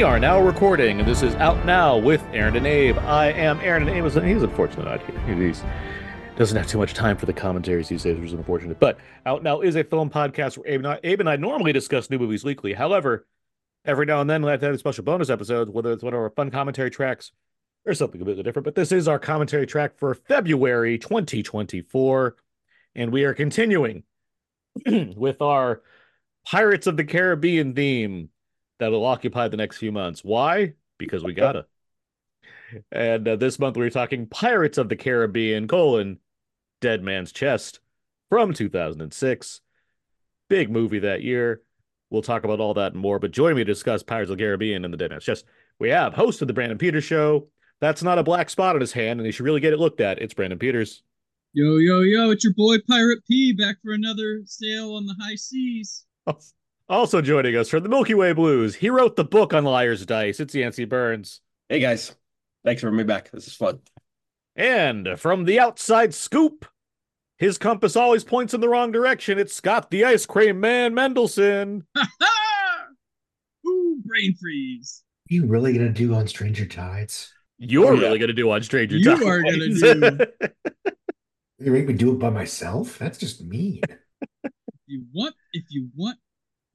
We are now recording, and this is Out Now with Aaron and Abe. I am Aaron, and Abe is he's unfortunately not here. He's doesn't have too much time for the commentaries these days, which is unfortunate. But Out Now is a film podcast where Abe and I, Abe and I normally discuss new movies weekly. However, every now and then we to have special bonus episodes, whether it's one of our fun commentary tracks or something a bit different. But this is our commentary track for February 2024, and we are continuing with our Pirates of the Caribbean theme that'll occupy the next few months. Why? Because we gotta. and uh, this month we are talking Pirates of the Caribbean: colon Dead Man's Chest from 2006. Big movie that year. We'll talk about all that and more. But join me to discuss Pirates of the Caribbean and the Dead Man's Chest. We have hosted the Brandon Peters Show. That's not a black spot on his hand, and he should really get it looked at. It's Brandon Peters. Yo, yo, yo, it's your boy Pirate P back for another sail on the high seas. Also joining us from the Milky Way Blues, he wrote the book on Liar's Dice. It's Yancy Berns. Hey guys, thanks for having me back. This is fun. And from the outside scoop, his compass always points in the wrong direction. It's Scott the Ice Cream Man Mendelson. Ooh, brain freeze. Are you really gonna do on Stranger Tides? You're Oh, yeah. really going to do on Stranger You Tides. You are gonna do- You make me do it by myself? That's just mean. If you want, if you want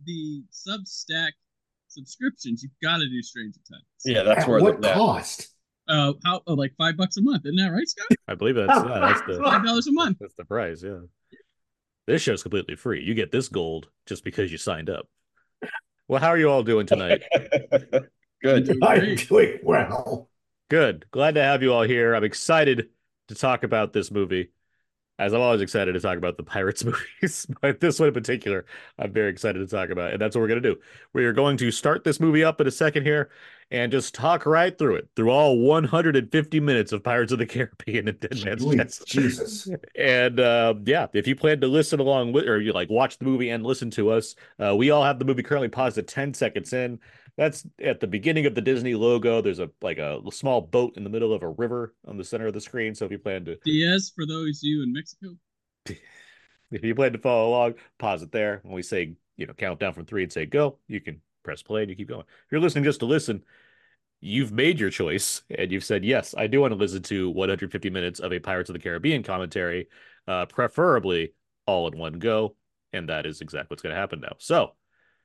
the Substack subscriptions, you've got to do Stranger Times. Yeah, that's At where what the, cost? Uh, how? Oh, like five bucks a month, isn't that right, Scott? I believe that's, yeah, that's the Five dollars a month. that's the price. Yeah. This show's completely free. You get this gold just because you signed up. Well, how are you all doing tonight? good. I'm doing well. Good. Glad to have you all here. I'm excited to talk about this movie. As I'm always excited to talk about the Pirates movies, but this one in particular, I'm very excited to talk about. And that's what we're going to do. We are going to start this movie up in a second here and just talk right through it, through all 150 minutes of Pirates of the Caribbean and Dead Man's Chest. Jesus. And uh, yeah, if you plan to listen along with, or you like watch the movie and listen to us, uh, we all have the movie currently paused at 10 seconds in. That's at the beginning of the Disney logo. There's a like a small boat in the middle of a river on the center of the screen. So if you plan to Diaz for those of you in Mexico. if you plan to follow along, pause it there. When we say, you know, count down from three and say go, you can press play and you keep going. If you're listening just to listen, you've made your choice and you've said, yes, I do want to listen to 150 minutes of a Pirates of the Caribbean commentary, uh, preferably all in one go. And that is exactly what's going to happen now. So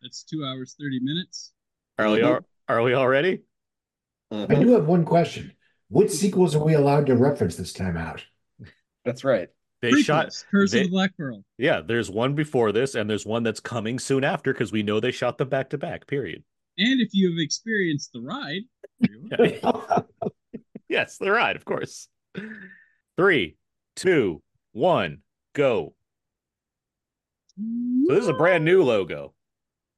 That's two hours thirty minutes. Are we, mm-hmm. are, are we all ready? Uh-huh. I do have one question. What sequels are we allowed to reference this time out? That's right. They Prequels, shot, Curse they- of the Black Pearl. yeah, there's one before this and there's one that's coming soon after because we know they shot them back to back, period. And if you have experienced the ride, Yes, the ride, of course. Three, two, one, go. So this is a brand new logo.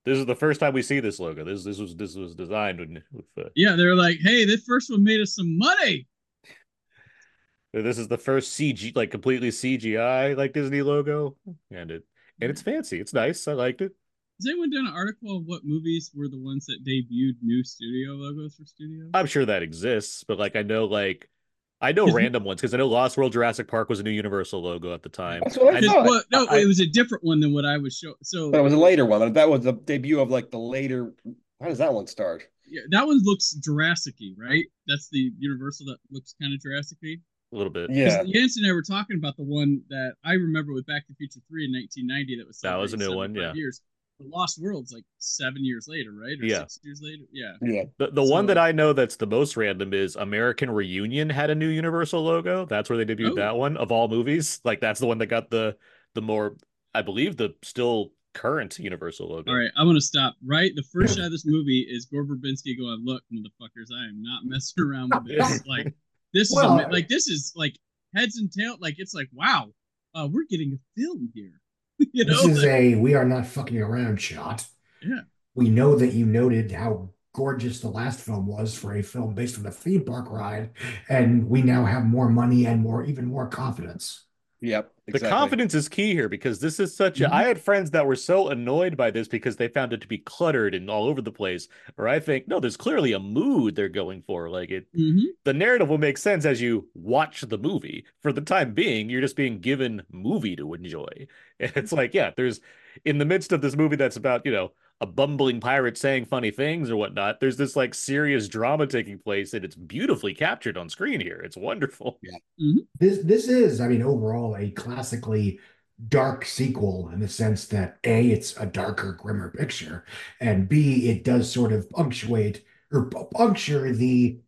This is the first time we see this logo. This this was this was designed when, with uh, yeah, they're like, hey, this first one made us some money. this is the first CG like completely CGI like Disney logo, and it and it's fancy. It's nice. I liked it. Has anyone done an article of what movies were the ones that debuted new studio logos for studios? I'm sure that exists, but like I know like I know random ones because I know Lost World Jurassic Park was a new Universal logo at the time. That's what I And- thought. well, no, I- it was a different one than what I was showing. So That was a later one. That was the debut of like the later. How does that one start? yeah, that one looks Jurassic-y, right? That's the Universal that looks kind of Jurassic-y. a little bit. Yeah. Because Jens and I were talking about the one that I remember with Back to the Future 3 in 1990 that was That was a new one, yeah. Years. The Lost World's like seven years later, right? Or Yeah. six years later. Yeah. Yeah. The the one that I know that's the most random is American Reunion had a new Universal logo. That's where they debuted Oh. that one of all movies. Like that's the one that got the the more I believe the still current Universal logo. All right, I'm gonna stop. Right, the first shot of this movie is Gore Verbinski going, "Look, motherfuckers, I am not messing around with this. Like, this is Well, a, like this is like heads and tail. Like, it's like, wow, uh, we're getting a film here. you know, This is a we are not fucking around shot. Yeah. We know that you noted how gorgeous the last film was for a film based on a theme park ride, and we now have more money and more even more confidence. Yep. The confidence is key here because this is such a. Mhm. I had friends that were so annoyed by this because they found it to be cluttered and all over the place. Or I think no, there's clearly a mood they're going for. Like it, Mhm. the narrative will make sense as you watch the movie. For the time being, you're just being given movie to enjoy. And it's like, yeah, there's in the midst of this movie that's about, you know, a bumbling pirate saying funny things or whatnot. There's this like serious drama taking place, and it's beautifully captured on screen here. It's wonderful. Mm-hmm. This this is, I mean, overall a classically dark sequel in the sense that A, it's a darker, grimmer picture, and B, it does sort of punctuate or puncture the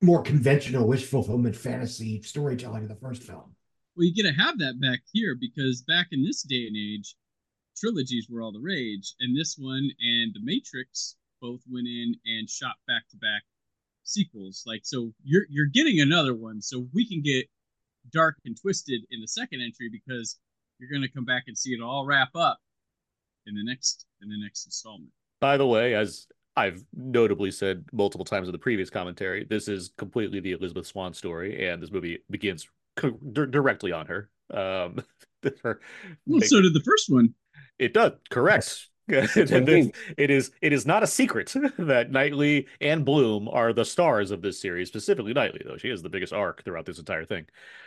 more conventional wish fulfillment fantasy storytelling of the first film. Well, you get to have that back here because back in this day and age, trilogies were all the rage, and this one and The Matrix both went in and shot back to back sequels. Like, so you're you're getting another one, so we can get dark and twisted in the second entry because you're going to come back and see it all wrap up in the next in the next installment. By the way, as I've notably said multiple times in the previous commentary, this is completely the Elizabeth Swann story, and this movie begins co- di- directly on her. Um, her- Well, so did the first one. It does correct. what I And this- it is it is not a secret that Knightley and Bloom are the stars of this series, specifically Knightley, though she has the biggest arc throughout this entire thing.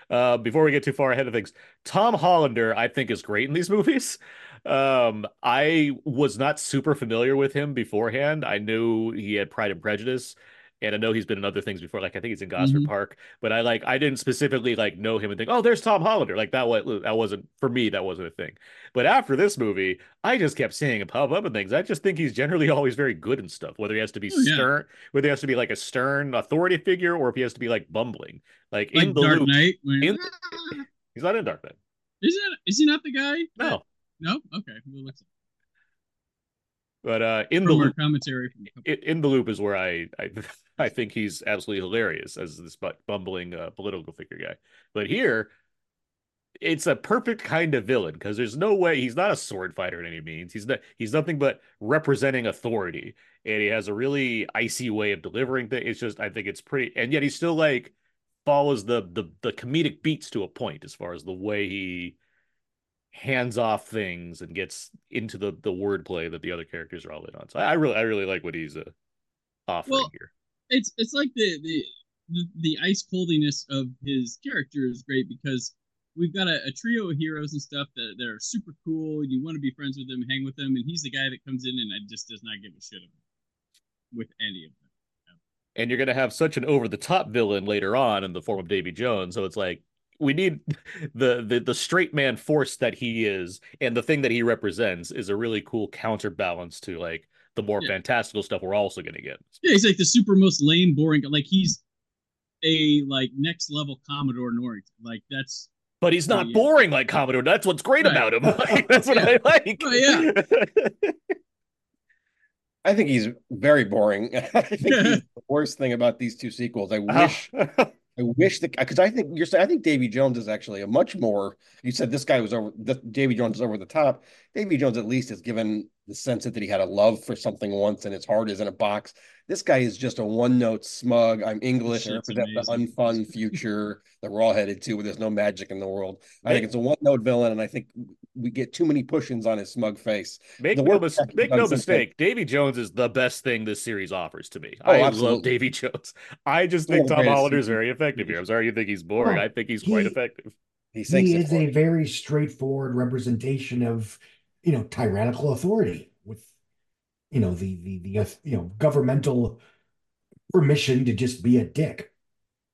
Uh, before we get too far ahead of things, Tom Hollander, I think, is great in these movies. Um, I was not super familiar with him beforehand. I knew he had Pride and Prejudice, and I know he's been in other things before. Like I think he's in Gosford Mhm. Park, but I like I didn't specifically like know him and think, oh, there's Tom Hollander. Like that was that wasn't for me. That wasn't a thing. But after this movie, I just kept seeing him pop up and things. I just think he's generally always very good and stuff. Whether he has to be Oh, yeah. stern, whether he has to be like a stern authority figure, or if he has to be like bumbling, like, Like in the Dark loop. Knight. In- He's not in Dark Knight. is that is he not the guy? No, No. Okay. Well, but uh, in the from loop, commentary. In, in the loop is where I I I think he's absolutely hilarious as this bumbling uh, political figure guy. But here, it's a perfect kind of villain because there's no way he's not a sword fighter in any means. He's not he's nothing but representing authority, and he has a really icy way of delivering things. It's just I think it's pretty, and yet he still like follows the the the comedic beats to a point as far as the way he hands off things and gets into the the wordplay that the other characters are all in on. So I, I really I really like what he's uh, offering Well, here. it's it's like the the the, the ice coldiness of his character is great because we've got a, a trio of heroes and stuff that, that are super cool. You want to be friends with them, hang with them, and he's the guy that comes in and just does not give a shit with any of them. and you're going to have such an over the top villain later on in the form of Davy Jones. So it's like we need the, the the straight man force that he is, and the thing that he represents is a really cool counterbalance to like the more Yeah. fantastical stuff we're also going to get. Yeah, he's like the super most lame, boring. Like he's a like next level Commodore Norrington. Like that's But he's not Yeah. boring like Commodore. That's what's great Right. about him. Like, that's what Yeah. I like. Oh, yeah. I think he's very boring. I think he's the worst thing about these two sequels. I uh-huh. wish, I wish that because I think you're saying I think Davy Jones is actually a much more. You said this guy was over. The, Davy Jones is over the top. Davy Jones at least has given the sense that he had a love for something once, and his heart is in a box. This guy is just a one-note smug. I'm English. I represent the unfun future that we're all headed to, where there's no magic in the world. I think it's a one-note villain, and I think we get too many push-ins on his smug face. Make The no, mis- make no since then- mistake. Davy Jones is the best thing this series offers to me. Oh, I love. Davy Jones. I just think Tom Hollander is very effective here. I'm sorry you think he's boring. Well, I think he's quite effective. He sinks He it is for a very straightforward representation of, you know, tyrannical authority with, you know, the the the you know governmental permission to just be a dick.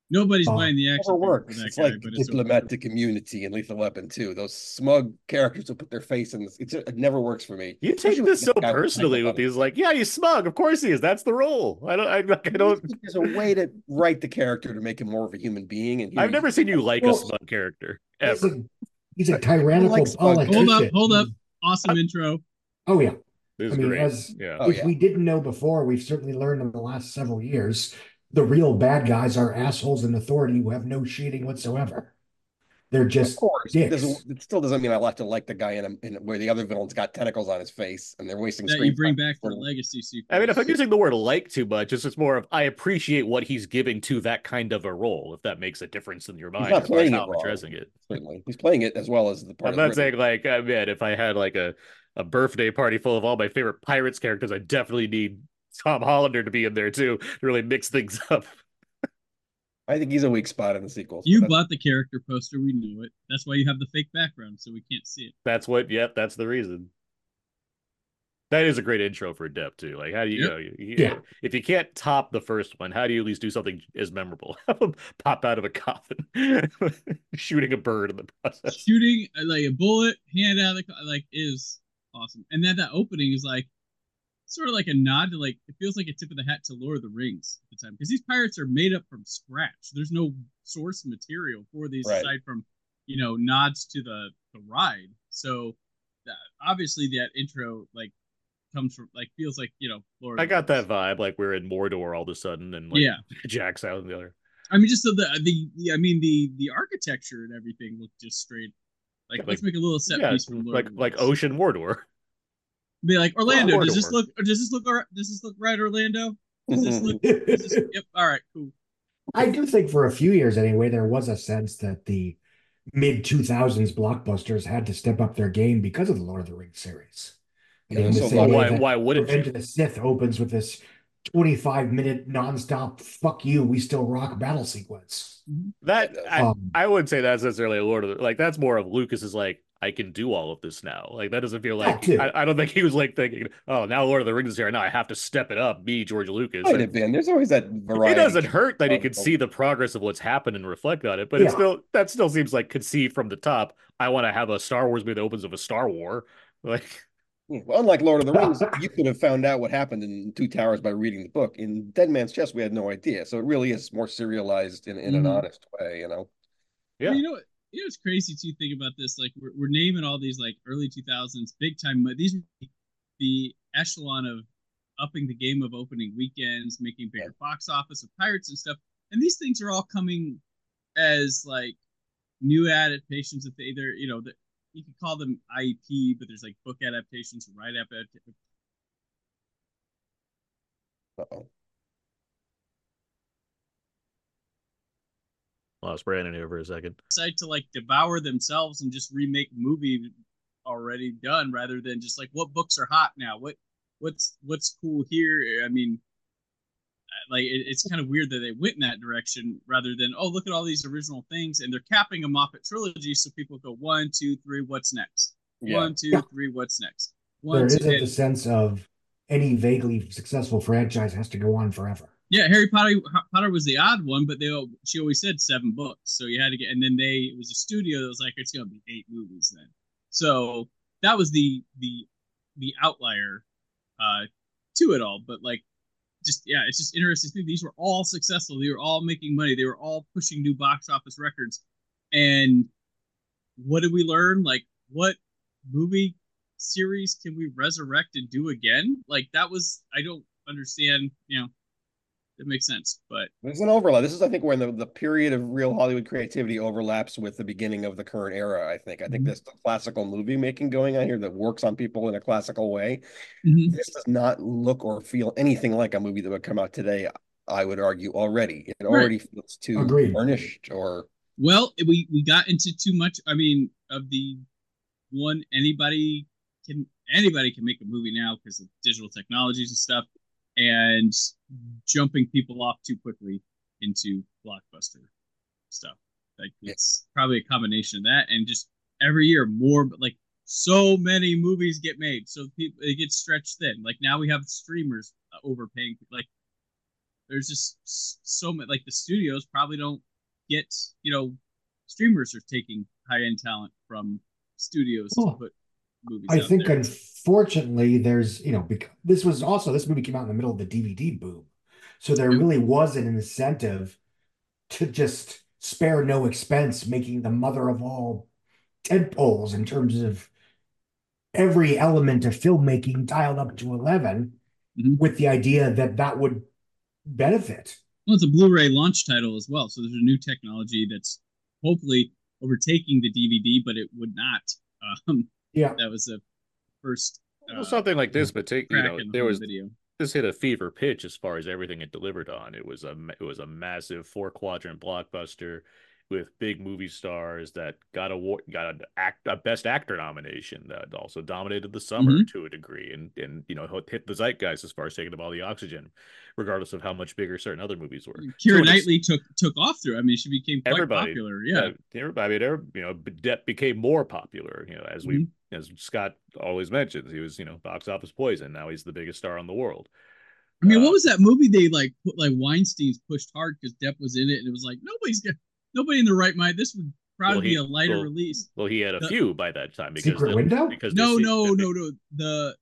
Nobody's Oh. buying the action never works. for that It's guy, like but it's diplomatic immunity and Lethal Weapon too. Those smug characters will put their face in this. It's, it never works for me. You take Especially this so personally with psychopathy. these, like, yeah, he's smug. Of course he is. That's the role. I don't. I, like, I don't. There's a way to write the character to make him more of a human being. And I've never seen you like a smug character He's a, he's a tyrannical like smug. politician. Hold up, hold up. awesome intro. Oh yeah. This I mean, great. as yeah. Oh, if yeah. we didn't know before, we've certainly learned in the last several years, the real bad guys are assholes in authority who have no shading whatsoever. They're Of just course, it, dicks. it still doesn't mean I like to like the guy in, a, in where the other villain's got tentacles on his face and they're wasting That you bring time back for for- legacy sequels. I mean, if I'm using the word like too much, it's just more of I appreciate what he's giving to that kind of a role, if that makes a difference in your mind not as far as playing how it I'm wrong. addressing it. Certainly, he's playing it as well as the part. I'm not the saying like oh I mean, if I had like a, a birthday party full of all my favorite pirates characters, I definitely need Tom Hollander to be in there too to really mix things up. I think he's a weak spot in the sequel. You but bought the character poster, we knew it. That's why you have the fake background, so we can't see it. That's what. Yep, that's the reason. That is a great intro for Depp too. Like, how do you, Yep. know? You, you- Yeah. If you can't top the first one, how do you at least do something as memorable? Have him pop out of a coffin, shooting a bird in the process. shooting uh, like a bullet, hand out of the co- like is awesome. And then that opening is like sort of like a nod to like it feels like a tip of the hat to Lord of the Rings at the time because these pirates are made up from scratch. There's no source material for these Right. aside from you know nods to the the ride. So that, obviously that intro like comes from like feels like you know Lord. I the got that vibe, like we're in Mordor all of a sudden, and like yeah. Jack's out in the other. I mean, just so the, the the I mean the the architecture and everything looked just straight. Like, Yeah, let's like- make a little set Yeah, piece from Lord like like. Ocean Mordor. Be like Orlando. does this Mordor. look? Does this look? all right- Does this look right, Orlando? Does this look? Does this, yep. All right. Cool. I do think for a few years anyway, there was a sense that the mid 2000s blockbusters had to step up their game because of the Lord of the Rings series. I mean, in the So same Well, way why why wouldn't Revenge you? of the Sith opens with this 25 minute nonstop fuck you, we still rock battle sequence. That I, Um, I wouldn't say that's necessarily a Lord of the like that's more of Lucas's like I can do all of this now. Like that doesn't feel like I, I don't think he was like thinking, oh now Lord of the Rings is here. Now I have to step it up. Me, George Lucas. Might Like, have been. There's always that variety. it doesn't hurt that he can oh. see the progress of what's happened and reflect on it, but it still that still seems like conceived from the top. I want to have a Star Wars movie that opens of a Star War. Like Well, unlike Lord of the Rings, you could have found out what happened in Two Towers by reading the book. In Dead Man's Chest, we had no idea. So it really is more serialized in, in an Mhm. honest way, you know. Yeah. Well, you know what? You know what's crazy to Think about this. Like we're, we're naming all these like early 2000s big time. mo- These the echelon of upping the game of opening weekends, making bigger box office of pirates and stuff. And these things are all coming as like new adaptations of either you know that you could call them IEP, but there's like book adaptations, right adaptations. Uh-oh. Lost Brandon here for a second. decide to like devour themselves and just remake movie already done rather than just like what books are hot now what what's what's cool here i mean like it, it's kind of weird that they went in that direction rather than oh look at all these original things and they're capping a off at trilogy so people go one two three what's next Yeah. one two Yeah. three what's next there one two isn't and- the sense of any vaguely successful franchise has to go on forever. Yeah, Harry Potter Potter was the odd one, but they she always said seven books, so you had to get. And then they it was a studio that was like it's gonna be eight movies then. So that was the the the outlier uh to it all. But like, just yeah, it's just interesting. to think These were all successful. They were all making money. They were all pushing new box office records. And what did we learn? Like, what movie series can we resurrect and do again? Like that was I don't understand. You know it makes sense. But There's an overlap. This is, I think, when the, the period of real Hollywood creativity overlaps with the beginning of the current era. I think. I think Mhm. there's the classical movie making going on here that works on people in a classical way. This does not look or feel anything like a movie that would come out today. I would argue already. It Right. already feels too Agreed. burnished or well, we we got into too much. I mean, of the one anybody can anybody can make a movie now because of digital technologies and stuff, and jumping people off too quickly into blockbuster stuff. Like Yeah. it's probably a combination of that and just every year more but like so many movies get made so people it gets stretched thin like now we have streamers uh, overpaying like there's just so many like the studios probably don't get you know streamers are taking high end talent from studios Oh. to put movies I think, there. unfortunately, there's, you know, because this was also, this movie came out in the middle of the DVD boom. So there really was an incentive to just spare no expense making the mother of all tentpoles in terms of every element of filmmaking dialed up to 11 Mhm. with the idea that that would benefit. Well, it's a Blu-ray launch title as well, so there's a new technology that's hopefully overtaking the DVD, but it would not. Um, Yeah. that was the first uh, Well, something like this, but take you crack know, the there was video. this hit a fever pitch as far as everything it delivered on. It was a it was a massive four quadrant blockbuster with big movie stars that got a wa- got an act a best actor nomination that also dominated the summer Mhm. to a degree and and you know hit the zeitgeist as far as taking up all the oxygen, regardless of how much bigger certain other movies were. To Keira an ex- Knightley took took off through. I mean, she became quite Everybody, popular. Yeah, everybody, I there, you know, Depp became more popular. You know, as we Mhm. As Scott always mentions, he was you know box office poison. Now he's the biggest star in the world. I mean, Uh, what was that movie they like put like Weinstein's pushed hard because Depp was in it, and it was like nobody's got nobody in the right mind. This would probably Well, be a lighter well, release. Well, he had a The- few by that time because Secret the- Window? Because No, no, no, no. The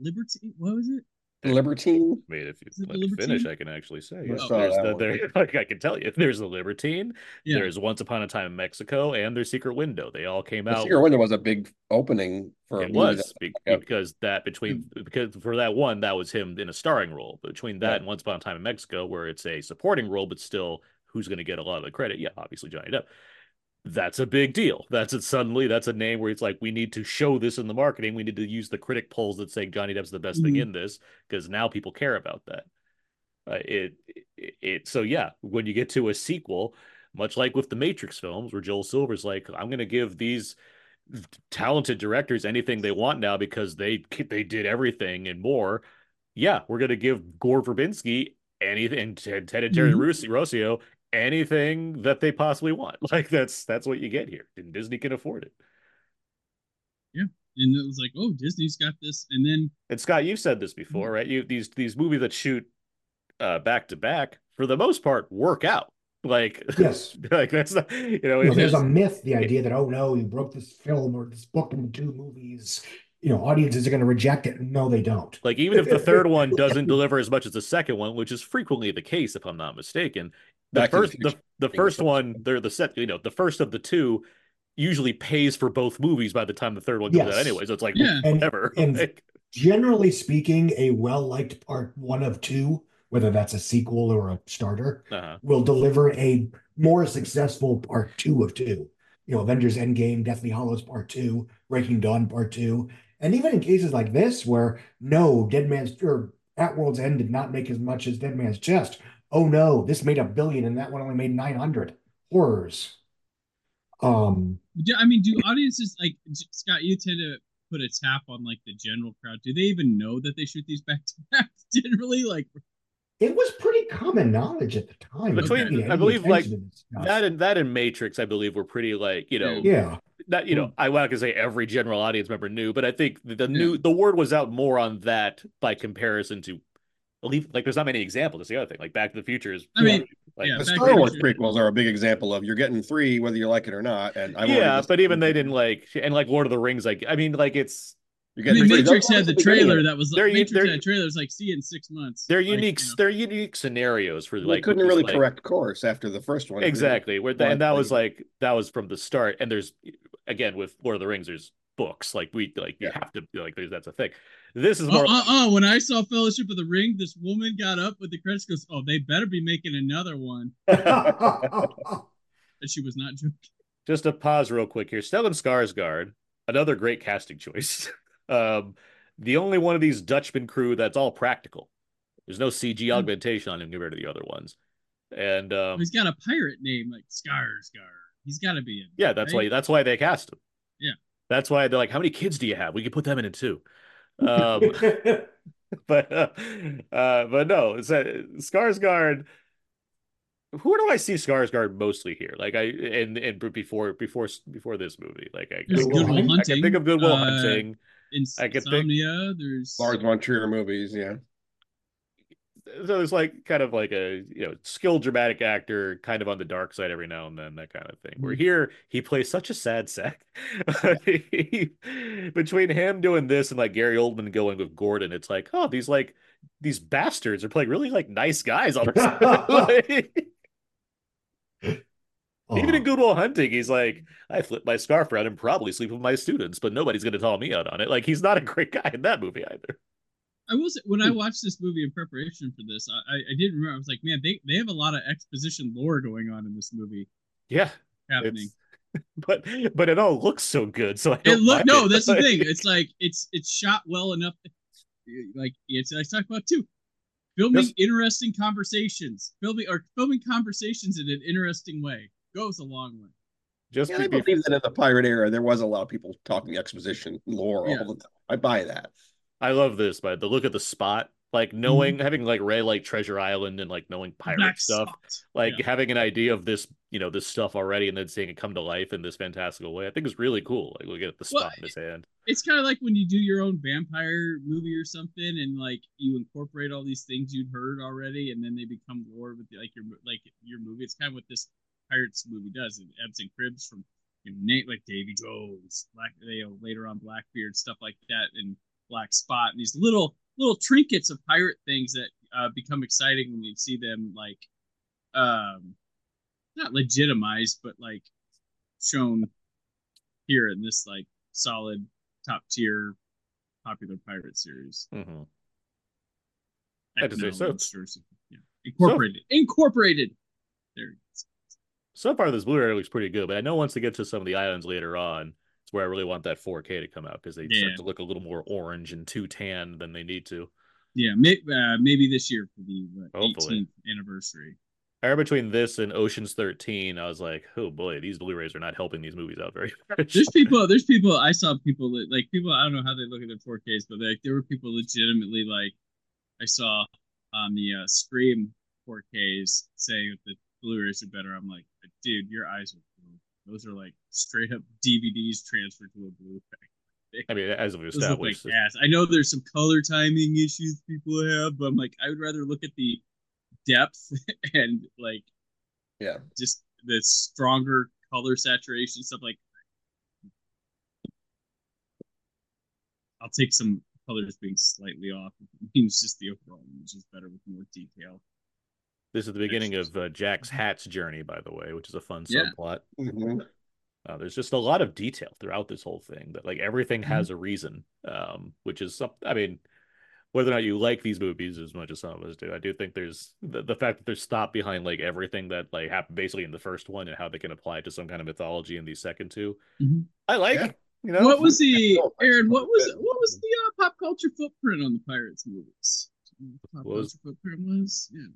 Liberty. What was it? Libertine. I mean, if you Is it the let me finish, I can actually say. I Yeah, saw there's the, there, like I can tell you, there's the Libertine, Yeah. there's Once Upon a Time in Mexico, and there's Secret Window. They all came The out. Secret Window was a big opening for a It movie was be- yeah. because that between hmm. because for that one that was him in a starring role. Between that Yeah. and Once Upon a Time in Mexico, where it's a supporting role, but still who's going to get a lot of the credit? Yeah, obviously Johnny Depp. That's a big deal. That's it. Suddenly, that's a name where it's like we need to show this in the marketing. We need to use the critic polls that say Johnny Depp's the best thing Mhm. in this because now people care about that. Uh, it, it it so yeah. When you get to a sequel, much like with the Matrix films, where Joel Silver's like, I'm going to give these talented directors anything they want now because they they did everything and more. Yeah, we're gonna give Gore Verbinski anything and Ted, and Terry Mhm. Rossio anything that they possibly want. Like that's that's what you get here, and Disney can afford it. Yeah, and it was like, oh, Disney's got this, and then And Scott, you've said this before, right? You these these movies that shoot uh back to back for the most part work out. Like Yes. like that's not you know, You know, it there's a myth, the idea that, oh no, you broke this film or this book into two movies. You know, audiences are going to reject it. No, they don't. Like even if the third one doesn't deliver as much as the second one, which is frequently the case, if I'm not mistaken, the Back first the, the the first first one, they're the set, you know, the first of the two usually pays for both movies by the time the third one comes out anyway. So it's like Yeah. And- whatever. and- Like, Generally speaking, a well-liked part one of two, whether that's a sequel or a starter, uh-huh. will deliver a more successful part two of two. You know, Avengers Endgame, Deathly Hallows Part Two, Breaking Dawn Part Two, and even in cases like this where no, Dead Man's or At World's End did not make as much as Dead Man's Chest. Oh no, this made a billion and that one only made nine hundred. Horrors. Um, do, I mean, do audiences like Scott? You tend to put a tap on like the general crowd. Do they even know that they shoot these back to back? Generally, like it was pretty common knowledge at the time. Between- Nobody paid I believe, like, attention to this stuff. that and that and Matrix, I believe, were pretty like you know yeah. not you know I want to say every general audience member knew, but I think the, the new the word was out more on that by comparison to. Believe like there's not many examples. That's the other thing. Like Back to the Future is. I mean, like, yeah, The Back to Star Wars prequels are a big example of you're getting three whether you like it or not. And I've already yeah, just- but even they didn't like and like Lord of the Rings. Like I mean, like it's You're I mean, getting. Matrix had the beginning trailer that was They're- like Matrix they're- had a trailer. It was like, see in six months. they're Like, unique. you know. They're unique scenarios for They like couldn't really like- correct course after the first one. exactly where One and that was like that was from the start. And there's again with Lord of the Rings, there's books like we like you have to like there's that's a thing. This is more. oh, oh, when I saw Fellowship of the Ring, this woman got up with the credits, goes, "Oh, they better be making another one." And she was not joking. just a pause real quick here. Stellan Skarsgård, another great casting choice. um, the only one of these Dutchman crew that's all practical. There's no CG augmentation on him compared to the other ones. And um, He's got a pirate name like Skarsgård. He's got to be in. yeah, that's right? why that's why they cast him. Yeah. That's why they're like, how many kids do you have? We could put them in it too. Um, but uh, uh, but no, it's a Skarsgård. Who do I see Skarsgård mostly here? Like I and and before before before this movie, like I, There's I, Good Good Will Hunting. I Hunting. can think of Good Will uh, Hunting. I could think- Insomnia. There's Lars von Trier movies. Yeah. So there's like kind of like a you know skilled dramatic actor, kind of on the dark side every now and then, that kind of thing. Where Mhm. here he plays such a sad sack. Between him doing this and like Gary Oldman going with Gordon, it's like oh these like these bastards are playing really like nice guys on this. Like, Even in Oh, Good Will Hunting, he's like, I flip my scarf around and probably sleep with my students, but nobody's going to call me out on it. Like, he's not a great guy in that movie either. I will say when I hmm. watched this movie in preparation for this, I, I, I didn't remember. I was like, man, they, they have a lot of exposition lore going on in this movie Yeah, happening. but but it all looks so good. So I It look no, it. that's the thing. It's like it's it's shot well enough. Like it's I talked about too. Filming Just- interesting conversations, filming or filming conversations in an interesting way goes a long way. just Yeah, I believe that in the pirate era, there was a lot of people talking exposition lore Yeah. all the time. I buy that. I love this, but the look at the spot Like mm-hmm. knowing having like Ray like Treasure Island and like knowing pirate stuff, like Yeah. having an idea of this, you know, this stuff already, and then seeing it come to life in this fantastical way, I think is really cool. Like look at the Well, spot in his hand. it's kind of like when you do your own vampire movie or something, and like you incorporate all these things you'd heard already, and then they become lore with like your like your movie. It's kind of what this pirates movie does. It ebbs and cribs from you know, Nate like Davy Jones, Black you know, later on Blackbeard, stuff like that, and Black Spot, and these little little trinkets of pirate things that uh, become exciting when you see them like um not legitimized, but like shown here in this like solid top tier popular pirate series. hmm I have to say, so- yeah. Incorporated. Incorporated. There. it is. So far, this Blu-ray looks pretty good, but I know once they get to some of the islands later on, it's where I really want that 4K to come out because they Yeah. start to look a little more orange and too tan than they need to. Yeah, may, uh, maybe this year for the what, 18th anniversary. I remember between this and Ocean's 13, I was like, oh boy, these Blu-rays are not helping these movies out very much. There's people. There's people. I saw people that like people. I don't know how they look at their 4Ks, but like there were people legitimately like I saw on the uh, Scream 4Ks saying that the Blu-rays are better. I'm like, dude, your eyes are blue. Those are like straight up DVDs transferred to a Blu-ray. I mean, as we've Those look like established, ass. I know there's some color timing issues people have, but I'm like, I would rather look at the depth and like Yeah. just the stronger color saturation stuff like I'll take some colors being slightly off. It means just the overall image is better with more detail. This is the beginning of uh, Jack's Hat's journey, by the way, which is a fun Yeah. subplot. Mhm. Uh, there's just a lot of detail throughout this whole thing that like everything Mm-hmm. has a reason, um, which is some. I mean, whether or not you like these movies as much as some of us do, I do think there's the, the fact that there's thought behind like everything that like happened basically in the first one and how they can apply it to some kind of mythology in these second 2 Mhm. I like. Yeah. You know, what was the Aaron? What was what was the uh, pop culture footprint on the Pirates movies? Pop What was- culture footprint was yeah.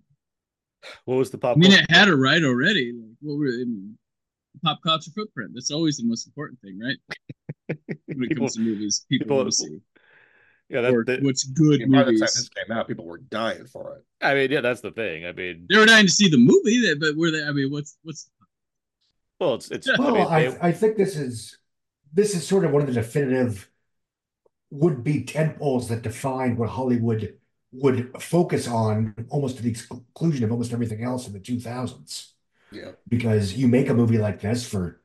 What was the pop? I mean, culture- it had a right already. Like, what were I mean, pop culture footprint? That's always the most important thing, right? When it People- comes to movies, people, people- want to see yeah, that, or that- what's good Yeah, by the time movies. this came out, people were dying for it. I mean, yeah, that's the thing. I mean, They were dying to see the movie, that but were they? I mean, what's what's well, it's it's. I Well, mean, I, they- I think this is this is sort of one of the definitive would-be tentpoles that define what Hollywood would focus on almost to the exclusion of almost everything else in the 2000s. Yeah. Because you make a movie like this for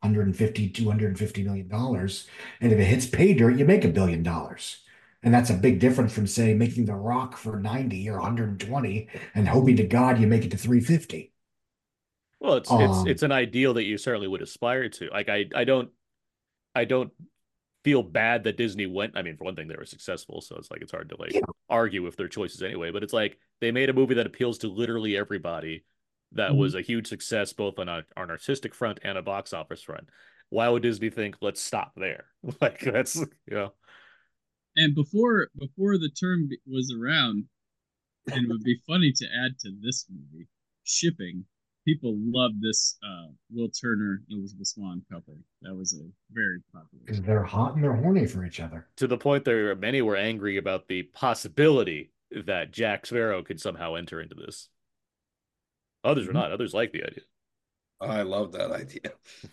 150, 250 million dollars, and if it hits pay dirt, you make a billion dollars. And that's a big difference from say making The Rock for 90 or 120 and hoping to God you make it to 350. Well, it's Um, it's it's an ideal that you certainly would aspire to. Like I I don't I don't feel bad that Disney went. I mean, for one thing, they were successful, so it's like it's hard to like Yeah. argue with their choices anyway. But it's like they made a movie that appeals to literally everybody. That Mhm. was a huge success both on a on an artistic front and a box office front. Why would Disney think let's stop there? Like that's you know and before before the term was around, and it would be funny to add to this movie shipping. People love this uh, Will Turner Elizabeth Swann couple. That was a very popular. Because they're hot and they're horny for each other. to the point there many were angry about the possibility that Jack Sparrow could somehow enter into this. Others were Mhm. not. Others liked the idea. I love that idea.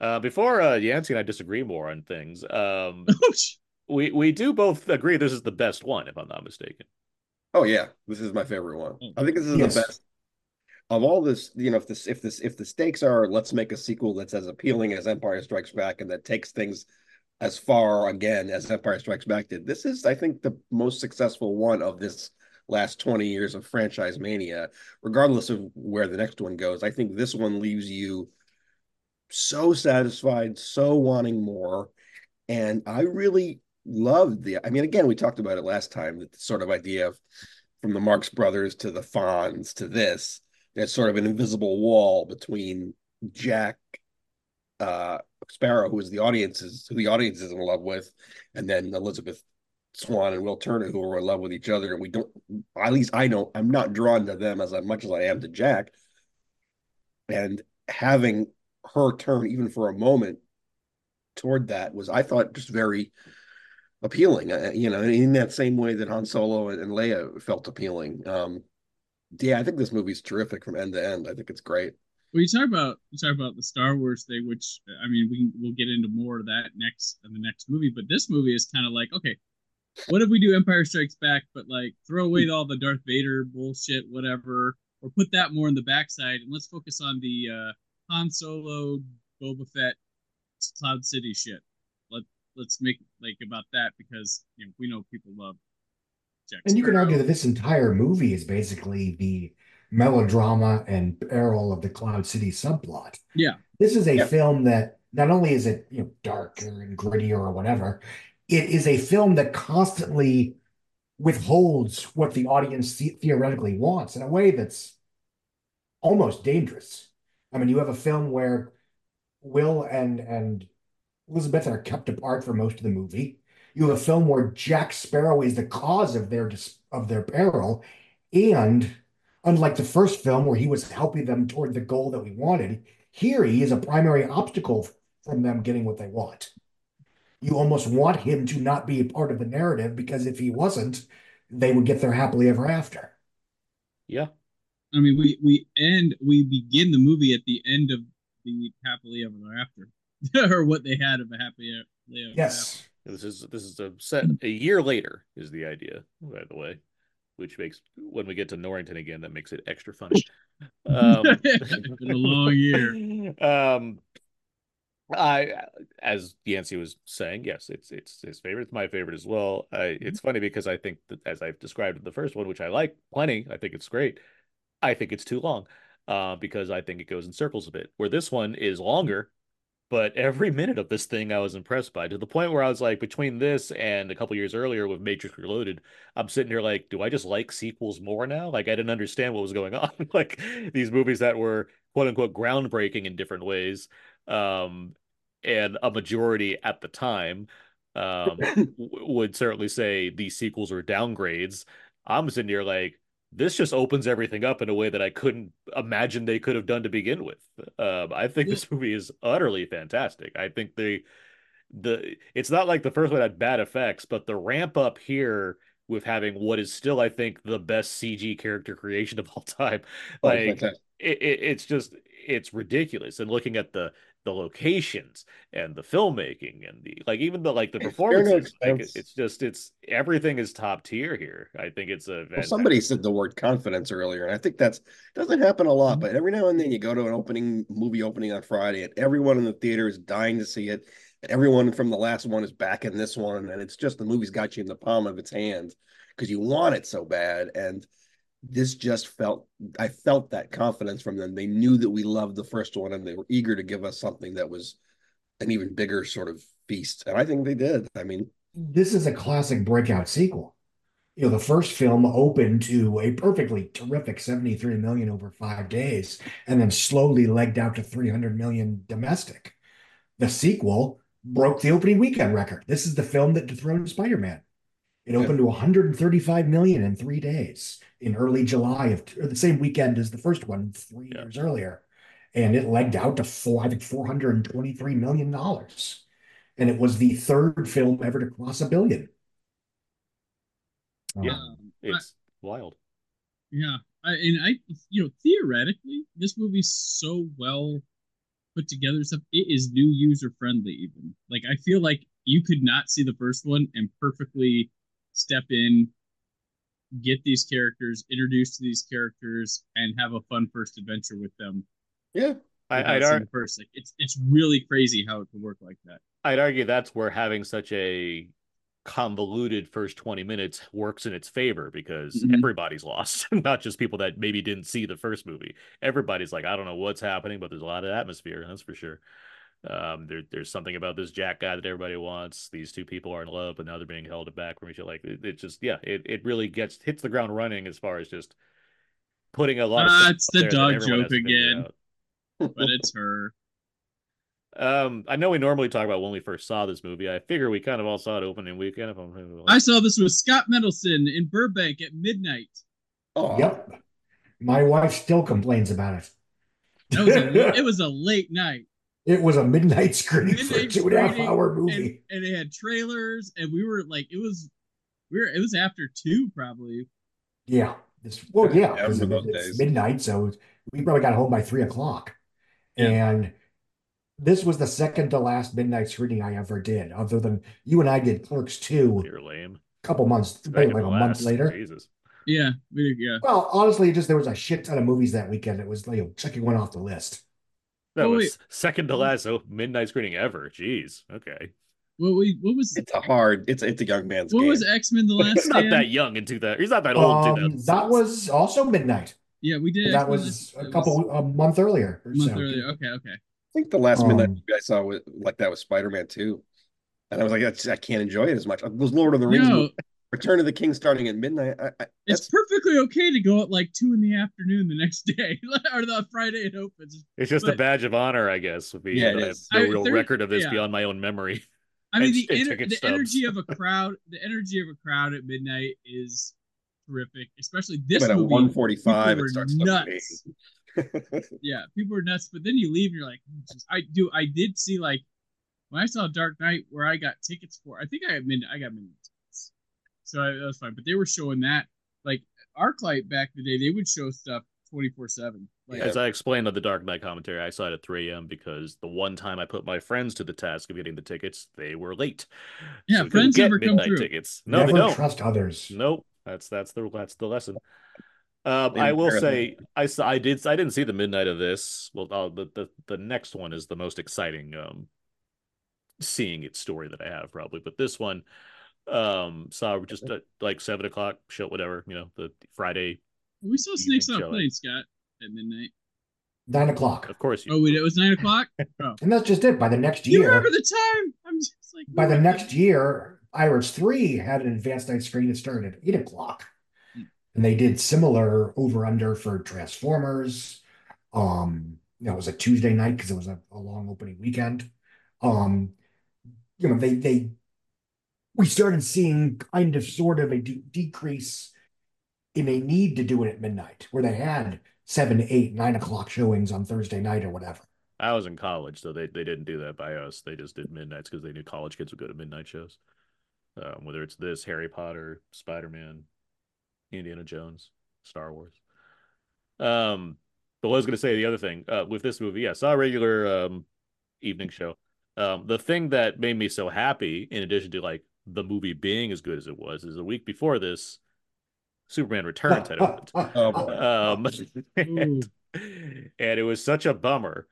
Uh, before uh, Yancy and I disagree more on things, um, we we do both agree this is the best one, if I'm not mistaken. Oh yeah, this is my favorite one. I think this is Yes. the best of all this. You know, if this if this if the stakes are let's make a sequel that's as appealing as Empire Strikes Back and that takes things as far again as Empire Strikes Back did. This is, I think, the most successful one of this last 20 years of franchise mania, regardless of where the next one goes. I think this one leaves you so satisfied, so wanting more. And I really loved the, I mean, again, we talked about it last time, that sort of idea of from the Marx Brothers to the Fonz to this, there's sort of an invisible wall between Jack uh Sparrow, who is the audience is who the audience is in love with, and then Elizabeth Swann and Will Turner, who are in love with each other, and we don't at least I don't I'm not drawn to them as much as I am to Jack. And having her turn even for a moment toward that was I thought just very appealing. Uh, you know, in that same way that Han Solo and Leia felt appealing. Um, yeah, I think this movie's terrific from end to end. I think it's great. Well, you talk about you talk about the Star Wars thing, which I mean, we we'll get into more of that next in the next movie. But this movie is kind of like, okay, what if we do Empire Strikes Back, but like throw away all the Darth Vader bullshit, whatever, or put that more in the backside, and let's focus on the uh, Han Solo, Boba Fett, Cloud City shit. Let let's make like about that because you know we know people love. Jack and you can argue that this entire movie is basically the melodrama and peril of the Cloud City subplot. Yeah, this is a yeah. film that not only is it you know darker and grittier or whatever, it is a film that constantly withholds what the audience theoretically wants in a way that's almost dangerous. I mean, you have a film where Will and and Elizabeth are kept apart for most of the movie. You have a film where Jack Sparrow is the cause of their of their peril, and unlike the first film where he was helping them toward the goal that we wanted, here he is a primary obstacle from them getting what they want you almost want him to not be a part of the narrative because if he wasn't, they would get there happily ever after. Yeah. I mean, we we end we begin the movie at the end of the happily ever after, or what they had of a happy ever yes. After. This is this is a set a year later is the idea, by the way, which makes when we get to Norrington again, that makes it extra funny. Um, it's been a long year. Um, I, as Yancy was saying, yes, it's it's his favorite. It's my favorite as well. I, mm-hmm. it's funny because I think that as I've described the first one, which I like plenty, I think it's great. I think it's too long, uh, because I think it goes in circles a bit. Where this one is longer, but every minute of this thing I was impressed by to the point where I was like, between this and a couple years earlier with Matrix Reloaded, I'm sitting here like, do I just like sequels more now? Like I didn't understand what was going on. like these movies that were quote unquote groundbreaking in different ways um, and a majority at the time um, would certainly say these sequels were downgrades. I'm sitting here like this just opens everything up in a way that I couldn't imagine they could have done to begin with. Um, I think this movie is utterly fantastic. I think the the it's not like the first one had bad effects, but the ramp up here with having what is still, I think, the best CG character creation of all time. Oh, like oh, it, it, it's just it's ridiculous. And looking at the the locations and the filmmaking and the like even the like the performances like, it's just it's everything is top tier here. I think it's a well, somebody said the word confidence earlier and i think that's doesn't happen a lot but every now and then you go to an opening movie opening on friday and everyone in the theater is dying to see it and everyone from the last one is back in this one and it's just the movie's got you in the palm of its hand because you want it so bad and this just felt I felt that confidence from them. They knew that we loved the first one and they were eager to give us something that was an even bigger sort of feast. And I think they did. I mean, this is a classic breakout sequel. You know, the first film opened to a perfectly terrific 73 million over five days and then slowly legged out to 300 million domestic. The sequel broke the opening weekend record. This is the film that dethroned Spider Man. It opened to 135 million in three days in early July of the same weekend as the first one three yeah. years earlier, and it legged out to four, I think 423 million dollars, and it was the third film ever to cross a billion. Yeah, um, it's I, wild. Yeah, I, and I, you know, theoretically, this movie's so well put together. Stuff it is new user friendly. Even like I feel like you could not see the first one and perfectly step in, get these characters, introduced to these characters, and have a fun first adventure with them. Yeah. I, would argue first. Like it's it's really crazy how it could work like that. I'd argue that's where having such a convoluted first 20 minutes works in its favor because mm-hmm. everybody's lost not just people that maybe didn't see the first movie everybody's like i don't know what's happening but there's a lot of atmosphere that's for sure um, there, there's something about this Jack guy that everybody wants. These two people are in love, but now they're being held back from each other. Like it, it just, yeah, it, it really gets hits the ground running as far as just putting a lot. Ah, it's the dog joke again, but it's her. Um, I know we normally talk about when we first saw this movie. I figure we kind of all saw it opening weekend. I saw this with Scott Mendelson in Burbank at midnight. Oh, yep. My wife still complains about it. That was a, it was a late night. It was a midnight screening for a Midnight two and a half screening, hour and, movie. and it had trailers, and we were like, it was, we were, it was after two probably. Yeah. This, well, yeah, Yeah, I 'cause remember it- those it's midnight, so we probably got home by three o'clock. Yeah. And this was the second to last midnight screening I ever did, other than you and I did Clerks 2 You're lame. a couple months, Second like to a month later. Jesus. Yeah, yeah. Well, honestly, just there was a shit ton of movies that weekend. It was like checking one off the list. That Oh, was wait. second to last oh, midnight screening ever. Jeez. Okay. What we, what was, It's a hard. It's it's a young man's game. what game. was X Men: The Last He's not that young in 2000. He's not that old. Um, that was also midnight. Yeah, we did. That was a it couple a month earlier. or a month so. earlier. Okay, okay. I think the last midnight Um, movie I saw was like that was Spider Man Two, and I was like, That's, I can't enjoy it as much. It was Lord of the Rings, No, movie, Return of the King, starting at midnight. I, I, it's perfectly okay to go at like two in the afternoon the next day or the Friday it opens. It's just a badge of honor, I guess. Would be, Yeah, it I have is. no I- real there- record of this yeah. beyond my own memory. I mean, And- the, and ener- the energy of a crowd, the energy of a crowd at midnight is terrific. Especially this but at movie. one forty five, it starts nuts. nuts. yeah, people are nuts. But then you leave and you're like, I do. I did see like when I saw Dark Knight, where I got tickets for. I think I got midnight. I got midnight tickets, so I, that was fine. But they were showing that like ArcLight back in the day. They would show stuff twenty four seven. Like As I explained on the Dark Knight commentary, I saw it at 3 a.m. because the one time I put my friends to the task of getting the tickets, they were late. Yeah, we couldn't friends never come through. tickets. No, Never they don't. trust others. Nope. That's that's the that's the lesson. Um, I will say I saw I did I didn't see the midnight of this. Well, uh, the the the next one is the most exciting. Um, seeing its story that I have probably, but this one, um, saw just at like seven o'clock show whatever you know the Friday. we saw Snakes on a showing. Plane, Scott, at midnight. Nine o'clock. Of course, you. Oh, wait, it was nine o'clock. Oh, And that's just it. By the next year, you year, remember the time? I'm just like by the what? next year, Irish 3 had an advanced night screen that started at eight o'clock. Hmm. And they did similar over under for Transformers. Um, you know, it was a Tuesday night because it was a, a long opening weekend. Um, you know, they they we started seeing kind of sort of a de- decrease in a need to do it at midnight, where they had seven, eight, nine o'clock showings on Thursday night or whatever. I was in college, so they, they didn't do that by us. They just did midnights because they knew college kids would go to midnight shows. Um, whether it's this, Harry Potter, Spider Man, Indiana Jones, Star Wars. Um, but I was going to say the other thing uh, with this movie, yeah, saw a regular um, evening show. Um, the thing that made me so happy, in addition to like the movie being as good as it was, is a week before this, Superman Returns had opened. Oh. Um, and, and it was such a bummer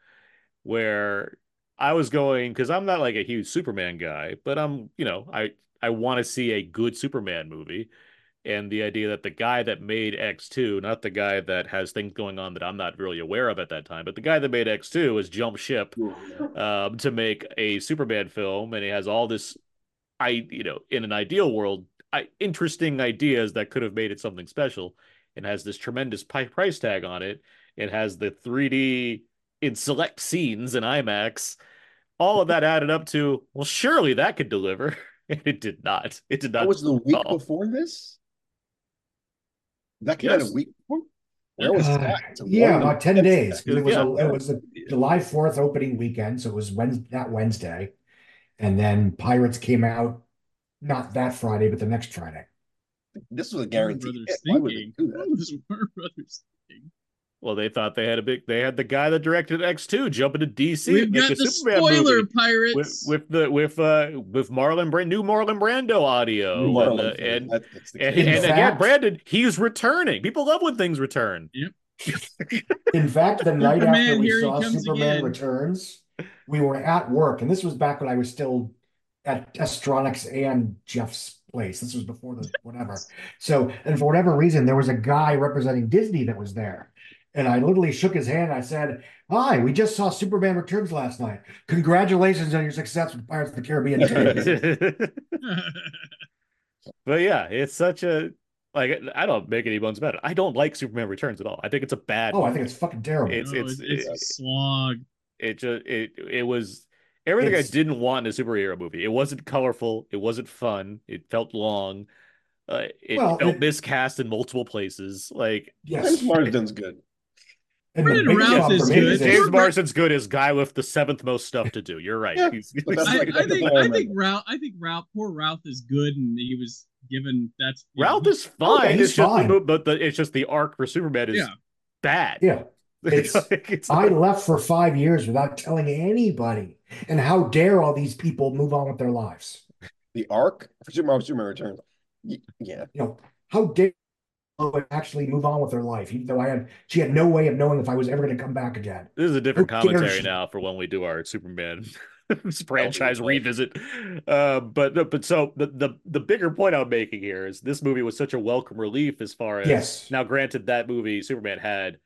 where I was going because I'm not like a huge Superman guy, but I'm, you know, I I want to see a good Superman movie. And the idea that the guy that made X2, not the guy that has things going on that I'm not really aware of at that time, but the guy that made X2 has jumped ship um, to make a Superman film, and he has all this, I you know, in an ideal world, I, interesting ideas that could have made it something special, and has this tremendous pi- price tag on it. It has the 3D in select scenes in IMAX. All of that added up to well, surely that could deliver, and it did not. It did not. That was the week Oh. before this. That came out a week before. Where was Uh, that? It's a yeah, about 10 days. It was a, it was a July 4th opening weekend, so it was Wednesday, that Wednesday. And then Pirates came out not that Friday, but the next Friday. This was a Warner guarantee. Brothers. Why would they do that? was Warner Brothers thinking? Well, they thought they had a big. They had the guy that directed X2 jump into DC We've and make got a the Superman spoiler movie. pirates. with with the with uh with Marlon Brand new Marlon Brando audio Marlon and, uh, and that- that's and, case. And again Brandon he's returning. People love when things return. Yep. In fact, the night Superman, after we saw Superman again. Returns, we were at work, and this was back when I was still at Astronics and Jeff's place. This was before the whatever. So, and for whatever reason, there was a guy representing Disney that was there. And I literally shook his hand. I said, Hi, we just saw Superman Returns last night. Congratulations on your success with Pirates of the Caribbean but yeah, it's such a like I don't make any bones about it. I don't like Superman Returns at all. I think it's a bad. oh, I think it's fucking terrible. It's- No, it's- it's, a slog. It just it it was everything It's- I didn't want in a superhero movie. It wasn't colorful. It wasn't fun. It felt long. Uh, it Well, felt it- miscast in multiple places. Like yes. James Marsden's good. And the Brandon big Routh is good. is James Marsden's good as guy with the seventh most stuff to do. You're right. Yeah, He's- but I, like- I think I think at. Routh I think Routh poor Routh is good and he was given that's you know, Routh is fine. he's it's just fine. The, but the, it's just the arc for Superman is Yeah. bad. Yeah. It's- Like, it's I like- left for five years without telling anybody. And how dare all these people move on with their lives? The arc for Superman Superman Returns. Yeah. You know, how dare Lois actually move on with her life, even though I had she had no way of knowing if I was ever going to come back again. This is a different Who cares? commentary now for when we do our Superman franchise revisit. Uh, but but so the, the the bigger point I'm making here is this movie was such a welcome relief as far as Yes. now. Granted, that movie Superman had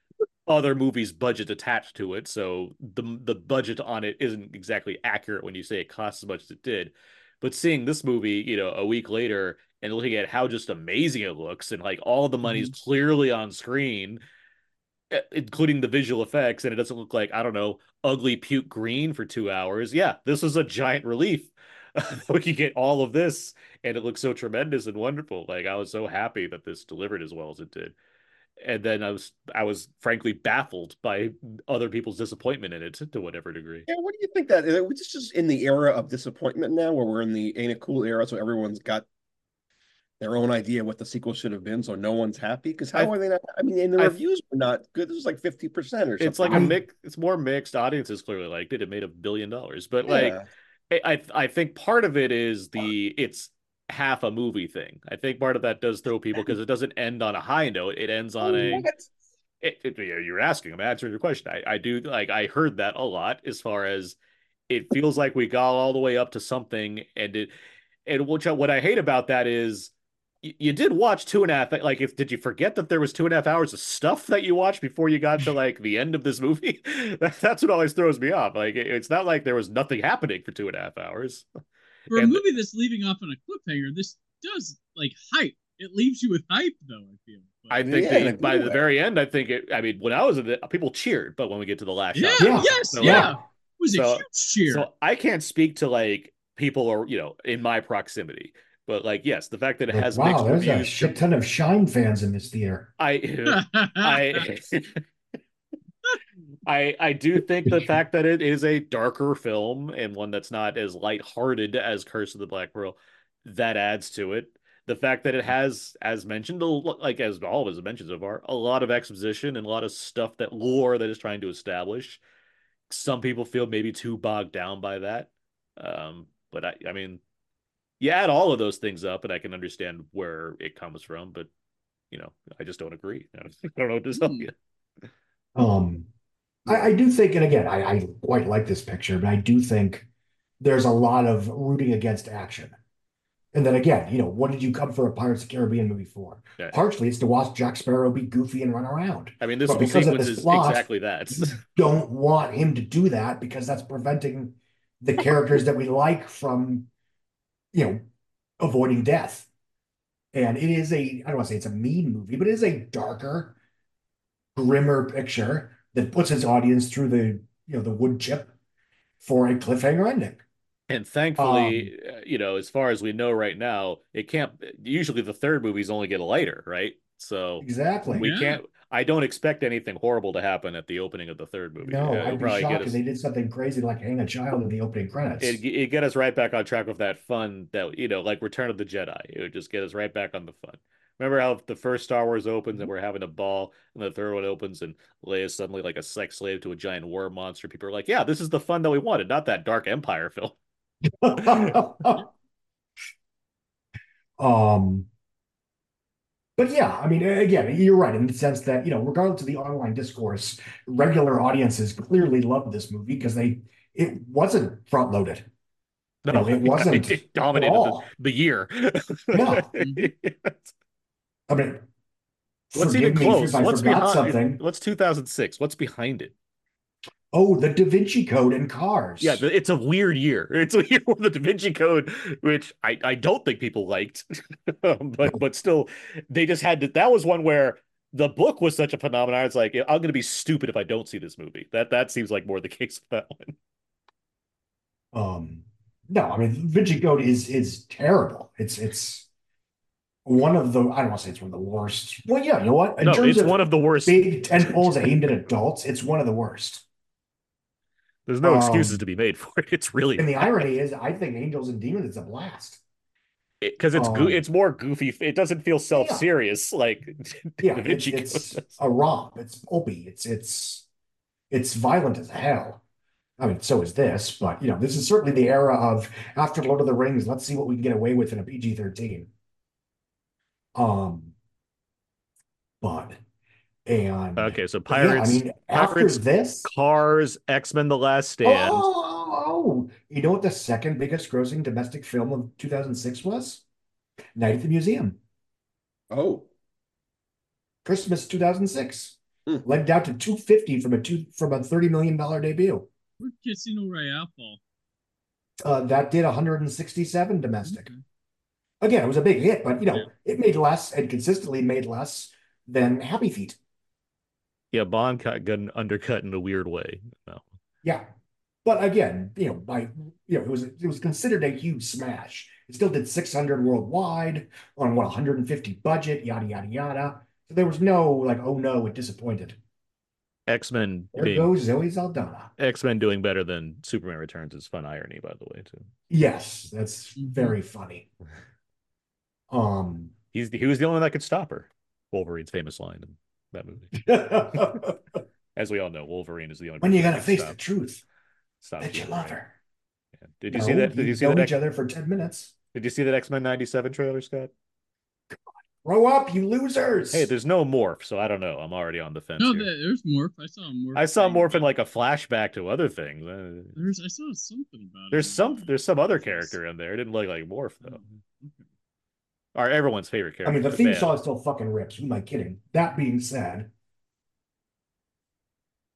other movies' budget attached to it, so the the budget on it isn't exactly accurate when you say it costs as much as it did. But seeing this movie, you know, a week later and looking at how just amazing it looks and like all the money's clearly on screen eh, including the visual effects, and it doesn't look like I don't know ugly puke green for two hours. Yeah, this is a giant relief. we could get all of this, and it looks so tremendous and wonderful. Like I was so happy that this delivered as well as it did, and then I was I was frankly baffled by other people's disappointment in it to whatever degree. Yeah, what do you think that is? It's just in the era of disappointment now, where we're in the ain't it cool era, so everyone's got their own idea what the sequel should have been, so no one's happy. Because how I- are they not? I mean, and the I- reviews were not good. This was like fifty percent or something. It's like a mix. It's more mixed. Audiences clearly liked it. It made a billion dollars, but like Yeah. I I I think part of it is the it's half a movie thing. I think part of that does throw people because it doesn't end on a high note. It ends on a. It, it, you're asking. I'm answering your question. I I do like I heard that a lot as far as it feels like we got all the way up to something and it and which I- what I hate about that is. y- You did watch two and a half. Like, if did you forget that there was two and a half hours of stuff that you watched before you got to like the end of this movie? That, that's what always throws me off. Like, it- it's not like there was nothing happening for two and a half hours. For a and- movie that's leaving off on a cliffhanger, this does like hype. It leaves you with hype though, I feel. But- I think Yeah, in the, a by the very end, I think it. I mean, when I was in it, people cheered, but when we get to the last yeah, shot, Yeah. yes, So, yeah. It was a huge cheer. So I can't speak to like people or you know in my proximity, but like yes, the fact that it Like, has wow, mixed there's a shit ton of Shine fans in this theater. I I I I do think the fact that it is a darker film and one that's not as lighthearted as Curse of the Black Pearl, that adds to it. The fact that it has, as mentioned, like as all of us have mentioned so far, a lot of exposition and a lot of stuff that lore that is trying to establish. Some people feel maybe too bogged down by that. Um, but I, I mean, you add all of those things up, and I can understand where it comes from. But you know, I just don't agree. I don't know what to tell Hmm. you. Um, I, I do think, and again, I, I quite like this picture, but I do think there's a lot of rooting against action. And then again, you know, what did you come for a Pirates of the Caribbean movie for? Yeah. Partially, it's to watch Jack Sparrow be goofy and run around. I mean, this But whole because of sequence this is plot- exactly that. Don't want him to do that because that's preventing the characters that we like from, you know, avoiding death. And it is a, I don't want to say it's a mean movie, but it is a darker, grimmer picture that puts its audience through the, you know, the wood chip for a cliffhanger ending. And thankfully, Um, uh, you know, as far as we know right now, it can't. Usually, the third movies only get lighter, right? So Exactly. we Yeah. can't. I don't expect anything horrible to happen at the opening of the third movie. No, it'll I'd be shocked get if they did something crazy like hang a child in the opening credits. It it get us right back on track with that fun that you know, like Return of the Jedi. It would just get us right back on the fun. Remember how the first Star Wars opens and we're having a ball, and the third one opens and Leia's suddenly like a sex slave to a giant worm monster. People are like, "Yeah, this is the fun that we wanted, not that Dark Empire film." Um, but yeah, I mean, again, you're right in the sense that, you know, regardless of the online discourse, regular audiences clearly loved this movie because they it wasn't front loaded. No, it wasn't It at dominated the, the year. Yeah. I mean, What's even close? What's behind? something. What's 2006? What's behind it? Oh, the Da Vinci Code and Cars. Yeah, it's a weird year. It's a year with the Da Vinci Code, which I, I don't think people liked, but but still, they just had to. That was one where the book was such a phenomenon. It's like I'm going to be stupid if I don't see this movie. That that seems like more the case with that one. Um, no, I mean, Da Vinci Code is is terrible. It's it's one of the I don't want to say it's one of the worst. Well, yeah, you know what? In no, terms it's of one of the worst. big tent poles aimed at adults, it's one of the worst. There's no excuses um, to be made for it. It's really And the irony is, I think Angels and Demons is a blast. because it's go- um, it's more goofy. It doesn't feel self serious like Yeah, it's, it's a romp. It's pulpy. It's it's it's violent as hell. I mean, so is this, but you know, this is certainly the era of after Lord of the Rings. Let's see what we can get away with in a PG thirteen. Um, but and Okay, so but yeah, I pirates, after this, Cars, X Men: The Last Stand. oh, oh, oh, you know what the second biggest grossing domestic film of 2006 was? Night at the Museum, Oh, Christmas 2006. Hmm. Led down to 250 from a two from a 30 million dollar debut. Where'd Casino Royale fall? Uh, that did 167 domestic. Okay. Again, it was a big hit, but you know, Yeah. it made less and consistently made less than Happy Feet. Yeah, Bond got got undercut in a weird way. No. Yeah. But again, you know, by you know, it was it was considered a huge smash. It still did 600 worldwide on what 150 budget, yada yada yada. So there was no like, oh no, it disappointed. X Men There being goes Zoe Saldana. X Men doing better than Superman Returns is fun irony, by the way, too. Yes, that's very funny. Um, He's he was the only one that could stop her. Wolverine's famous line in that movie. As we all know, Wolverine is the only. When you gotta face stop- the truth stop that you Wolverine. love her. Yeah. Did you No, see that? Did you see know that? each X- other for 10 minutes? Did you see that X Men '97 trailer, Scott? Grow up, you losers. Hey, there's no morph, so I don't know. I'm already on the fence. No, here. there's Morph. I saw Morph. I saw saying morph in like a flashback to other things. Uh, There's, I saw something about There's it. There's some there's some other character in there. It didn't look like morph though. Okay. Or everyone's favorite character. I mean, the but theme man, song still fucking rips. Who am I kidding? That being said,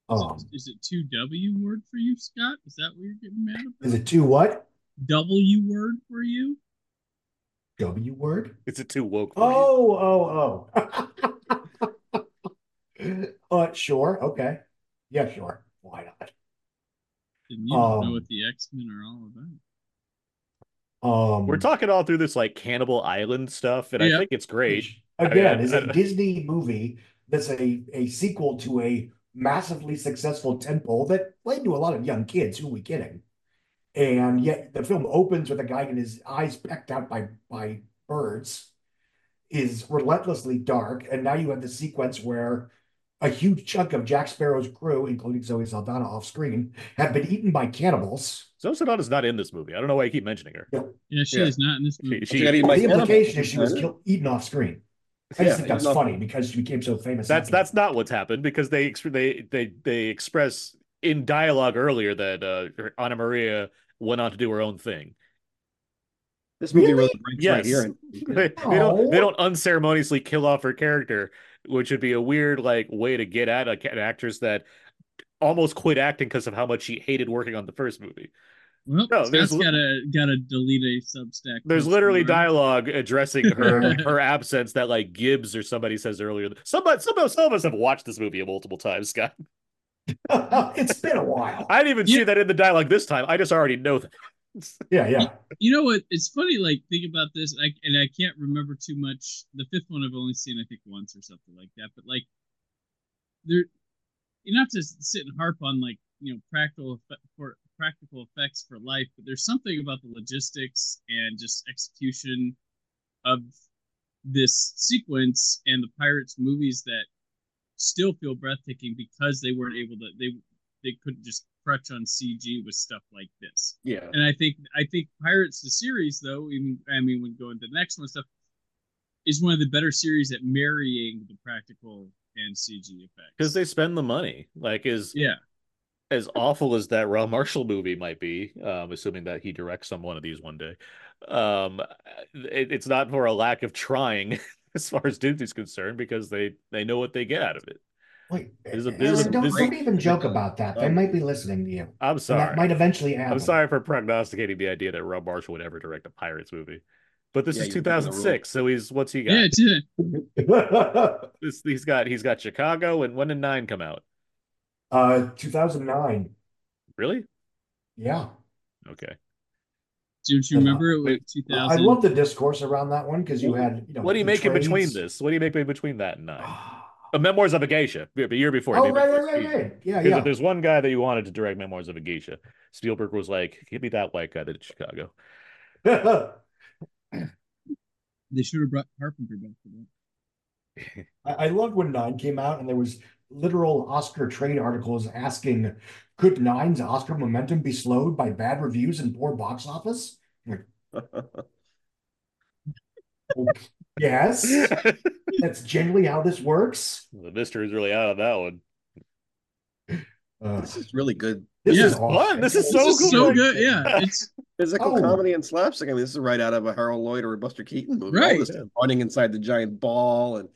um, Is it two W word for you, Scott? Is that what you're getting mad about? is it two what? W word for you? W word? It's a too woke. For you. Oh, oh, oh. uh, sure. Okay. Yeah, sure. Why not? Didn't you know Um, what the X Men are all about? Um, We're talking all through this like Cannibal Island stuff, and I think it's great. which, I mean, again, I- is I- a Disney movie that's a, a sequel to a massively successful tentpole that played to a lot of young kids. Who are we kidding? And yet the film opens with a guy getting his eyes pecked out by by birds, is relentlessly dark, and now you have the sequence where a huge chunk of Jack Sparrow's crew, including Zoe Saldana off screen, have been eaten by cannibals. Zoe Saldana's not in this movie. I don't know why I keep mentioning her. Yeah, she Yeah. is not in this movie. she- you gotta eat my the implication is she was killed, eaten off screen. I just Yeah, think that's eaten off- funny because she became so famous. that's after that's not what's happened because they ex- they they they express in dialogue earlier that uh, Anamaria went on to do her own thing. This movie Really? really breaks Yes. right here. They, they don't they don't unceremoniously kill off her character, which would be a weird like way to get at a, an actress that almost quit acting because of how much she hated working on the first movie. Well, No, there's Scott's li- gotta gotta delete a Substack. There's literally tomorrow. dialogue addressing her her absence that like Gibbs or somebody says earlier. Somebody some of some of us have watched this movie multiple times, Scott. it's been a while. I didn't even Yeah. see that in the dialogue this time. I just already know that. Yeah, yeah. You know what? It's funny. Like think about this, I, and I can't remember too much. The fifth one I've only seen, I think, once or something like that. But like, there, you not to sit and harp on like you know practical for practical effects for life, but there's something about the logistics and just execution of this sequence and the pirates movies that still feel breathtaking because they weren't able to they they couldn't just crutch on CG with stuff like this. Yeah. And I think I think Pirates the series though, even I mean when going to the next one stuff, is one of the better series at marrying the practical and CG effects. Because they spend the money. Like is yeah. as awful as that Rob Marshall movie might be, um, assuming that he directs some one of these one day, um, it, it's not for a lack of trying as far as Disney's concerned because they they know what they get out of it. Wait, There's a- Aaron, there's a- don't, there's- don't even joke about that. They Um, might be listening to you. I'm And that sorry. might eventually happen. I'm sorry for prognosticating the idea that Rob Marshall would ever direct a Pirates movie. But this Yeah, is you're breaking the 2006, so he's what's he got? Yeah, it's, This, he's got he's got Chicago and when did nine come out? uh, 2009. Really? Yeah. Okay. Don't you remember it was 2000? I love the discourse around that one because you had, you know, What do you make in between this? What do you make in between that and nine? Uh, Memoirs of a Geisha, the year before. Oh, right, right, right, right. Yeah, yeah. if there's one guy that you wanted to direct Memoirs of a Geisha, Spielberg was like, "Give me that white guy that did Chicago." They should have brought Carpenter back for that. I, I loved when Nine came out and there was literal Oscar trade articles asking, could Nine's Oscar momentum be slowed by bad reviews and poor box office? I'm like, yes, that's generally how this works. the mystery's really out of that one. Uh, This is really good this Yeah. is awesome. Fun. This is This so is good. so good. Yeah, it's physical Oh. comedy and slapstick. I mean, this is right out of a Harold Lloyd or a Buster Keaton movie. Right. All this running inside the giant ball and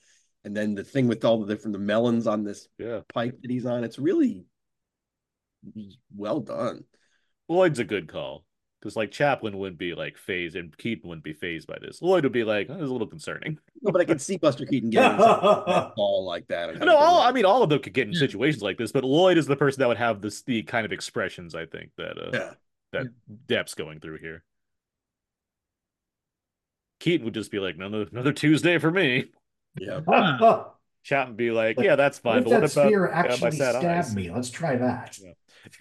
and then the thing with all the different the melons on this Yeah, pipe that he's on. It's really well done. Lloyd's a good call because like Chaplin wouldn't be like phased and Keaton wouldn't be phased by this. Lloyd would be like, oh, "This is a little concerning." No, but I can see Buster Keaton getting inside that ball like that. No, all, I mean, all of them could get in situations like this, but Lloyd is the person that would have this the kind of expressions I think that uh, yeah. that Depp's going through here. Keaton would just be like, another another Tuesday for me. Yeah. Chaplin would be like, yeah, that's What fine. if But what that about sphere uh, actually sad stabbed eyes? me? Let's try that.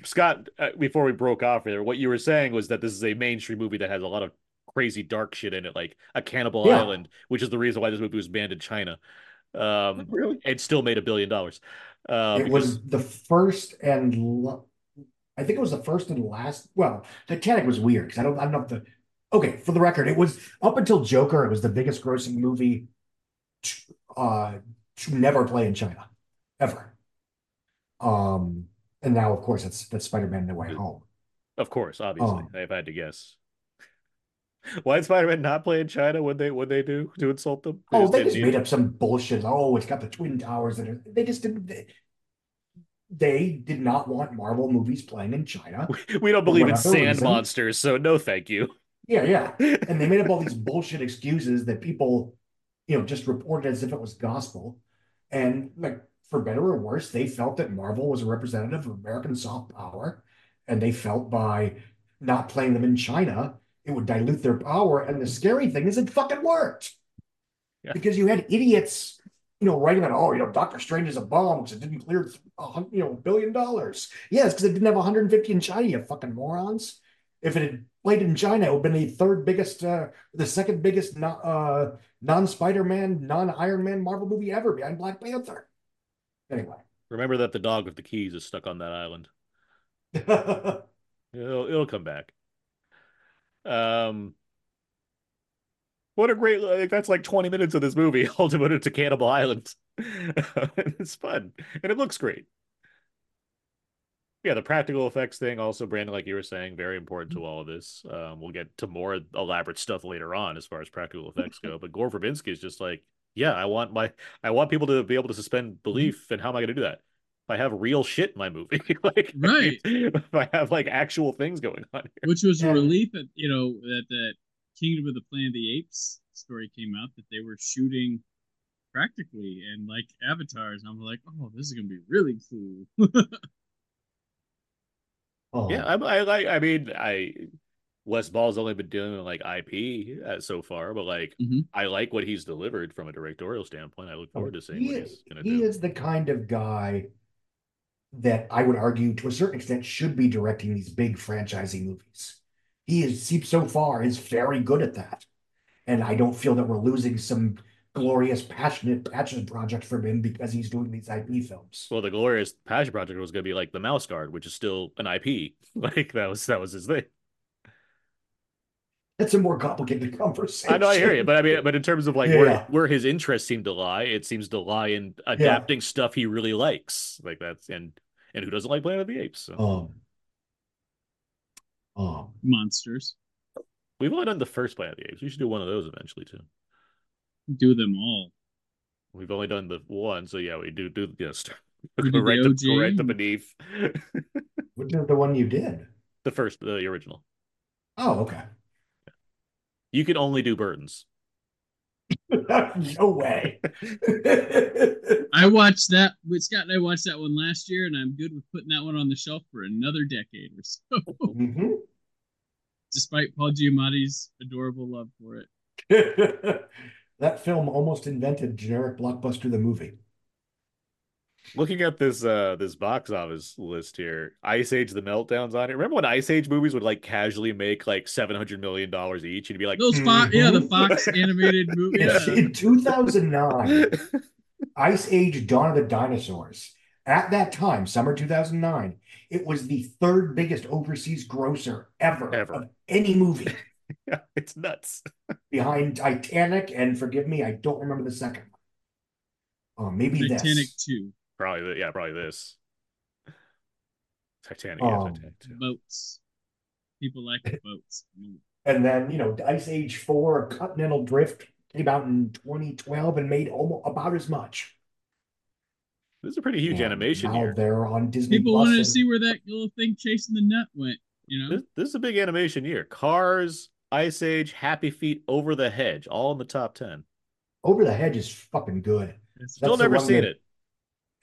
Scott, uh, before we broke off there, what you were saying was that this is a mainstream movie that has a lot of crazy dark shit in it, like a Cannibal Yeah. Island, which is the reason why this movie was banned in China. Um, Really? it still made a billion dollars. Uh, it was the first and I think it was the first and last. Well, Titanic was weird because I don't I don't know if the okay for the record it was up until Joker it was the biggest grossing movie to, uh to never play in China ever. Um and now of course it's that's Spider-Man No Way mm. Home. Of course, obviously, Oh. if I had to guess. Why did Spider-Man not play in China? What they what they do to insult them? Oh, they just made it? up some bullshit. Oh, it's got the twin towers that are they just didn't they, they did not want Marvel movies playing in China. We don't believe in sand reason. monsters, so no, thank you. Yeah, yeah. and they made up all these bullshit excuses that people, you know, just reported as if it was gospel. And like for better or worse, they felt that Marvel was a representative of American soft power, and they felt by not playing them in China, it would dilute their power. And the scary thing is, it fucking worked Yeah. because you had idiots, you know, writing about, oh, you know, Doctor Strange is a bomb because it didn't clear, a you know, billion dollars. Yes, because it didn't have 150 in China, you fucking morons. If it had played in China, it would have been the third biggest, uh, the second biggest non, uh, non-Spider-Man, non-Iron Man Marvel movie ever behind Black Panther. Anyway. Remember that the dog with the keys is stuck on that island. It'll it'll come back. Um, what a great like that's like 20 minutes of this movie all devoted to Cannibal Island. it's fun and it looks great. Yeah, the practical effects thing also, Brandon, like you were saying, very important to all of this. Um, we'll get to more elaborate stuff later on as far as practical effects go. But Gore Verbinski is just like, yeah, I want my I want people to be able to suspend mm-hmm. belief, and how am I going to do that? If I have real shit in my movie, like Right. If I have like actual things going on here. which was a relief that you know that that Kingdom of the Planet of the Apes story came out that they were shooting practically and like avatars. And I'm like, oh, this is gonna be really cool. Oh. Yeah, I, I like. I mean, I Wes Ball's only been dealing with like IP uh, so far, but like Mhm. I like what he's delivered from a directorial standpoint. I look forward to seeing he, what is, he's gonna he do. is the kind of guy that I would argue to a certain extent should be directing these big franchising movies. He is he so far is very good at that. And I don't feel that we're losing some glorious, passionate, passion project from him because he's doing these IP films. Well, the glorious passion project was gonna be like the Mouse Guard, which is still an IP. Like that was that was his thing. That's a more complicated conversation. I know, I hear you, but I mean, but in terms of like Yeah. where where his interests seem to lie, it seems to lie in adapting stuff he really likes. Like that's and and who doesn't like Planet of the Apes? So. um, um, Monsters. We've only done the first Planet of the Apes. We should do one of those eventually too. Do them all. We've only done the one, so yeah, we do do you know, start, We did the right, the, OG. right the beneath which is the one you did? the first, the original. Oh, okay. You can only do Burton's. no way. I watched that. with Scott and I watched that one last year, and I'm good with putting that one on the shelf for another decade or so. Mhm. despite Paul Giamatti's adorable love for it. that film almost invented generic blockbuster the movie. Looking at this uh this box office list here, Ice Age the Meltdown's on it. Remember when Ice Age movies would like casually make like seven hundred million dollars each, and you'd be like, Those Fox, yeah, the. Fox animated movie. In, Yeah. in 2009, Ice Age Dawn of the Dinosaurs. At that time, summer 2009, it was the third biggest overseas grosser ever, Ever. of any movie yeah, it's nuts. behind Titanic. And forgive me, I don't remember the second one. Oh, maybe Titanic this. two Probably, th- yeah, probably this. Titanic, yeah, Um, Titanic too. boats. People like the boats. And then, you know, Ice Age 4, Continental Drift came out in 2012 and made almost about as much. This is a pretty huge And animation now year. they're on Disney People Plus wanted to see where that little thing chasing the nut went. You know, This, this is a big animation year. Cars, Ice Age, Happy Feet, Over the Hedge, all in the top ten. Over the Hedge is fucking good. It's- Still That's never seen that- it.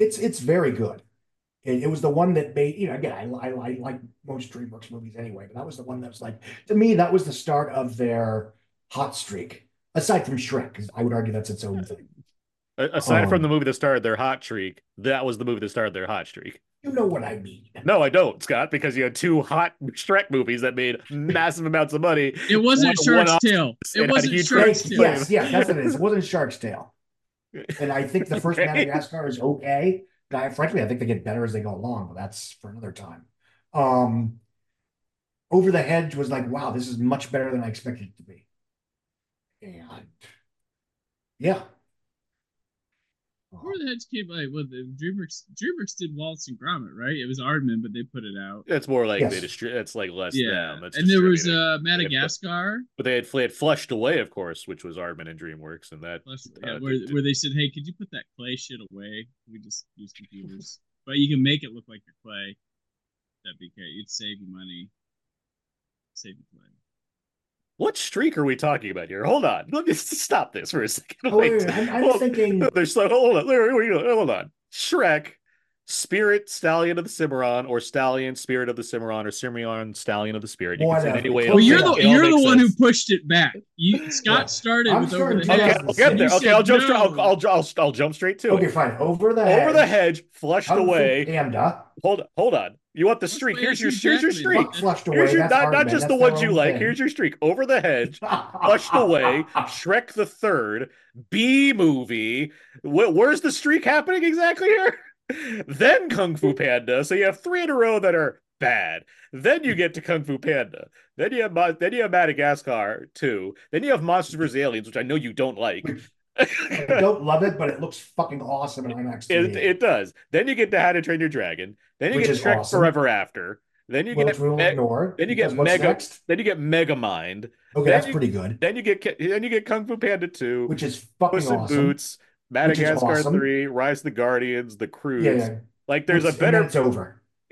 It's it's very good. It, it was the one that made you know again I, I I like most DreamWorks movies anyway, but that was the one that was like to me that was the start of their hot streak. Aside from Shrek, because I would argue that's its own thing. A- Aside from Um, the movie that started their hot streak, that was the movie that started their hot streak. You know what I mean? No, I don't, Scott, because you had two hot Shrek movies that made massive amounts of money. it wasn't one- Shark's one-off Tale. It wasn't huge Shark's. Tale. Yes, yes, that's what it is. It wasn't Shark's Tale, and I think the first Okay. Madagascar is okay. I, frankly, I think they get better as they go along, but that's for another time. Um, Over the Hedge was like, wow, this is much better than I expected it to be. And yeah. Where the hedge came like well the DreamWorks DreamWorks did Wallace and Gromit, right? It was Aardman, but they put it out. It's more like Yes. they distri- It's like less Yeah, them. That's and there was distributing. uh put- Madagascar, but they had, they had flushed away, of course, which was Aardman and DreamWorks, and that plus- uh, yeah, where did- where they said, "Hey, could you put that clay shit away? We just use computers, but you can make it look like your clay. That'd be great. You'd save you money, save you clay." What streak are we talking about here? Hold on. Let me stop this for a second. Oh, wait, Wait. wait, I'm, I'm Hold- thinking. There's so hold on. Hold on. Shrek, Spirit, Stallion of the Cimarron, or Stallion, Spirit of the Cimarron, or Cimarron, Stallion of the Spirit. You can say it any way. Well, Well, you're the it you're the makes one who pushed it back. You Scott Yeah. started I'm with over the starting Okay, I'll get there. Okay, I'll said jump straight. I'll. I'll, I'll, I'll jump straight to Okay, it. fine. Over the hedge. Over the hedge, flushed Kung Fu away. Panda. Hold, hold on. You want the streak? Here's your here's your streak. Flushed away. Here's your That's not, not just the ones you like. Here's your streak. Over the hedge, flushed away. Shrek the Third, Bee Movie. Wh- where's the streak happening exactly here? Then Kung Fu Panda. So you have three in a row that are bad. Then you get to Kung Fu Panda. Then you have then you have Madagascar two. Then you have Monsters vs Aliens, which I know you don't like. I don't love it, but it looks fucking awesome in IMAX. It, 3D. it does. Then you get to How to Train Your Dragon. Then you Which get Shrek awesome. Forever After. Then you which get we will Me- ignore. then you get Mega- next? then you get Mega Mind. Okay, then that's you- pretty good. Then you get then you get Kung Fu Panda two, Which is fucking Puss awesome. Boots, Madagascar awesome. three, Rise of the Guardians, The Croods. Yeah, yeah. Like there's Which- a better it's over.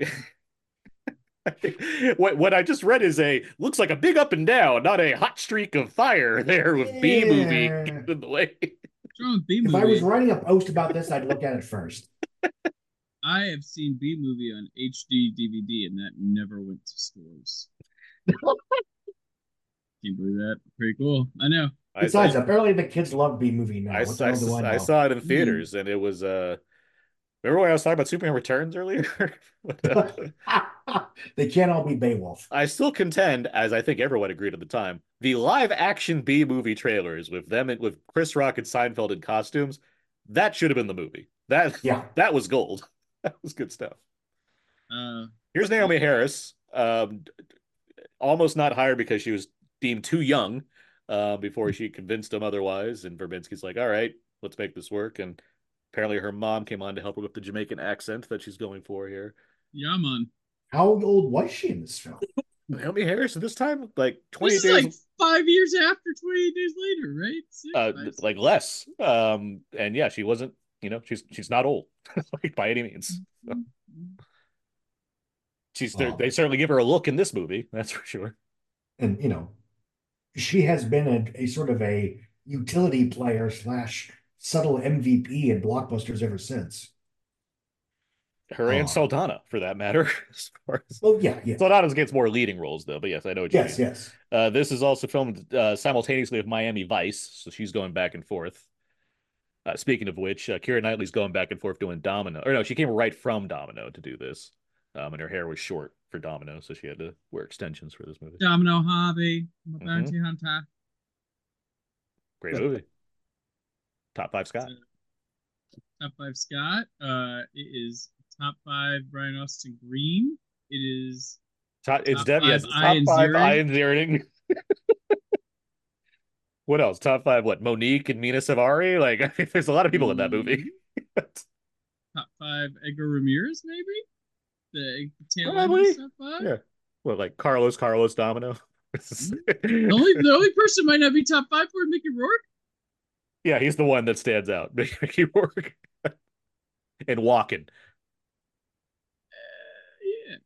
what what I just read is a looks like a big up and down, not a hot streak of fire there with Bee Movie in the way. What's wrong If I was writing a post about this, I'd look at it first. I have seen Bee Movie on HD DVD, and that never went to stores. Can you believe that? Pretty cool. I know. Besides, I, apparently the kids love Bee Movie now. I, What I, I I saw it in Hmm. theaters and it was uh remember when I was talking about Superman Returns earlier? they can't all be Beowulf. I still contend, as I think everyone agreed at the time, the live action Bee Movie trailers with them and with Chris Rock and Seinfeld in costumes, that should have been the movie. That Yeah. that was gold. That was good stuff. Uh, Here's Naomie Harris, um, almost not hired because she was deemed too young uh, before she convinced him otherwise. And Verbinski's like, all right, let's make this work. And apparently her mom came on to help her with the Jamaican accent that she's going for here. yeah, man. How old was she in this film? Naomie Harris at this time, like 20 This days, like five years after, twenty days later, right? Six, uh, five, like less. Um, and yeah, she wasn't, you know, she's she's not old like by any means. She's Oh. they certainly give her a look in this movie, that's for sure. And you know, she has been a, a sort of a utility player slash subtle MVP in blockbusters ever since. Her and. Saldana, for that matter. As far as Well, yeah, yeah. Saldana gets more leading roles though, but yes, I know what you Yes, mean. yes. Uh, this is also filmed uh, simultaneously with Miami Vice, so she's going back and forth. Uh, speaking of which, uh, Keira Knightley's going back and forth doing Domino. Or no, she came right from Domino to do this, um, and her hair was short for Domino, so she had to wear extensions for this movie. Domino Harvey, I'm a Mhm. bounty hunter. Great movie. Top five Scott. Top five Scott. Uh, it is top five Brian Austin Green. It is Top, it's Top Dev. Yes, top five Ian Ziering. what else? Top five. What? Mo'Nique and Mena Suvari. Like, I mean, there's a lot of people in that movie. top five Edgar Ramirez, maybe the tail Probably. of top five. Yeah. Well, like Carlos, Carlos Domino. The only the only person might not be top five for Mickey Rourke. Yeah, he's the one that stands out. Mickey Rourke and Walken. Uh, yeah.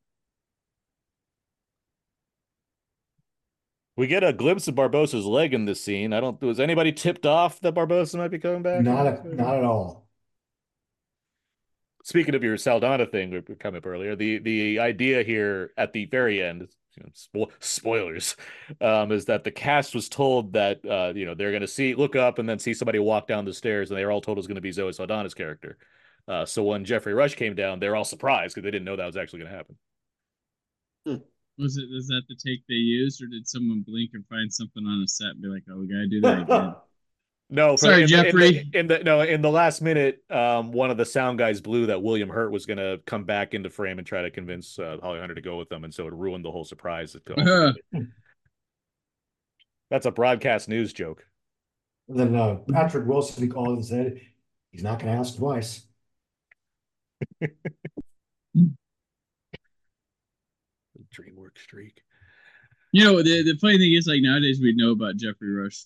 We get a glimpse of Barbossa's leg in this scene. I don't. Was anybody tipped off that Barbossa might be coming back? Not a, not at all. Speaking of your Saldana thing, we we come up earlier. The the idea here at the very end, you know, spo- spoilers, um, is that the cast was told that uh, you know they're going to see look up and then see somebody walk down the stairs, and they were all told it was going to be Zoe Saldana's character. Uh, so when Geoffrey Rush came down, they're all surprised because they didn't know that was actually going to happen. Was it was that the take they used, or did someone blink and find something on a set and be like, "Oh, we gotta do that again"? No, Sorry, in the- in the- Geoffrey. In the, no, in the last minute, um, one of the sound guys blew that William Hurt was going to come back into frame and try to convince uh, Holly Hunter to go with them, and so it ruined the whole surprise. That's a broadcast news joke. And then uh, Patrick Wilson called and said he's not going to ask twice. DreamWorks streak. You know, the the funny thing is, like nowadays we know about Geoffrey Rush.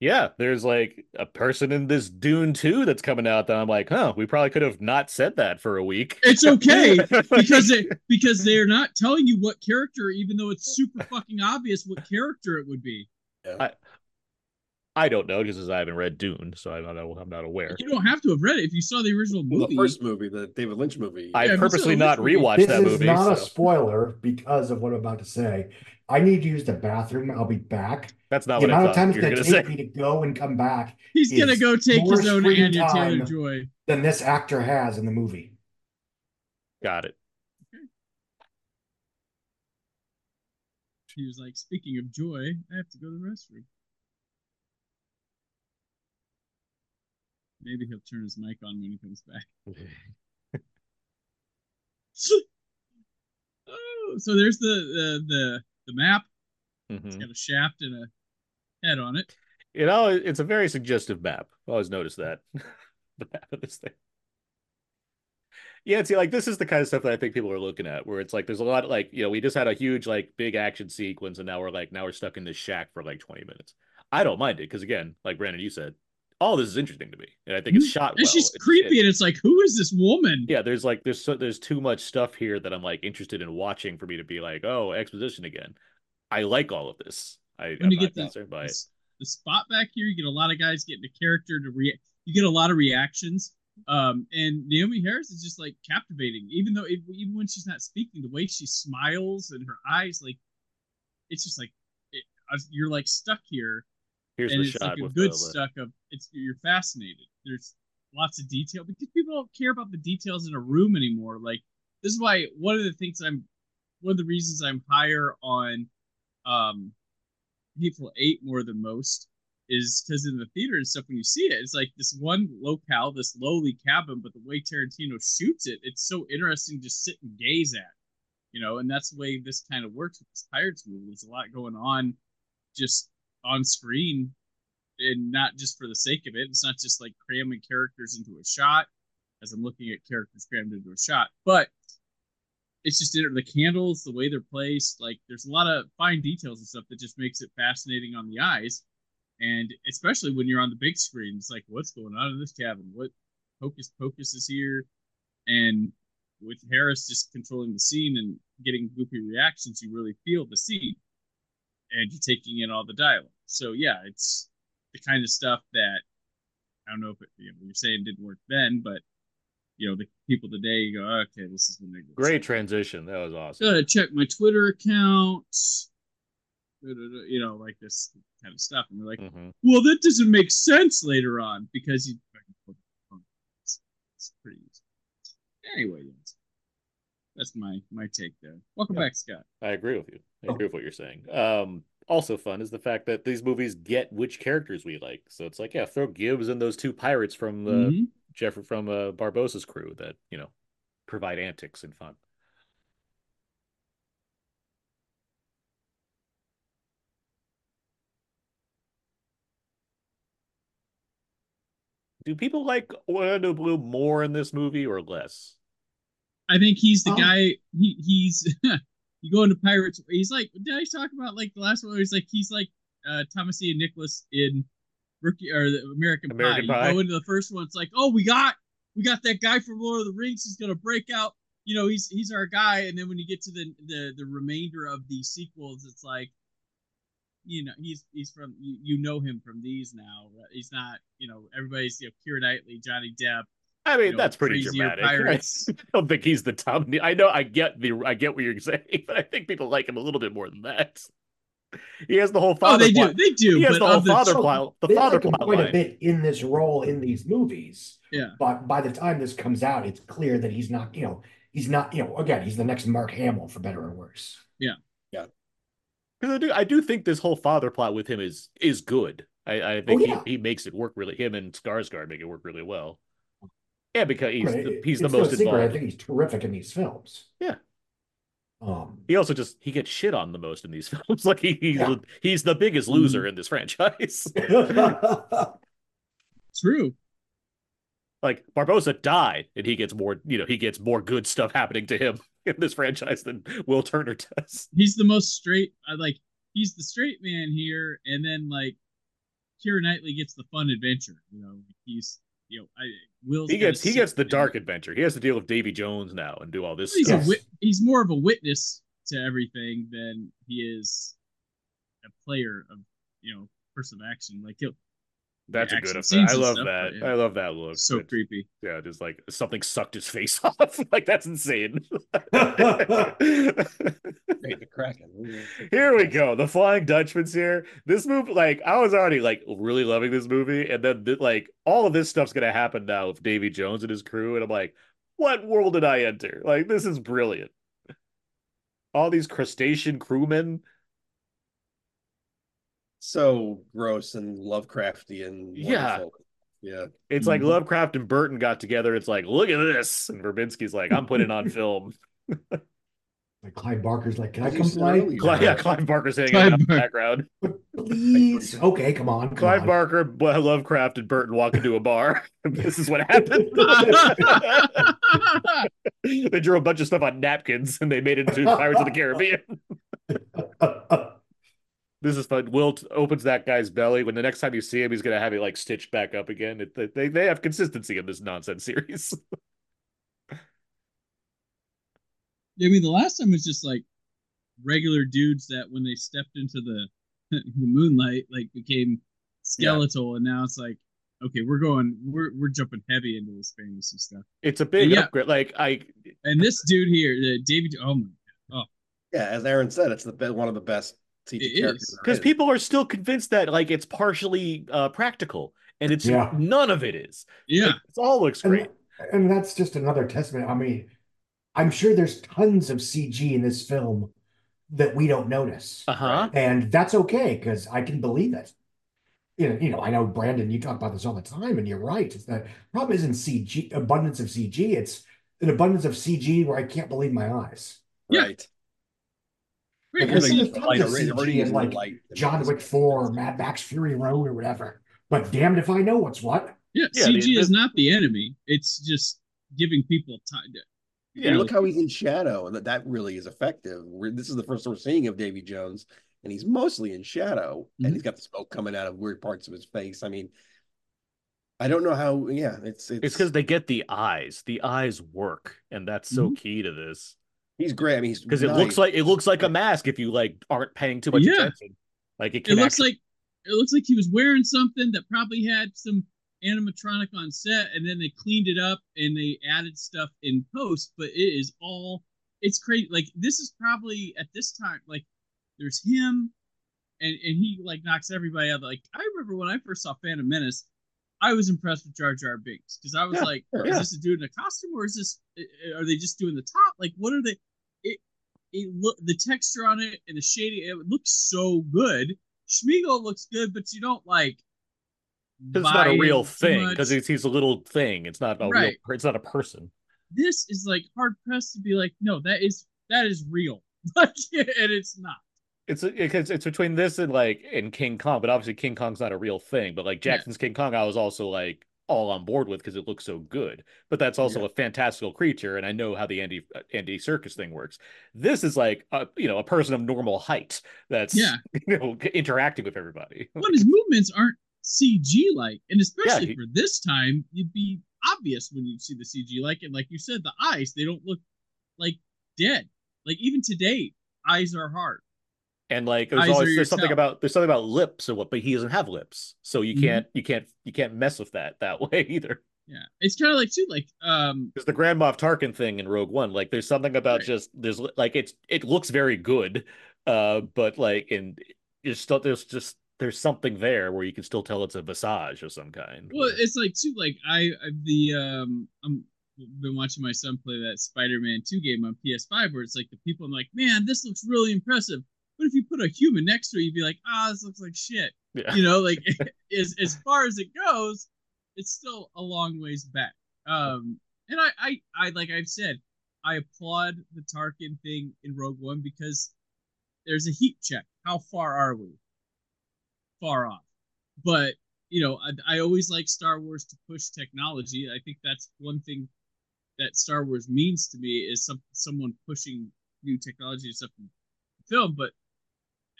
Yeah, there's like a person in this Dune 2 that's coming out that I'm like, huh, we probably could have not said that for a week. It's okay because they because they're not telling you what character, even though it's super fucking obvious what character it would be. I don't know because I haven't read Dune, so I don't know. I'm not aware. You don't have to have read it if you saw the original Well, movie. the first movie, the David Lynch movie. I Yeah, purposely so not which movie? rewatched This that is movie. not a spoiler because of what I'm about to say. I need to use the bathroom. I'll be back. that's not the what I amount of times you were going to take say. me to go and come back He's gonna go take his own screen Anya Taylor time. Joy. than this actor has in the movie. Got it. He was like, "Speaking of joy, I have to go to the restroom." Maybe he'll turn his mic on when he comes back. oh, so there's the the the, the map. It's Mhm. got a shaft and a head on it. You know, it's a very suggestive map. I always noticed that. the map of this thing. Yeah, see, like this is the kind of stuff that I think people are looking at, where it's like there's a lot of like, you know, we just had a huge like big action sequence, and now we're like now we're stuck in this shack for like 20 minutes. I don't mind it because again, like Brandon, you said, all this is interesting to me, and I think it's shot And well. she's It's- creepy, it- and it's like, who is this woman? yeah, there's like there's so there's too much stuff here that I'm like interested in watching for me to be like, oh, exposition again. I like all of this. I, When I'm you not get the, concerned by it. the, the spot back here, you get a lot of guys getting a character to react. You get a lot of reactions. Um, and Naomie Harris is just like captivating, even though it, even when she's not speaking, the way she smiles and her eyes, like it's just like it, you're like stuck here, Here's and it's like a good the, stuck of it's you're fascinated. There's lots of detail because people don't care about the details in a room anymore. Like this is why one of the things I'm one of the reasons I'm higher on um Hateful Eight more than most is because in the theater and stuff when you see it, it's like this one locale, this lowly cabin, but the way Tarantino shoots it, it's so interesting to just sit and gaze at. You know, and that's the way this kind of works with this Pirates movie. There's a lot going on just on screen and not just for the sake of it. It's not just like cramming characters into a shot as I'm looking at characters crammed into a shot, but it's just the candles, the way they're placed. Like there's a lot of fine details and stuff that just makes it fascinating on the eyes, and especially when you're on the big screen, it's like what's going on in this cabin? What hocus pocus is here? And with Harris just controlling the scene and getting goofy reactions, you really feel the scene, and you're taking in all the dialogue. So yeah, it's the kind of stuff that I don't know if it, you know, you're saying didn't work then, but you know the people today you go okay this is they get Great transition. That was awesome. gotta check my twitter account you know like this kind of stuff and we're like Mhm. well that doesn't make sense later on because you it's, it's pretty easy anyway yes. That's my my take there welcome Yeah. back scott I agree with you. I Oh. agree with what you're saying. Um, also fun is the fact that these movies get which characters we like. So it's like, yeah, throw Gibbs and those two pirates from the Mhm. Jeffrey from uh, Barbossa's crew that you know provide antics and fun. Do people like Orlando Bloom more in this movie or less? I think he's the Oh. guy. He he's you go into Pirates. He's like did I talk about like the last one? Where he's like he's like uh Thomas Ian Nicholas in Rookie or the American, American Pie. Pie. You go into the first one, it's like oh we got we got that guy from Lord of the Rings. He's gonna break out. You know he's he's our guy. And then when you get to the the the remainder of the sequels, it's like you know he's he's from you, you know him from these now. He's not you know everybody's you know Keira Knightley, Johnny Depp. I mean, you know, that's pretty dramatic. Pirates. I don't think he's the top. I know I get the I get what you're saying, but I think people like him a little bit more than that. He has the whole oh, father. Oh, father. they do, plot. they do. He has but the whole of the, father plot. The father like plot quite a bit in this role in these movies. Yeah. But by the time this comes out, it's clear that he's not, you know, he's not, you know, again, he's the next Mark Hamill for better or worse. Yeah. Yeah. Because I do, I do think this whole father plot with him is is good. I, I think Oh, yeah. he, he makes it work really. Him and Skarsgård make it work really well. Yeah, because he's Right, the, it- he's the it's no most secret. I think he's terrific in these films. Yeah. Um, He also just he gets shit on the most in these films. Like he, he's Yeah. he's the biggest loser in this franchise. True. like Barbossa died, and he gets more. You know, he gets more good stuff happening to him in this franchise than Will Turner does. He's the most straight. I like. He's the straight man here, and then like, Keira Knightley gets the fun adventure. You know, he's you know, I Will's He gets he gets the dark adventure. He has to deal with Davy Jones now and do all this He's stuff. a wit, he's more of a witness to everything than he is a player of you know person of action. Like he'll That's a good effect. I love stuff, that. yeah. I love that look. so It's- creepy. Yeah, just like something sucked his face off. like that's insane. Here we go. The Flying Dutchman's here. This movie, like, I was already like really loving this movie, and then like all of this stuff's gonna happen now with Davy Jones and his crew, and I'm like, what world did I enter? Like, this is brilliant. All these crustacean crewmen. So gross and Lovecraftian. Yeah. wonderful. Yeah. It's like Mhm. Lovecraft and Burton got together. It's like, look at this, and Verbinski's like, I'm putting it on film. like Clive Barker's like, can I As you come play? earlier. Yeah, Clive Barker's hanging Clive out in the Barker. background. Please. Okay, come on. Come Clive on. Barker, Lovecraft, and Burton walk into a bar. this is what happened. they drew a bunch of stuff on napkins and they made it into Pirates of the Caribbean. This is fun. Wilt opens that guy's belly. When the next time you see him, he's gonna have it like stitched back up again. It, they they have consistency in this nonsense series. I mean, the last time was just like regular dudes that when they stepped into the the moonlight, like became skeletal, and now it's like, okay, we're going, we're we're jumping heavy into this fantasy stuff. It's a big Yeah. upgrade. Like I, And this dude here, uh, David, oh my, God. oh Yeah, as Aaron said, it's the be- one of the best CG It characters. because people are still convinced that like it's partially uh, practical, and it's Yeah. none of it is. yeah, Like, it all looks great. and that's just another testament. I mean, I'm sure there's tons of CG in this film that we don't notice. Uh huh. And that's okay because I can believe it. You know, you know, I know Brandon, you talk about this all the time, and you're right. It's the problem isn't CG abundance of CG, it's an abundance of CG where I can't believe my eyes. Yeah. right. Right, Because and there's see, tons of CG already in, in like, light. John Wick 4 or Mad Max Fury Road or whatever. But damned if I know what's what. yeah, Yeah, CG the- is not the enemy. It's just giving people time. To, Yeah, look how he's in shadow, and that, that really is effective. We're, this is the first we're seeing of Davy Jones, and he's mostly in shadow, Mhm. and he's got the smoke coming out of weird parts of his face. I mean, I don't know how. Yeah, it's it's It's because they get the eyes. The eyes work, and that's so Mm-hmm. key to this. He's great. I mean, he's Because it looks like it looks like a mask if you like aren't paying too much Yeah. attention. Like it it looks actually, like it looks like he was wearing something that probably had some animatronic on set and then they cleaned it up and they added stuff in post, but it is all it's crazy. Like this is probably at this time, like there's him and and he like knocks everybody out. Like I remember when I first saw Phantom Menace, I was impressed with Jar Jar Binks because I was Yeah, like, sure, is yeah. this a dude in a costume or is this eh, eh, are they just doing the top? Like what are they? It look the texture on it and the shading. It looks so good. Smeagol looks good, but you don't like. It's not a real thing. Because he's, he's a little thing. It's not a real. Right. It's not a person. this is like hard pressed to be like, no, that is that is real, like, and it's not. It's it's it's between this and like and King Kong, but obviously King Kong's not a real thing. But like Yeah. Jackson's King Kong, I was also like all on board with because it looks so good. But that's also Yeah. a fantastical creature, and I know how the Andy uh, Andy Serkis thing works. This is like a you know a person of normal height that's Yeah. you know interacting with everybody. When his movements aren't CG like, and especially he- for this time, it'd be obvious when you see the CG like, and like you said, the eyes they don't look like dead. Like even today, eyes are hard. And like there's always there's something about there's something about lips or what, but he doesn't have lips, so you Mhm. can't you can't you can't mess with that that way either. Yeah, it's kind of like too, like um, There's the Grand Moff Tarkin thing in Rogue One. Like there's something about Right. just there's like it's it looks very good, uh, but like in there's still there's just there's something there where you can still tell it's a visage of some kind. well, it's like too, like I, I the um, I'm been watching my son play that Spider-Man 2 game on PS5 where it's like the people I'm like, man, this looks really impressive. But if you put a human next to it, you'd be like, ah, this looks like shit. yeah. You know, like as as far as it goes, it's still a long ways back. Um, and I, I, I like I've said, I applaud the Tarkin thing in Rogue One because there's a heat check. How far are we? Far off. But you know, I, I always like Star Wars to push technology. I think that's one thing that Star Wars means to me is some someone pushing new technology and stuff in film. But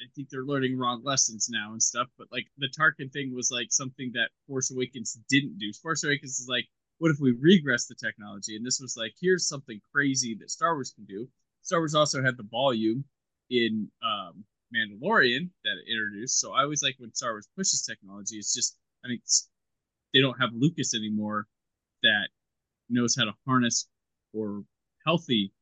I think they're learning wrong lessons now and stuff. But like the Tarkin thing was like something that Force Awakens didn't do. Force Awakens is like, what if we regress the technology? And this was like, here's something crazy that Star Wars can do. Star Wars also had the volume in um, Mandalorian that it introduced. So I always like when Star Wars pushes technology. It's just I mean, they don't have Lucas anymore that knows how to harness or healthy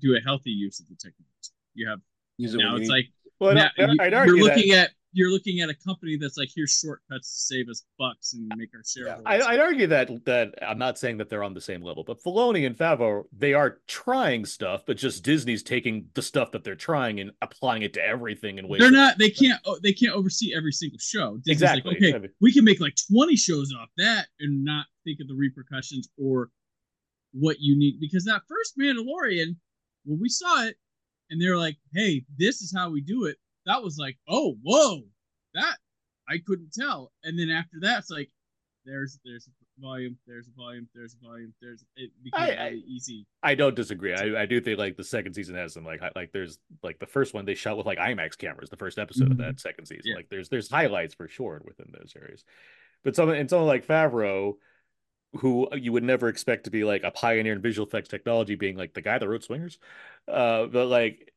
do a healthy use of the technology. You have Use now it's like Well, now, I'd, I'd are argue that. looking at you're looking at a company that's like here's shortcuts to save us bucks and make our shareholders. I, I'd argue that that I'm not saying that they're on the same level, but Filoni and Favreau they are trying stuff, but just Disney's taking the stuff that they're trying and applying it to everything in ways. They're not. They can't. oh, They can't oversee every single show. Disney's Exactly. Like, okay, I mean- we can make like 20 shows off that and not think of the repercussions or what you need because that first Mandalorian, when we saw it, and they're like, "Hey, this is how we do it." That was like, "Oh, whoa, that I couldn't tell." And then after that, it's like, "There's there's a volume, there's a volume, there's a volume, there's." It became I- I- easy. I don't disagree. I, I do think like the second season has some like like there's like the first one they shot with like IMAX cameras. The first episode of Mhm. that second season, Yeah. like there's there's highlights for sure within those areas. But someone and someone like Favreau, who you would never expect to be like a pioneer in visual effects technology, being like the guy that wrote Swingers, uh, but like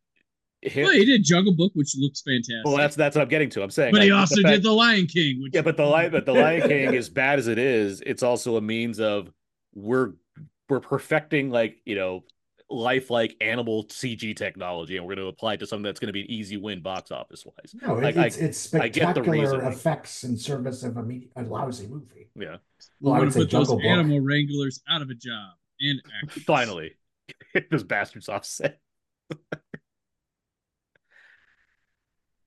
him. Well, he did Jungle Book, which looks fantastic. Well, that's that's what I'm getting to. I'm saying, but he like, the also fact- did The Lion King, which yeah, but the lion, but the Lion King, as bad as it is, it's also a means of we're we're perfecting like you know lifelike animal CG technology, and we're going to apply it to something that's going to be an easy win box office wise. No, it, Like, I- it's it's I get the spectacular effects in service of a, me- a lousy movie. Yeah, we Well, I would to put those Book. animal wranglers out of a job and actors. finally, those bastards offset.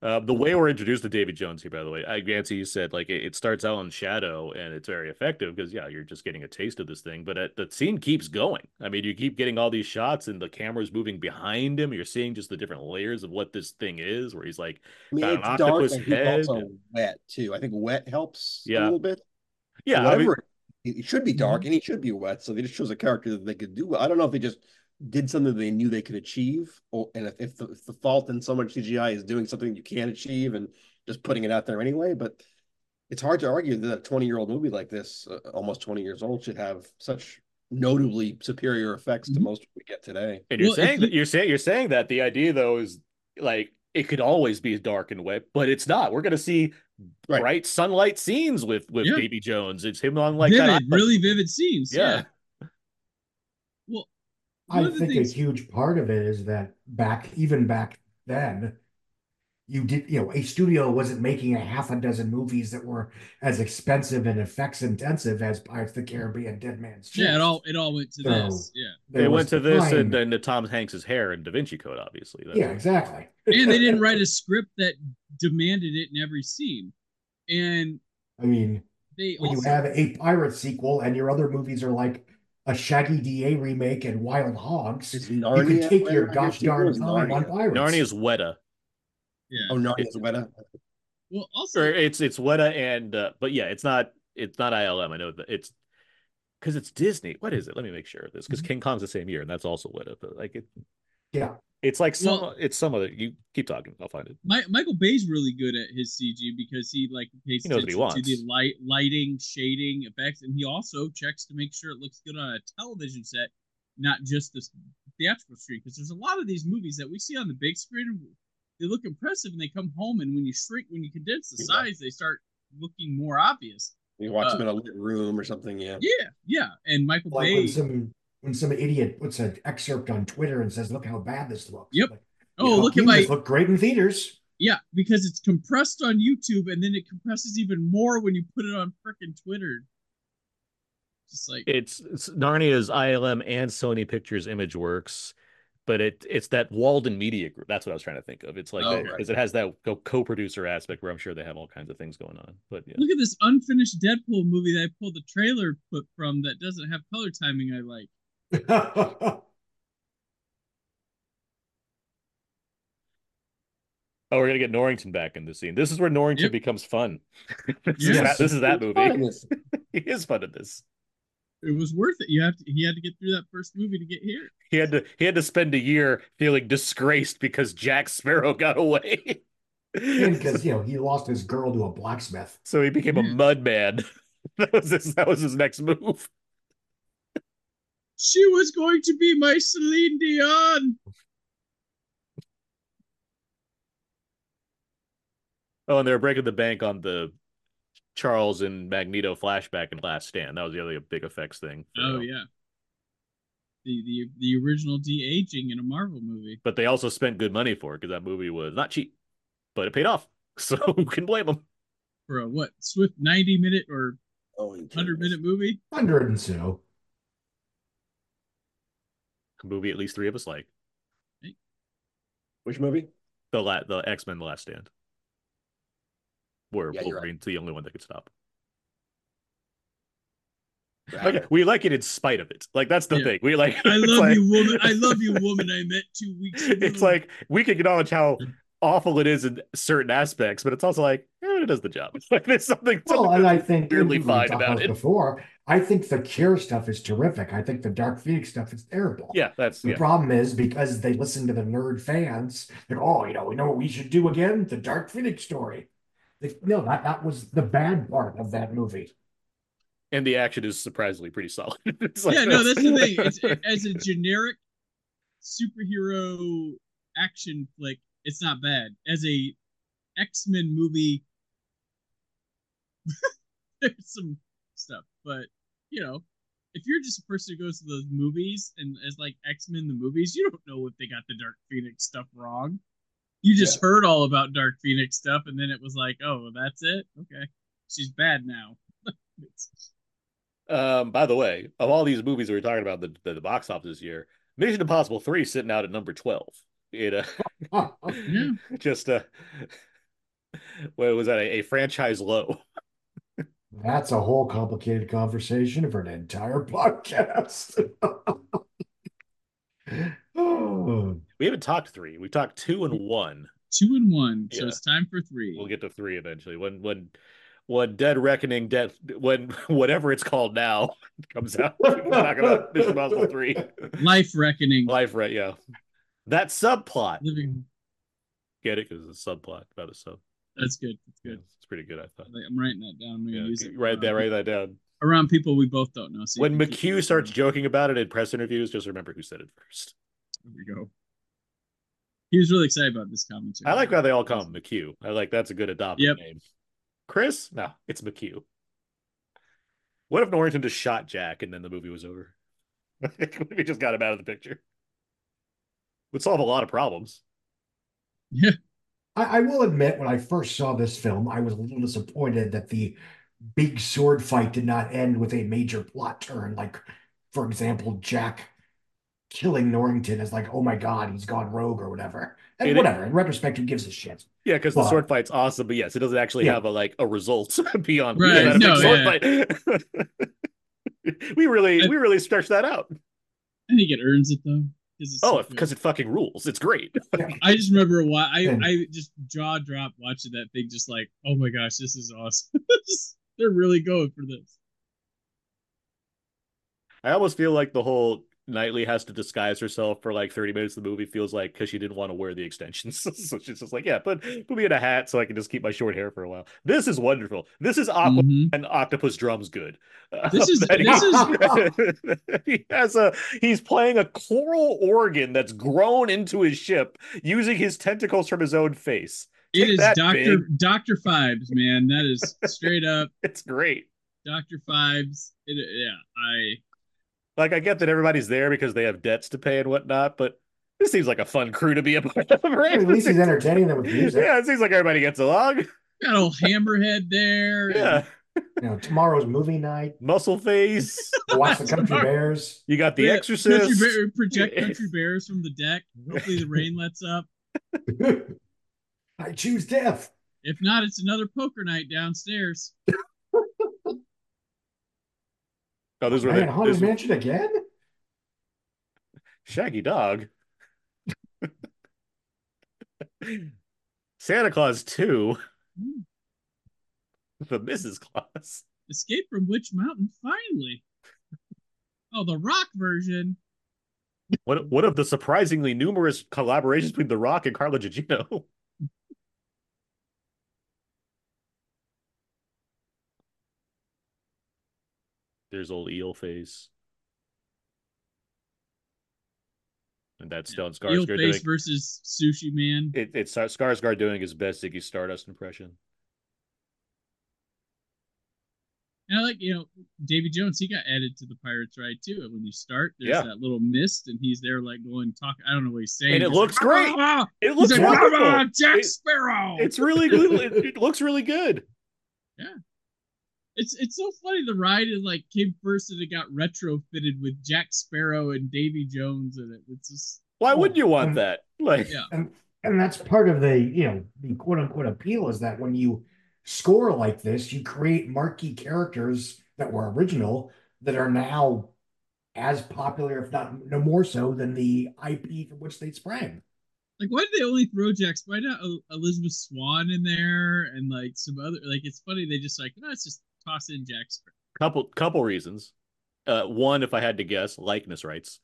Uh, the way we're introduced to Davy Jones here, by the way, I, Yancy, you said like it, it starts out in shadow and it's very effective because yeah, you're just getting a taste of this thing, but it, the scene keeps going. I mean, you keep getting all these shots and the camera's moving behind him. You're seeing just the different layers of what this thing is. Where he's like, I mean, it's dark and he's also wet too. I think wet helps Yeah. a little bit. yeah, I mean, it, it should be dark and he should be wet. So they just chose a character that they could do. I don't know if they just did something they knew they could achieve, or and if, if, the, if the fault in so much CGI is doing something you can't achieve and just putting it out there anyway. But it's hard to argue that a 20 year old movie like this, uh, almost 20 years old, should have such notably superior effects to Mhm. most we get today. and you're Well, saying that you- you're saying you're saying that the idea though is like it could always be dark and wet, but it's not. We're gonna see Right. bright sunlight scenes with with Yeah. Davy Jones. It's him on like vivid, that really vivid scenes. Yeah. Yeah. Well, I one of the think things- a huge part of it is that back, even back then, you did, you know, a studio wasn't making a half a dozen movies that were as expensive and effects intensive as Pirates of the Caribbean, Dead Man's Chest. yeah, it all it all went to So, this. Yeah. There They went to this time- and then to Tom Hanks's hair and Da Vinci Code, obviously. That's- yeah, exactly. And they didn't write a script that demanded it in every scene. And I mean, they when also you have a pirate sequel and your other movies are like a Shaggy DA remake and Wild Hogs, Is you Narnia can take your gosh darn is time on Narnia. pirates. Narnia's Weta. yeah. Oh, Narnia's Weta. Well, also Or it's it's Weta and uh, but yeah, it's not it's not ILM. I know that it's because it's Disney. What is it? Let me make sure of this because King Kong's the same year and that's also Weta. But like it, Yeah. it's like some Well- it's some other. You keep talking. I'll find it. Mi- Michael Bay's really good at his CG because he like pays He knows what he attention to the light, lighting, shading, effects, and he also checks to make sure it looks good on a television set, not just the theatrical screen. Because there's a lot of these movies that we see on the big screen, they look impressive, and they come home, and when you shrink, when you condense the Yeah. size, they start looking more obvious. You watch Uh, them in a lit room or something. Yeah. Yeah, yeah, and Michael Like Bay. when some when some idiot puts an excerpt on Twitter and says, "Look how bad this looks." Yep. Like, oh, know, look at my This looked great in theaters. Yeah, because it's compressed on YouTube and then it compresses even more when you put it on frickin' Twitter. Just like It's, it's Narnia's ILM and Sony Pictures Imageworks, but it it's that Walden Media Group. That's what I was trying to think of. It's like Oh, because right. it has that co- co-producer aspect where I'm sure they have all kinds of things going on. But yeah, look at this unfinished Deadpool movie that I pulled the trailer clip from that doesn't have color timing I like. oh, we're gonna get Norrington back in the scene. This is where Norrington Yep. becomes fun. this, is that, this is that It's movie. this. he is fun in this. It was worth it. You have to he had to get through that first movie to get here. He had to he had to spend a year feeling disgraced because Jack Sparrow got away. because you know he lost his girl to a blacksmith. so he became a Yeah. mud man. That was his, that was his next move. She was going to be my Celine Dion. Oh, and they were breaking the bank on the Charles and Magneto flashback in Last Stand. That was the other big effects thing. Oh yeah. The the the original de aging in a Marvel movie. But they also spent good money for it because that movie was not cheap, but it paid off. So who can blame them? For a what swift ninety minute or Oh, you hundred minute movie? Hundred and so. A movie at least three of us like. Which movie? The la- the X Men: The Last Stand, where Yeah, you're right. Wolverine's the only one that could stop. Right. Like, we like it in spite of it. Like that's the Yeah. thing. We like. I love like- you, woman. I love you, woman. I met two weeks ago. It's like we can acknowledge how awful it is in certain aspects, but it's also like, yeah, it does the job. It's like there's something. Well, something and I think weirdly we fine talked about it. before. I think the Cure stuff is terrific. I think the Dark Phoenix stuff is terrible. yeah, that's The yeah. problem is because they listen to the nerd fans, like, oh, you know, we know what we should do again? The Dark Phoenix story. Like, no, that, that was the bad part of that movie. and the action is surprisingly pretty solid. It's like- yeah, no, that's the thing. It's as a generic superhero action flick, it's not bad. As a X Men movie, there's some stuff, but you know, if you're just a person who goes to those movies and as like X Men the movies, you don't know if they got the Dark Phoenix stuff wrong. You just heard all about Dark Phoenix stuff, and then it was like, oh, that's it. Okay, she's bad now. Um, by the way, of all these movies we were talking about the, the, the box office this year, Mission Impossible 3 sitting out at number 12. It uh, yeah. just uh what was that a, a franchise low? That's a whole complicated conversation for an entire podcast. Oh, We haven't talked three. We talked two and one. two and one. So it's time for three. We'll get to three eventually. When when when Dead Reckoning, Death, when whatever it's called now comes out, we can talk about Mission Impossible 3. Life reckoning. Life right, yeah. That subplot. Living. Get it? Because it's a subplot about a sub. That's good. That's good. it's pretty good, I thought. I'm writing that down. I'm gonna Yeah, use it. write that, write that down. Around people we both don't know. So When McQ starts joking about it in press interviews, just remember who said it first. There we go. He was really excited about this commentary. I like how they all call him McQ. I like that's a good adopted Yep. name. Chris? No, it's McQ. What if Norrington just shot Jack and then the movie was over? we just got him out of the picture. Would solve a lot of problems. Yeah. I, I will admit, when I first saw this film, I was a little disappointed that the big sword fight did not end with a major plot turn. Like, for example, Jack killing Norrington is like, oh my God, he's gone rogue or whatever. And It- whatever. In retrospect, who gives a shit? Yeah, because the sword fight's awesome, but yes, it doesn't actually Yeah. have a like a result beyond Right, we had a no, sword yeah. fight. we really I- we really stretched that out. I think it earns it though. 'Cause it's Oh, good. because it fucking rules. It's great. I just remember why I, I just jaw dropped watching that thing, just like, oh my gosh, this is awesome. They're really going for this. I almost feel like the whole Knightley has to disguise herself for like 30 minutes of the movie feels like because she didn't want to wear the extensions. so she's just like, yeah, put put me in a hat so I can just keep my short hair for a while. This is wonderful. This is Aqua Mhm. and Octopus Drums good. This is- That this he, he has a he's playing a choral organ that's grown into his ship using his tentacles from his own face. It Take is that, Doctor. Doctor Phibes, man. That is straight up It's great. Doctor Phibes. It, yeah, I Like I get that everybody's there because they have debts to pay and whatnot, but this seems like a fun crew to be a part of, right? At least he's entertaining them with music. Yeah, it seems like everybody gets along. got old Hammerhead there. and- Yeah, You know, tomorrow's movie night. muscle face. Watch the Country Bears. You got the Yeah, Exorcist. Country bear, project country bears from the deck. Hopefully the rain lets up. I choose death. If not, it's another poker night downstairs. Oh, those were Man, the Haunted this- Mansion again? Shaggy Dog. Santa Claus 2. Hmm. The Mrs. Claus. Escape from Witch Mountain, finally. Oh, the rock version. What what of the surprisingly numerous collaborations between The Rock and Carla Gugino? There's old eel face. And that's Stone Eel Skarsgård doing face versus Sushi Man. it, it's Skarsgård doing his best Ziggy Stardust impression. And I like, you know, Davy Jones, he got added to the Pirates Ride too. When you start, there's Yeah. that little mist, and he's there like going talk. I don't know what he's saying. And it He's looks like, great. "Ah!" ah, ah. It looks like, ah, wonderful. "Come on, Jack It- Sparrow. it's really good. It, it looks really good. It's it's so funny. The ride is like came first, and it got retrofitted with Jack Sparrow and Davy Jones in it. It's just Why wouldn't you want Um, that? Like, yeah. And and that's part of the, you know, the quote unquote appeal is that when you score like this, you create marquee characters that were original that are now as popular, if not no more so, than the IP from which they sprang. Like, why did they only throw Jack? Why not Elizabeth Swann in there and like some other? Like, it's funny they just like, no, let's just toss in Jack Sparrow. couple couple reasons. Uh, one, if I had to guess, likeness rights.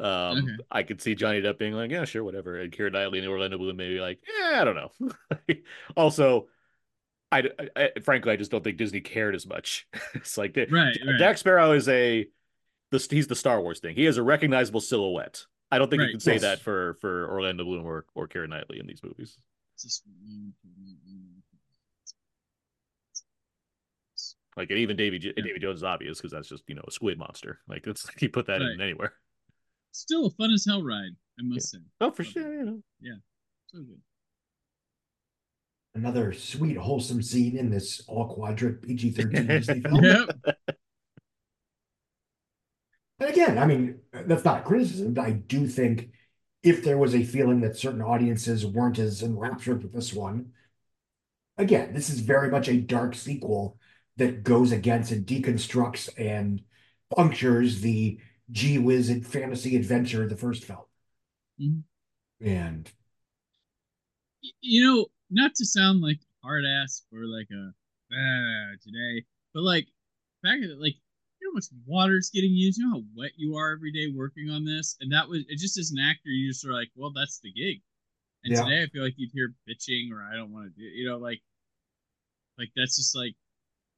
Um, Okay. I could see Johnny Depp being like, yeah, sure, whatever, and Keira Knightley and Orlando Bloom maybe like, yeah, I don't know. also, I, I- I- frankly, I just don't think Disney cared as much. it's like Right, right. Jack Sparrow is a the he's the Star Wars thing. He has a recognizable silhouette. I don't think you Right. can say Yes. that for for Orlando Bloom or or Keira Knightley in these movies. Just- Like and even Davy Yeah. Davy Jones is obvious because that's just you know a squid monster. Like it's you put that in anywhere. Still a fun as hell ride, I must say. Oh, for sure. You know. Yeah, so good. Another sweet, wholesome scene in this all quadrant PG 13 Disney film. Yep. And again, I mean, that's not a criticism, but I do think if there was a feeling that certain audiences weren't as enraptured with this one, again, this is very much a dark sequel that goes against and deconstructs and punctures the gee whiz and fantasy adventure of the first film. Mhm. And you know, not to sound like hard ass or like a ah, today, but like back at like you know how much water's getting used, you know how wet you are every day working on this, and that was it. Just as an actor, you just are like, well, that's the gig. And Yeah. today, I feel like you'd hear bitching or I don't want to do, you know, like, like that's just like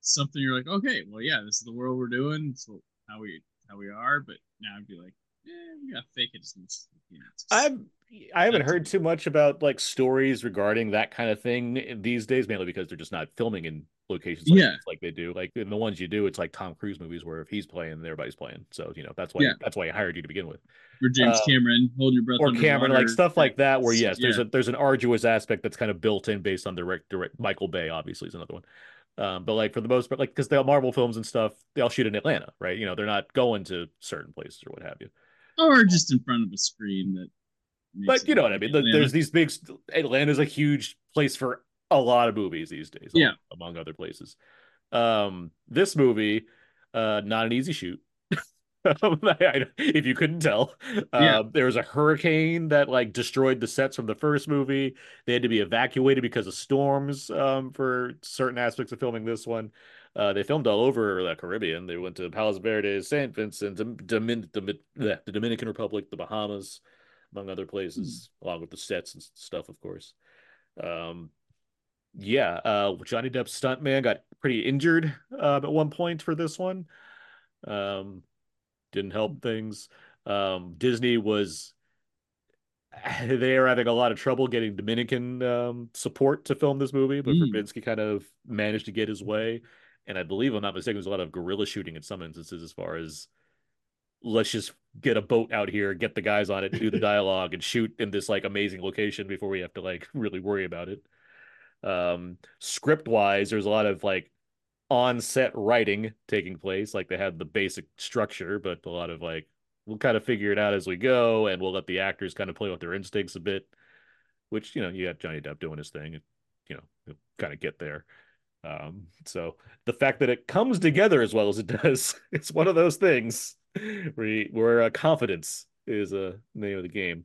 something you're like, okay, well, yeah, this is the world we're doing. It's how we how we are. But now I'd be like, yeah, we gotta fake it as much as we can. It's just- I'm I haven't heard too much about like stories regarding that kind of thing these days, mainly because they're just not filming in locations like, Yeah. like they do. Like in the ones you do, it's like Tom Cruise movies where if he's playing, everybody's playing. So you know that's why Yeah. that's why he hired you to begin with. Or James Uh, Cameron holding your breath or Cameron, like stuff like that, where yes, there's Yeah. a there's an arduous aspect that's kind of built in based on direct direct. Michael Bay obviously is another one, um, but like for the most part, like because the Marvel films and stuff, they all shoot in Atlanta, right? You know, they're not going to certain places or what have you. or just in front of a screen that. But you know what I mean. Atlanta. There's these big. Atlanta's a huge place for a lot of movies these days. Yeah. among other places. Um, this movie, uh, not an easy shoot. I- if you couldn't tell, Yeah. uh, there was a hurricane that like destroyed the sets from the first movie. They had to be evacuated because of storms um, for certain aspects of filming this one. Uh, they filmed all over the Caribbean. They went to Palos Verdes, Saint Vincent, Dom- Domin- Domin- the Dominican Republic, the Bahamas, among other places, along with the sets and stuff, of course. Um, yeah, uh, Johnny Depp's stuntman got pretty injured uh, at one point for this one. Um, didn't help things. Um, Disney was they are having a lot of trouble getting Dominican um, support to film this movie, but Mm. Verbinski kind of managed to get his way. And I believe, if I'm not mistaken, there's a lot of guerrilla shooting in some instances as far as let's just get a boat out here, get the guys on it, do the dialogue, and shoot in this like amazing location before we have to like really worry about it. Um, script wise, there's a lot of like on set writing taking place. Like they had the basic structure, but a lot of like we'll kind of figure it out as we go, and we'll let the actors kind of play with their instincts a bit. Which you know, you got Johnny Depp doing his thing, and you know, kind of get there. Um, so the fact that it comes together as well as it does, it's one of those things where you, where uh, confidence is a uh, name of the game.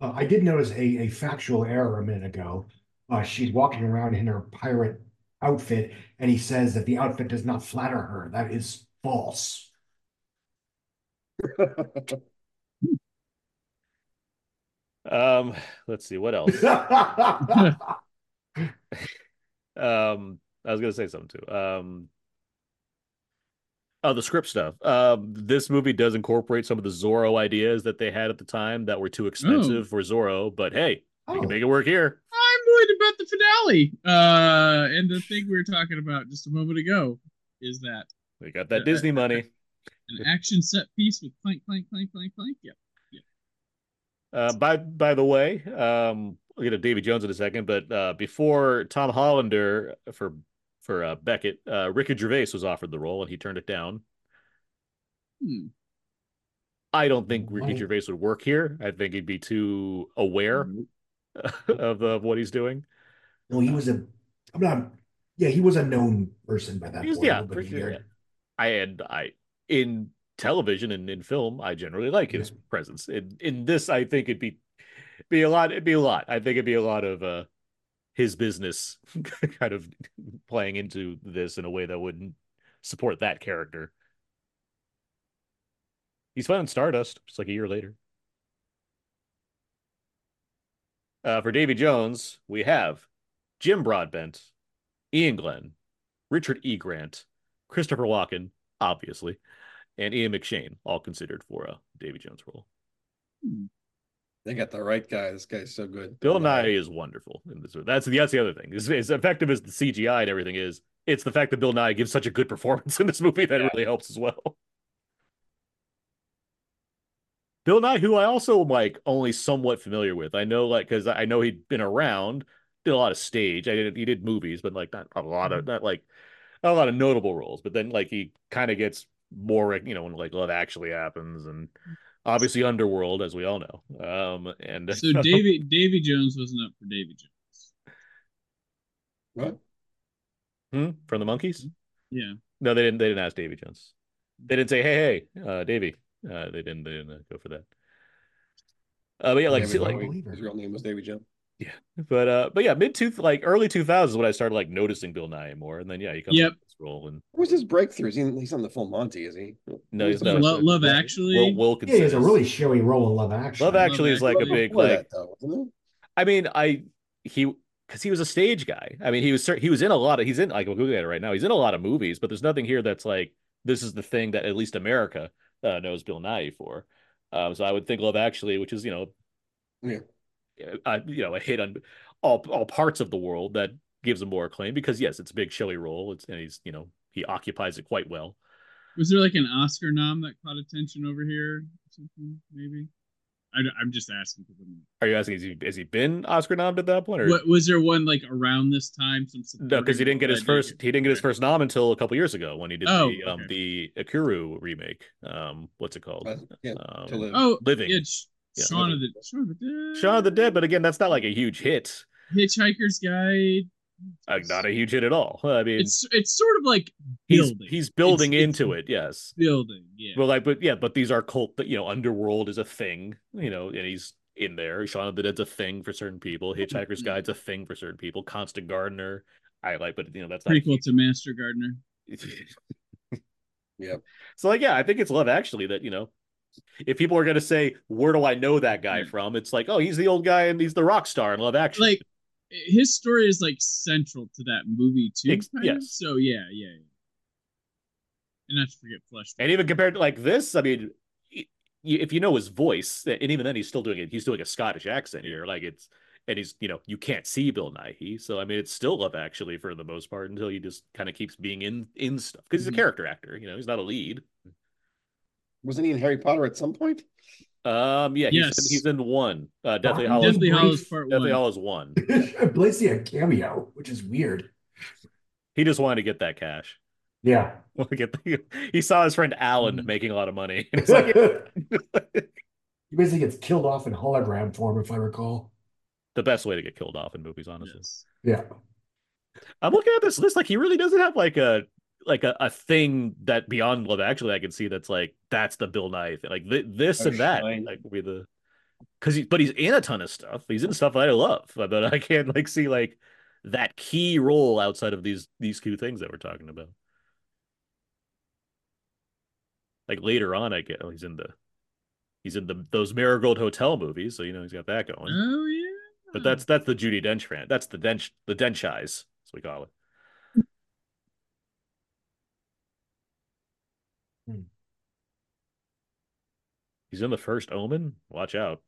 Uh, I did notice a, a factual error a minute ago. Uh, she's walking around in her pirate outfit, and he says that the outfit does not flatter her. That is false. Um, let's see what else. Um, I was gonna say something too. Um, oh, the script stuff. Um, this movie does incorporate some of the Zorro ideas that they had at the time that were too expensive for Zorro, but hey, we Oh. can make it work here. I'm worried about the finale. Uh, and the thing we were talking about just a moment ago is that We got that Uh, Disney money. an action set piece with clank, clank, clank, clank, clank. Yep. Uh, by by the way, um, we'll get to Davy Jones in a second, but uh, before Tom Hollander for for uh, Beckett, uh, Ricky Gervais was offered the role and he turned it down. Hmm. I don't think Ricky Why? Gervais would work here. I think he'd be too aware of, of what he's doing. No, he was a. I'm not. Yeah, he was a known person by that He was- point. yeah, sure, cared. I and I in television and in film, I generally like his Yeah. presence. In in this, I think it'd be be a lot. It'd be a lot. I think it'd be a lot of uh his business kind of playing into this in a way that wouldn't support that character. He's in Stardust, just like a year later. Uh, for Davy Jones, we have Jim Broadbent, Ian Glenn, Richard E. Grant, Christopher Walken, obviously, and Ian McShane, all considered for a Davy Jones role. They got the right guy. This guy's so good. Bill Nighy is wonderful in this. That's the that's the other thing. As, as effective as the CGI and everything is, it's the fact that Bill Nighy gives such a good performance in this movie that Yeah. really helps as well. Bill Nighy, who I also am like only somewhat familiar with. I know like because I know he'd been around, did a lot of stage. I did he did movies, but like not a lot of not like not a lot of notable roles. But then like he kind of gets more you know when like Love Actually happens and obviously Underworld as we all know. Um and So Davy Davy Jones wasn't up for Davy Jones. What? Hmm? from the monkeys. Yeah. No, they didn't. They didn't ask Davy Jones. They didn't say, "Hey, hey, uh, Davy." Uh, they didn't. They didn't uh, go for that. Uh, but yeah, like, see, like, His real name was Davy Jones. Yeah, but uh, but yeah, mid two, like early two thousands when I started like noticing Bill Nighy more, and then yeah, he comes Yep. up with this role and What was his breakthrough? Is he, he's on the full Monty, is he? No, he's not. Love. Love Actually. Will Wilkinson. Yeah, he has a really showy role in Love Actually. Love Actually is like a big Before like. that, though, I mean, I he because he was a stage guy. I mean, he was he was in a lot of he's in like we're looking at it right now. He's in a lot of movies, but there's nothing here that's like this is the thing that at least America uh, knows Bill Nighy for. Um, so I would think Love Actually, which is you know, Yeah. uh, you know, a hit on all all parts of the world that gives him more acclaim because yes, it's a big showy role. It's and he's you know he occupies it quite well. Was there like an Oscar nom that caught attention over here? Or something maybe. I, am just asking. Are you asking? Has he, has he been Oscar nommed at that point? Or? What, was there one like around this time? Some no, because he didn't get his first. He didn't get his first nom until a couple years ago when he did oh, the um, the Ikiru remake. Um, what's it called? Uh, yeah, um, live. Oh, living. Yeah, Yeah. Shaun of the Shaun of the Dead. Shaun of the Dead, but again, that's not like a huge hit. Hitchhiker's Guide. Like, not a huge hit at all. I mean, It's it's sort of like he's building. he's building It's- into it's it. Yes. building. Yeah. Well, like, but yeah, but these are cult. You know, Underworld is a thing. You know, and he's in there. Shaun of the Dead's a thing for certain people. Hitchhiker's mm-hmm. Guide's a thing for certain people. Constant Gardener, I like, but you know, that's not Prequel to Master Gardener. Yep. So like, yeah, I think it's Love Actually that you know, if people are gonna say, where do I know that guy from? It's like, oh, he's the old guy and he's the rock star in Love Actually. Like his story is like central to that movie too. Ex- kind of. yes. So yeah, yeah, yeah. And not to forget Flesh. and even compared to like this, I mean, y- y- if you know his voice, and even then he's still doing it. He's doing a Scottish accent here, like it's. And he's, you know, you can't see Bill Nighy, so I mean, it's still up Actually for the most part until he just kind of keeps being in in stuff because he's Mhm. a character actor. You know, he's not a lead. Wasn't he in Harry Potter at some point? Um, yeah, he's, Yes. he's in one. Uh, Deathly Deathly Hallows. Deathly Brief. Hallows Part Deathly One. Hallows one. Blazey a cameo, which is weird. He just wanted to get that cash. Yeah. Get the- he saw his friend Alan Mhm. making a lot of money. Like, he basically gets killed off in hologram form, if I recall. the best way to get killed off in movies, honestly. Yes. Yeah. I'm looking at this list like he really doesn't have like a like a, a thing that beyond love actually I can see that's like that's the Bill Nighy thing. Like th- this and that Shine. like the because he but he's in a ton of stuff. He's in stuff that I love, but I can't like see like that key role outside of these these two things that we're talking about. Like later on, I get oh, he's in the he's in the those Marigold Hotel movies, so you know he's got that going. Oh yeah. But that's that's the Judi Dench fan. That's the Dench the Dench eyes, as we call it. He's in the first Omen. Watch out.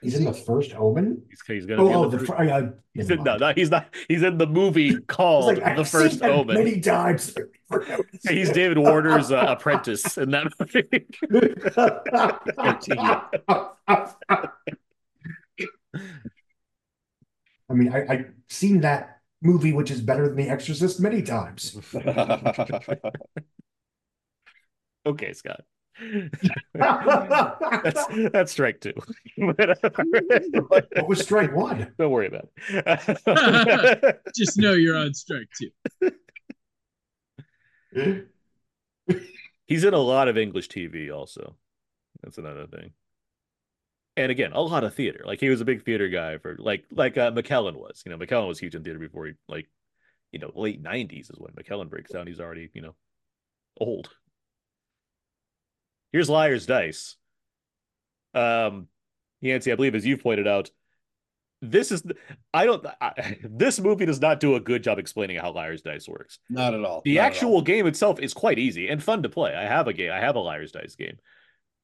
He's in the first Omen. He's, he's gonna Oh, be in oh, the, the fir- fr- I, I, he's in, no, no, he's not. He's in the movie called like, The First Omen. many times. He's David Warner's uh, apprentice in that movie. I mean, I, I've seen that movie, which is better than The Exorcist, many times. okay, Scott. That's that's strike two. What was strike one? Don't worry about it. Just know you're on strike too. He's in a lot of English TV also. That's another thing. And again, a lot of theater. Like he was a big theater guy for like like uh, McKellen was. You know, McKellen was huge in theater before he like, you know, late '90s is when McKellen breaks down. He's already you know old. Here's Liar's Dice. Um, Yancy, I believe as you've pointed out, this is I don't I, this movie does not do a good job explaining how Liar's Dice works. Not at all. The Not actual all. game itself is quite easy and fun to play. I have a game. I have a Liar's Dice game,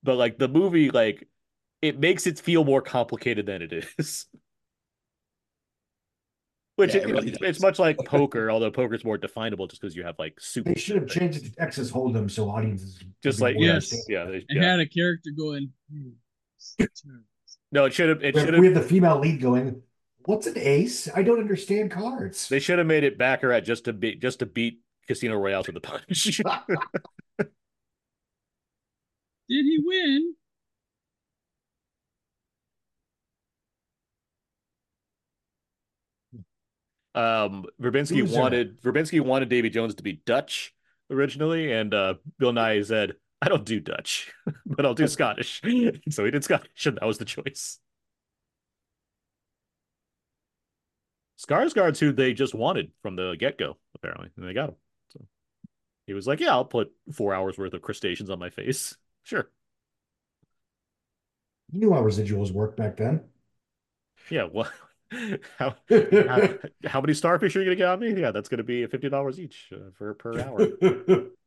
but like the movie, like it makes it feel more complicated than it is. Which Yeah, it- it really it's, much like poker, although poker's more definable just because you have like super. They should have changed it to Texas Hold'em so audiences Just like yes. understanding. Yeah, they, yeah. had a character going. "Hmm, No, it should have. It We should have, we have. have the female lead going, What's an ace? I don't understand cards. They should have made it Baccarat just to beat just to beat Casino Royale to the punch. Did he win? Um Verbinski uh, wanted Verbinski wanted Davy Jones to be Dutch originally, and uh Bill Nighy said, I don't do Dutch, but I'll do Scottish. so he did Scottish, and that was the choice. Skarsgård's who they just wanted from the get-go, apparently, and they got him. So he was like, Yeah, I'll put four hours worth of crustaceans on my face. Sure. You knew how residuals worked back then. Yeah, well how how, how many starfish are you gonna get on me? Yeah, that's gonna be fifty dollars each uh, for per hour.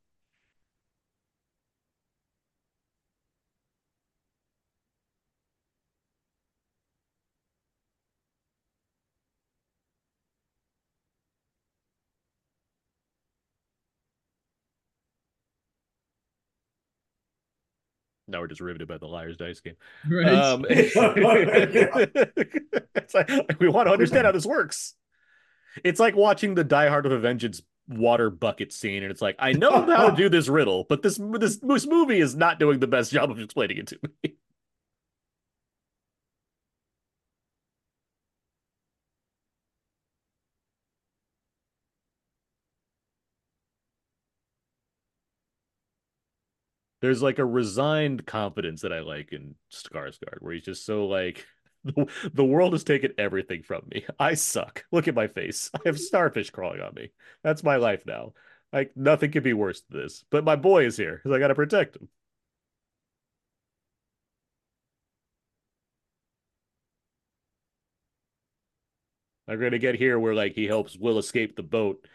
Now we're just riveted by the Liar's Dice game. Right. Um, it's like we want to understand how this works. It's like watching the Die Hard of a Vengeance water bucket scene, and it's like I know how to do this riddle, but this this this movie is not doing the best job of explaining it to me. There's like a resigned confidence that I like in Skarsgård, where he's just so like the, the world has taken everything from me. I suck. Look at my face. I have starfish crawling on me. That's my life now. Like nothing could be worse than this. But my boy is here because I got to protect him. I'm gonna get here where like he helps Will escape the boat,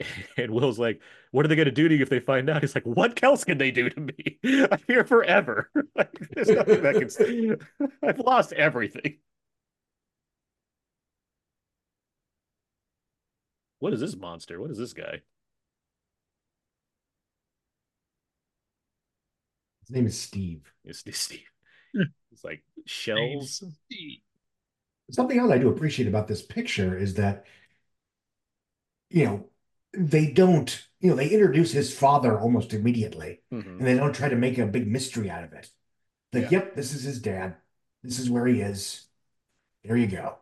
and Will's like, "What are they gonna do to you if they find out?" He's like, "What else can they do to me? I'm here forever. like, there's nothing that can. I've lost everything." What is this monster? What is this guy? His name is Steve. It's Steve. Hmm. It's like shells. Something else I do appreciate about this picture is that, you know, they don't, you know, they introduce his father almost immediately, Mhm. and they don't try to make a big mystery out of it. Like, Yeah. yep, this is his dad. This is where he is. There you go.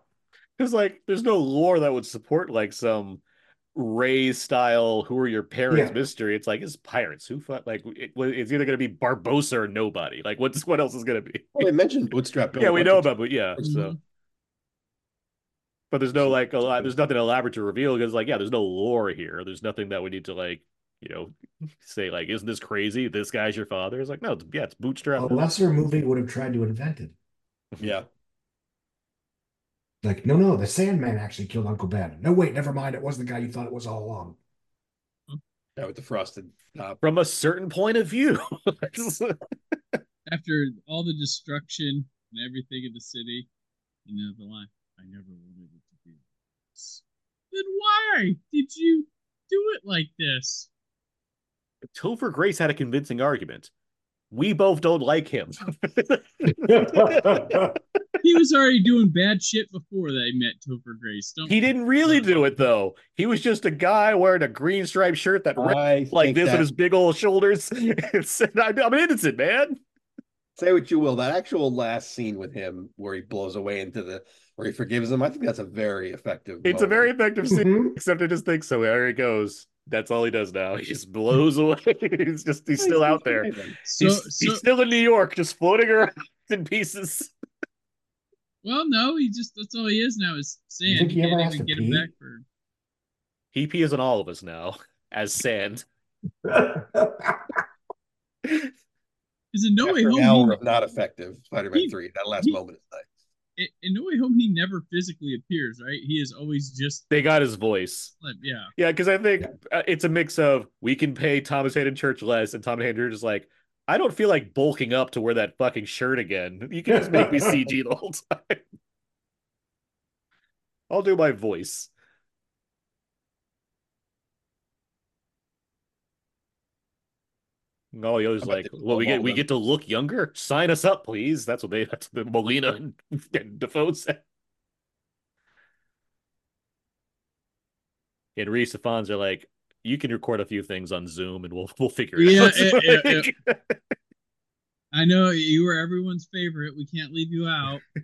Because like, there's no lore that would support like some Ray style "Who are your parents?" Yeah. mystery. It's like it's pirates. Who fu- like it, it's either gonna be Barbossa or nobody. Like what's what else is gonna be? Well, they mentioned Bootstrap Bill. yeah, we know about, but yeah. Mhm. So, but there's no like a lot. There's nothing elaborate to reveal because like yeah, there's no lore here. There's nothing that we need to like you know say like isn't this crazy? This guy's your father. It's like no, it's, yeah, it's Bootstrap. A lesser movie would have tried to invent it. Yeah. Like, no, no, the Sandman actually killed Uncle Ben. No, wait, never mind. It was the guy you thought it was all along. Yeah, with the frosted top. From a certain point of view. After all the destruction and everything in the city, you know the line. I never wanted it to be this. Then why did you do it like this? Topher Grace had a convincing argument. We both don't like him. He was already doing bad shit before they met Topher Grace. Don't he didn't really do it though. He was just a guy wearing a green striped shirt that ripped like this that, on his big old shoulders. and said, I'm, I'm innocent, man. say what you will, that actual last scene with him where he blows away into the where he forgives him, I think that's a very effective. It's a very effective scene, Mhm. except I just think so. There he goes. That's all he does now. He just blows away. he's just he's still out there. So, he's, so he's still in New York, just floating around in pieces. well, no, he just that's all he is now is sand. think You he ever can't has even to get him back for. He pees on all of us now as sand. Is in No Way After an Home, hour he, of not effective Spider-Man he- 3. That last he- moment is nice. In- in No Way Home, he never physically appears. Right? He is always just They got his voice. yeah. Yeah, because I think uh, it's a mix of we can pay Thomas Haden Church less, and Thomas Haden Church is like, I don't feel like bulking up to wear that fucking shirt again. You can just make me CG the whole time. I'll do my voice. And all the others I like, well, we get we them. get to look younger. Sign us up, please. That's what they. That's the Molina and, and Defoe said. And Rhys Ifans are like, you can record a few things on Zoom and we'll we'll figure it Yeah, out. yeah, yeah, yeah. I know you were everyone's favorite. We can't leave you out.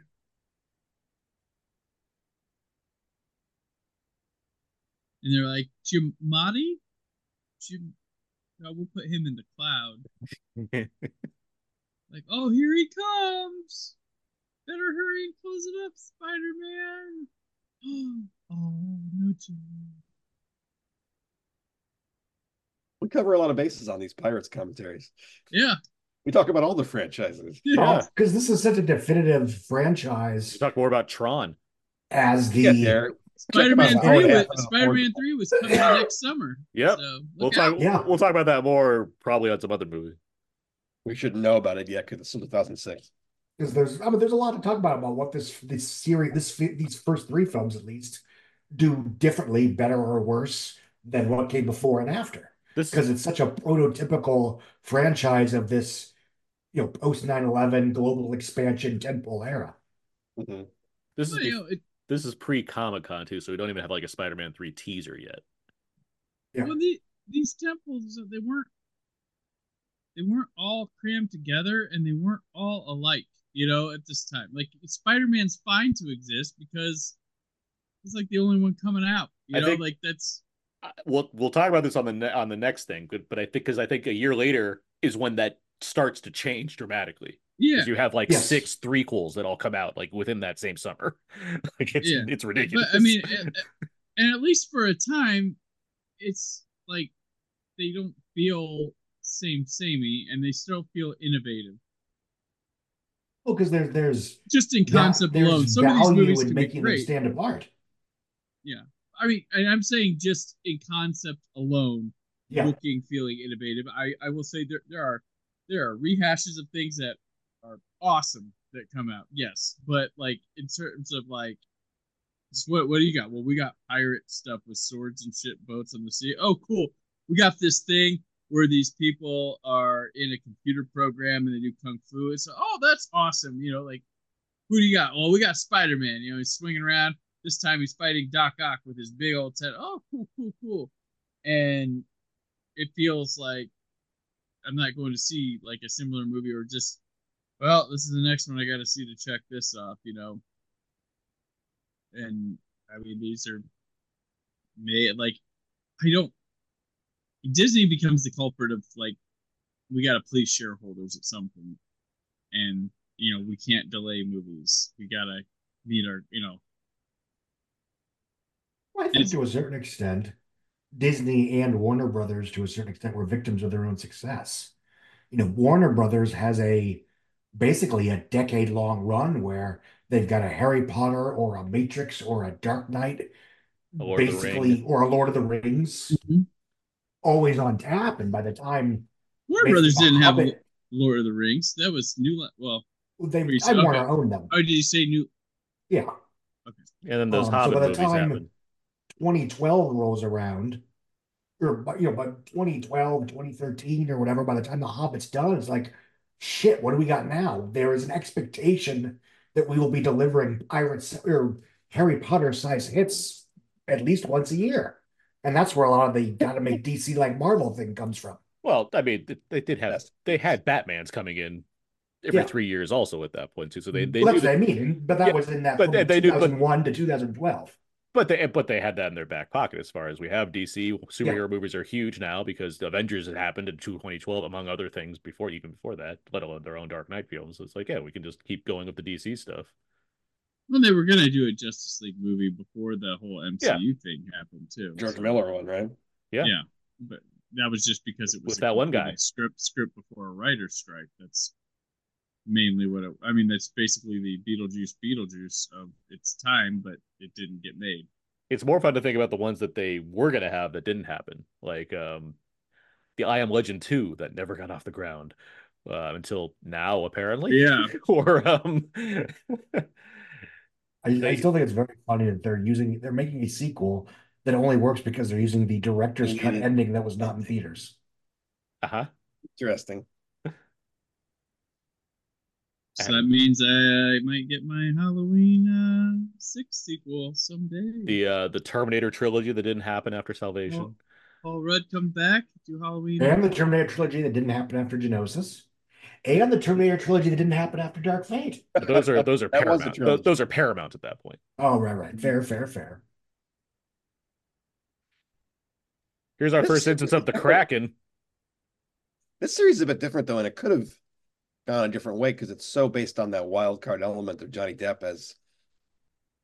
and they're like, Jimati? Jim no, oh, we'll put him in the cloud. Like, oh, here he comes. Better hurry and close it up, Spider-Man. Oh, no Jim. We cover a lot of bases on these Pirates commentaries. Yeah. We talk about all the franchises. Yeah. Oh, because this is such a definitive franchise Talk more about Tron. as the Get there. Spider-Man three how was Spider-Man three was coming out next summer. Yep. So We'll look talk. Yeah. We'll talk about that more probably on some other movie. We shouldn't know about it yet because it's still 2006. because there's I mean there's a lot to talk about about what this this series this these first three films at least do differently, better or worse than what came before and after. This Because it's such a prototypical franchise of this you know, post 9-11 global expansion tentpole era. Mhm. This is Well, bef- you know, it, this is pre Comic Con too, so we don't even have like a Spider Man three teaser yet. Yeah. well, the, these temples they weren't they weren't all crammed together and they weren't all alike. You know, at this time, like Spider Man's fine to exist because it's like the only one coming out. You I know, think- like that's We'll we'll talk about this on the ne- on the next thing, but but I think because I think a year later is when that starts to change dramatically. Yeah. You have like Yes. six threequels that all come out like within that same summer. like it's Yeah. it's ridiculous. But I mean, and, and at least for a time, it's like they don't feel same samey, and they still feel innovative. Well, because there's there's Just in that- concept there's alone, some of these movies in can be making them stand apart. Yeah, I mean, and I'm saying just in concept alone, Yeah, looking, feeling innovative. I I will say there there are there are rehashes of things that are awesome that come out. Yes, but like in terms of like, what what do you got? Well, we got pirate stuff with swords and shit, boats on the sea. Oh, cool. We got this thing where these people are in a computer program and they do kung fu. It's oh, that's awesome. You know, like who do you got? Well, we got Spider Man. You know, he's swinging around. This time he's fighting Doc Ock with his big old head. Oh, cool, cool, cool. And it feels like I'm not going to see like a similar movie or just well, this is the next one I got to see to check this off, you know. And I mean, these are made like I don't. Disney becomes the culprit of like we got to please shareholders at some point, and you know we can't delay movies. We gotta meet our you know Well, I think to a certain extent, Disney and Warner Brothers, to a certain extent, were victims of their own success. You know, Warner Brothers has a basically a decade long run where they've got a Harry Potter or a Matrix or a Dark Knight, Lord basically, or a Lord of the Rings, always on tap. And by the time Warner Brothers didn't have Hobbit- Lord of the Rings. That was new. Well, they, Pretty Time soon, Warner okay. owned them. oh, did you say new? Yeah. Okay. And then those Um, so by the movies time- happen. 2012 rolls around, or but, you know, but 2012, 2013, or whatever, by the time The Hobbit's done, it's like, shit, what do we got now? There is an expectation that we will be delivering Pirates or Harry Potter size hits at least once a year. And that's where a lot of the gotta make DC like Marvel thing comes from. Well, I mean, they did have they had Batman's coming in every Yeah. three years also at that point too. So they they well, knew that's what that, I mean. But that Yeah, was in that but from they- they do- but- to 2012. But they but they had that in their back pocket as far as we have DC superhero movies are huge now because the Avengers had happened in 2012 among other things before even before that, let alone their own Dark Knight films. So it's like yeah, we can just keep going with the DC stuff. Well, they were gonna do a Justice League movie before the whole MCU thing happened too. George so- Miller one, right? Yeah. Yeah, but that was just because it was With a that one guy. script script before a writer's strike. That's mainly what it, I mean. That's basically the Beetlejuice Beetlejuice of its time, but it didn't get made. It's more fun to think about the ones that they were gonna have that didn't happen, like um, the I Am Legend 2 that never got off the ground uh, until now apparently. Yeah. or um, I, I still think it's very funny that they're using they're making a sequel that only works because they're using the director's cut ending that was not in theaters. uh-huh. Interesting. So that means I might get my Halloween uh, six sequel someday. the uh the Terminator trilogy that didn't happen after Salvation. Paul Rudd come back do Halloween. And the Terminator trilogy that didn't happen after Genisys. And the Terminator trilogy that didn't happen after Dark Fate. But those are those are That was the paramount. Tho- trilogy. Those are paramount at that point. Oh, right, right. Fair, fair, fair. Here's our This- first instance of the Kraken. This series is a bit different though, and it could have gone a different way because it's so based on that wild card element of Johnny Depp as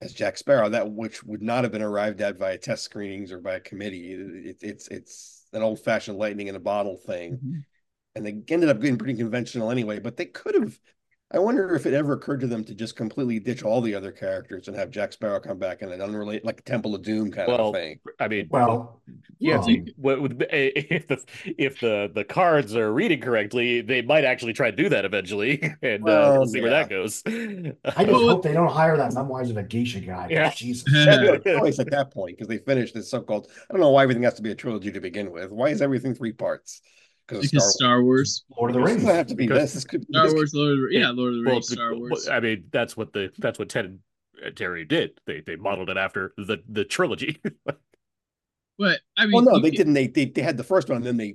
as Jack Sparrow, that which would not have been arrived at via test screenings or by a committee. It, it's it's an old fashioned lightning in a bottle thing, Mhm. and they ended up getting pretty conventional anyway. But they could have. I wonder if it ever occurred to them to just completely ditch all the other characters and have Jack Sparrow come back in an unrelated, like Temple of Doom kind Well, of thing. I mean, Well, yeah. well, see, what eh, eh, if the if the the cards are reading correctly, they might actually try to do that eventually, and uh, Well, we'll see where that goes. I just hope they don't hire that Memoirs of a Geisha guy. Yeah. Jesus. That'd be like choice at that point because they finished this so-called. I don't know why everything has to be a trilogy to begin with. Why is everything three parts? Because because Star Wars, Lord of the Rings. doesn't have to be Because- this. This could Star this Wars, Lord of the, yeah, Lord of the Rings, the- Star Wars. I mean, that's what the that's what Ted and uh, Terry did. They they modeled it after the the trilogy. But I mean, Well, no, they can- didn't. They, they they had the first one, and then they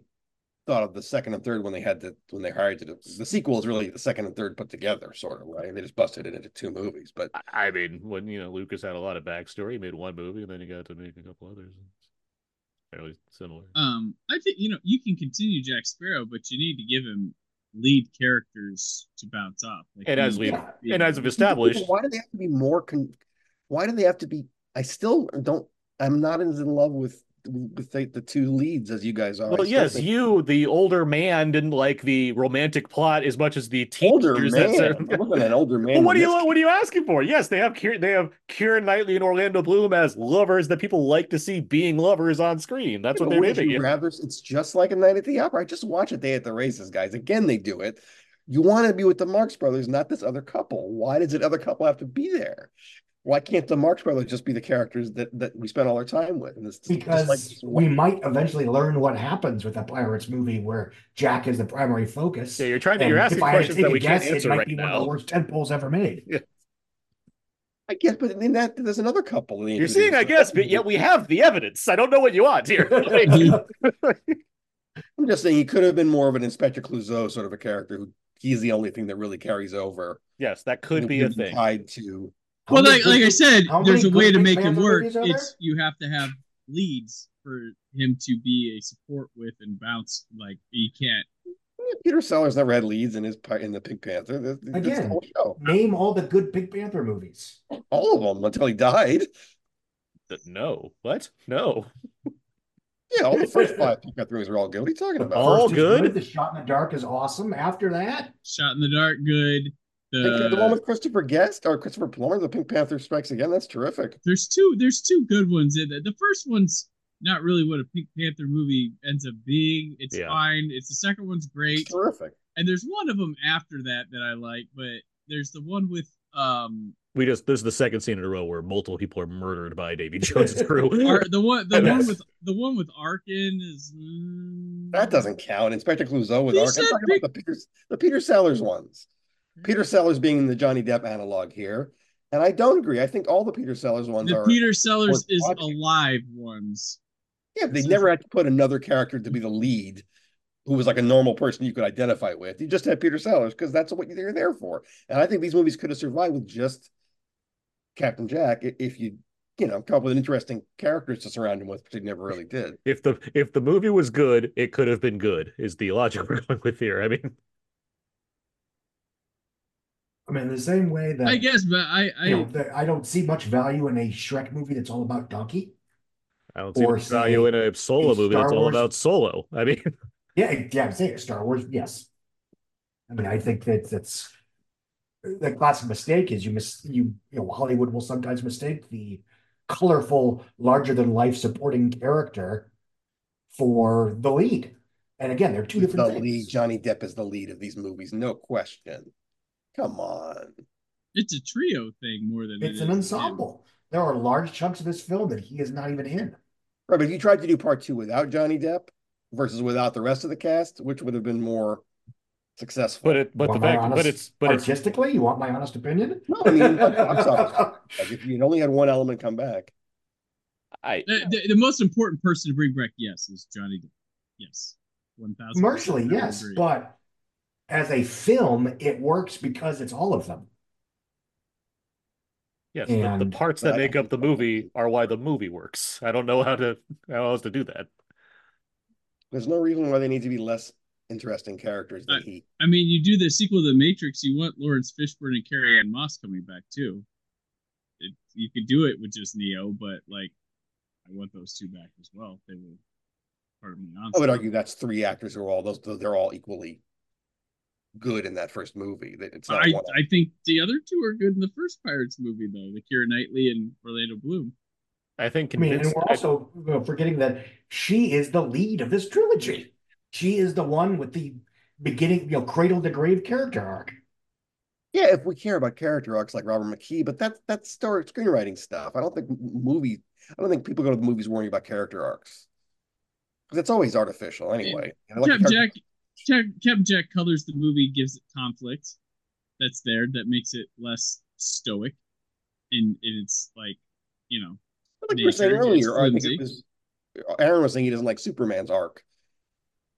thought of the second and third when they had the when they hired to do the sequel is really the second and third put together, sort of right. They just busted it into two movies, but I mean, when you know Lucas had a lot of backstory, he made one movie, and then he got to make a couple others. It's fairly similar. Um, I think you know you can continue Jack Sparrow, but you need to give him lead characters to bounce off. Like And as he- we Yeah. and as we've established, why do they have to be more? Con- why do they have to be? I still don't. I'm not as in love with with the, the two leads as you guys are. Well, yes, think- you, the older man, didn't like the romantic plot as much as the older man. that I'm at an older man. Well, what are you this what are you asking for? Yes, they have they have Keira Knightley and Orlando Bloom as lovers that people like to see being lovers on screen. That's what But they're you rather it's just like a night at the opera. I just watch a day at the races, guys. Again, they do it. You want to be with the Marx Brothers, not this other couple. Why does that other couple have to be there? Why can't the Marx Brothers just be the characters that, that we spend all our time with? And it's just Because like we might eventually learn what happens with a Pirates movie where Jack is the primary focus. Yeah, you're trying to you're asking I questions that a we can't guess, it answer might right be one of the now. worst tentpoles ever made. I guess, but in that there's another couple. they You're seeing, I guess, but yet we have the evidence. I don't know what you want here. I'm just saying he could have been more of an Inspector Clouseau sort of a character who he's the only thing that really carries over. yes, that could be a thing. tied to How well, like like I said, there's a way to make him work. movies there? It's you have to have leads for him to be a support with and bounce. Like you can't. Peter Sellers never had leads in his pi- in the Pink Panther. That's, that's the Again. whole show. Name all the good Pink Panther movies. All of them until he died. Uh, no, what? No. Yeah, all the first five Pink Panther movies are all good. What are you talking about? All First is good? The Shot in the Dark is awesome. After that, Shot in the dark, good. Pink- the one with Christopher Guest or Christopher Plummer, the Pink Panther Strikes Again. That's terrific. there's two. There's two good ones in there. The first one's not really what a Pink Panther movie ends up being. It's Yeah. fine. It's the second one's great. It's terrific. and there's one of them after that that I like, but there's the one with um We just this is the second scene in a row where multiple people are murdered by Davy Jones' crew. Ar- the one the one with the one with Arkin is mm, That doesn't count. Inspector Clouseau with He Ark. I'm said talking Pink- about the Peter the Peter Sellers ones. Peter Sellers being the Johnny Depp analog here. And I don't agree. I think all the Peter Sellers ones the are Peter Sellers is watching. alive ones. Yeah, they never had to put another character to be the lead who was like a normal person you could identify with. You just had Peter Sellers because that's what you're there for. And I think these movies could have survived with just Captain Jack if you, you know, come up with interesting characters to surround him with, which they never really did. if the if the movie was good, it could have been good. Is the logic we're going with here? I mean, I mean, the same way that I guess, but I I you know, I don't see much value in a Shrek movie that's all about Donkey. I don't see Or much value in a solo a movie that's Star all Wars- about solo. I mean, Yeah, yeah, I'm saying Star Wars, yes. I mean, I think that that's the classic mistake is you miss you you know Hollywood will sometimes mistake the colorful, larger than life supporting character for the lead. And again, they're two He's different the things. lead. Johnny Depp is the lead of these movies, no question. Come on. it's a trio thing more than It's it an is him. ensemble. There are large chunks of this film that he is not even in. Right, but if you tried to do part two without Johnny Depp versus without the rest of the cast, which would have been more successful? but it but the Want my fact but it's but it's artistically, you want my honest opinion? no, I mean, I'm sorry. Like if you only had one element come back, I The, the, the most important person to bring back, yes, is Johnny Depp. Yes, one thousand. Commercially, yes, but as a film, it works because it's all of them. yes, the, the parts that But make up the movie are why the movie works. I don't know how to how else to do that. there's no reason why they need to be less interesting characters than Uh, he. I mean, you do the sequel to The Matrix, you want Laurence Fishburne and Carrie-Anne Moss coming back too. It, you could do it with just Neo, but like, I want those two back as well. They were part of the I would argue that's three actors who are all those. They're all equally good in that first movie. That it's not I, one. I think the other two are good in the first Pirates movie though, the Keira Knightley and Orlando Bloom. I think I mean, and we're also you know, forgetting that she is the lead of this trilogy. She is the one with the beginning, you know, cradle to grave character arc. Yeah, if we care about character arcs like Robert McKee, but that's that's story screenwriting stuff. I don't think m- movie. I don't think people go to the movies worrying about character arcs. because it's always artificial anyway. And like Captain Jack, Jack, Captain Jack colors the movie, gives it conflict that's there that makes it less stoic in in its like you know. Like you were saying earlier, I think it was Aaron was saying he doesn't like Superman's arc.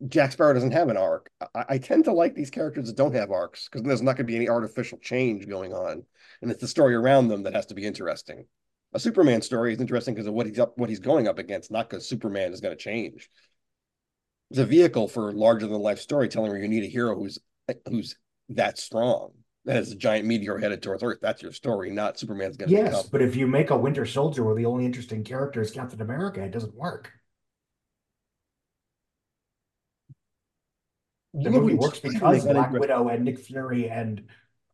Jack Sparrow doesn't have an arc. I, I tend to like these characters that don't have arcs because there's not going to be any artificial change going on, and it's the story around them that has to be interesting. A Superman story is interesting because of what he's up, what he's going up against, not because Superman is going to change. It's a vehicle for larger than life storytelling where you need a hero who's who's that strong. That is a giant meteor headed towards Earth. That's your story, not Superman's going to. Yes, become. but if you make a Winter Soldier where the only interesting character is Captain America, it doesn't work. The movie works because Black Widow and Nick Fury and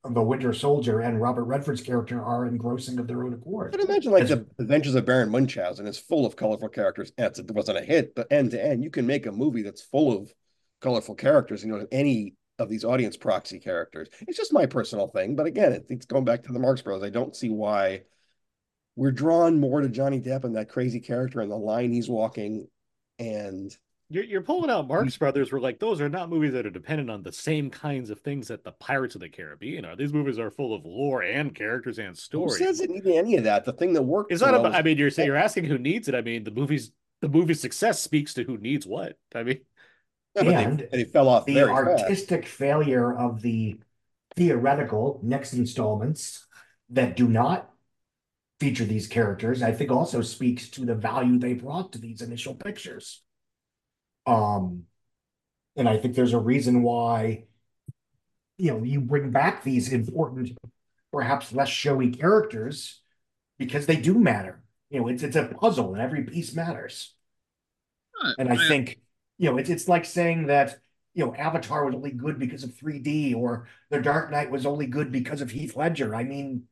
the Winter Soldier and Robert Redford's character are engrossing of their own accord. But imagine like As, the Adventures of Baron Munchausen is full of colorful characters. And it wasn't a hit, but end to end, you can make a movie that's full of colorful characters. You know, any of these audience proxy characters. It's just my personal thing, but again, it, it's going back to the Marx Bros. I don't see why we're drawn more to Johnny Depp and that crazy character and the line he's walking, and you're, you're pulling out Marx mm-hmm. Brothers. We're like, those are not movies that are dependent on the same kinds of things that the Pirates of the Caribbean are. These movies are full of lore and characters and stories. Who says it need any of that? The thing that works. Is not about. I mean, you're saying you're asking who needs it. I mean, the movie's the movie's success speaks to who needs what. I mean, yeah, and they, they, fell off. The artistic fast. failure of the theoretical next installments that do not feature these characters, I think, also speaks to the value they brought to these initial pictures. Um, and I think there's a reason why, you know, you bring back these important, perhaps less showy characters because they do matter. You know, it's it's a puzzle and every piece matters. Uh, and I, I think, you know, it's it's like saying that, you know, Avatar was only good because of 3D or The Dark Knight was only good because of Heath Ledger. I mean,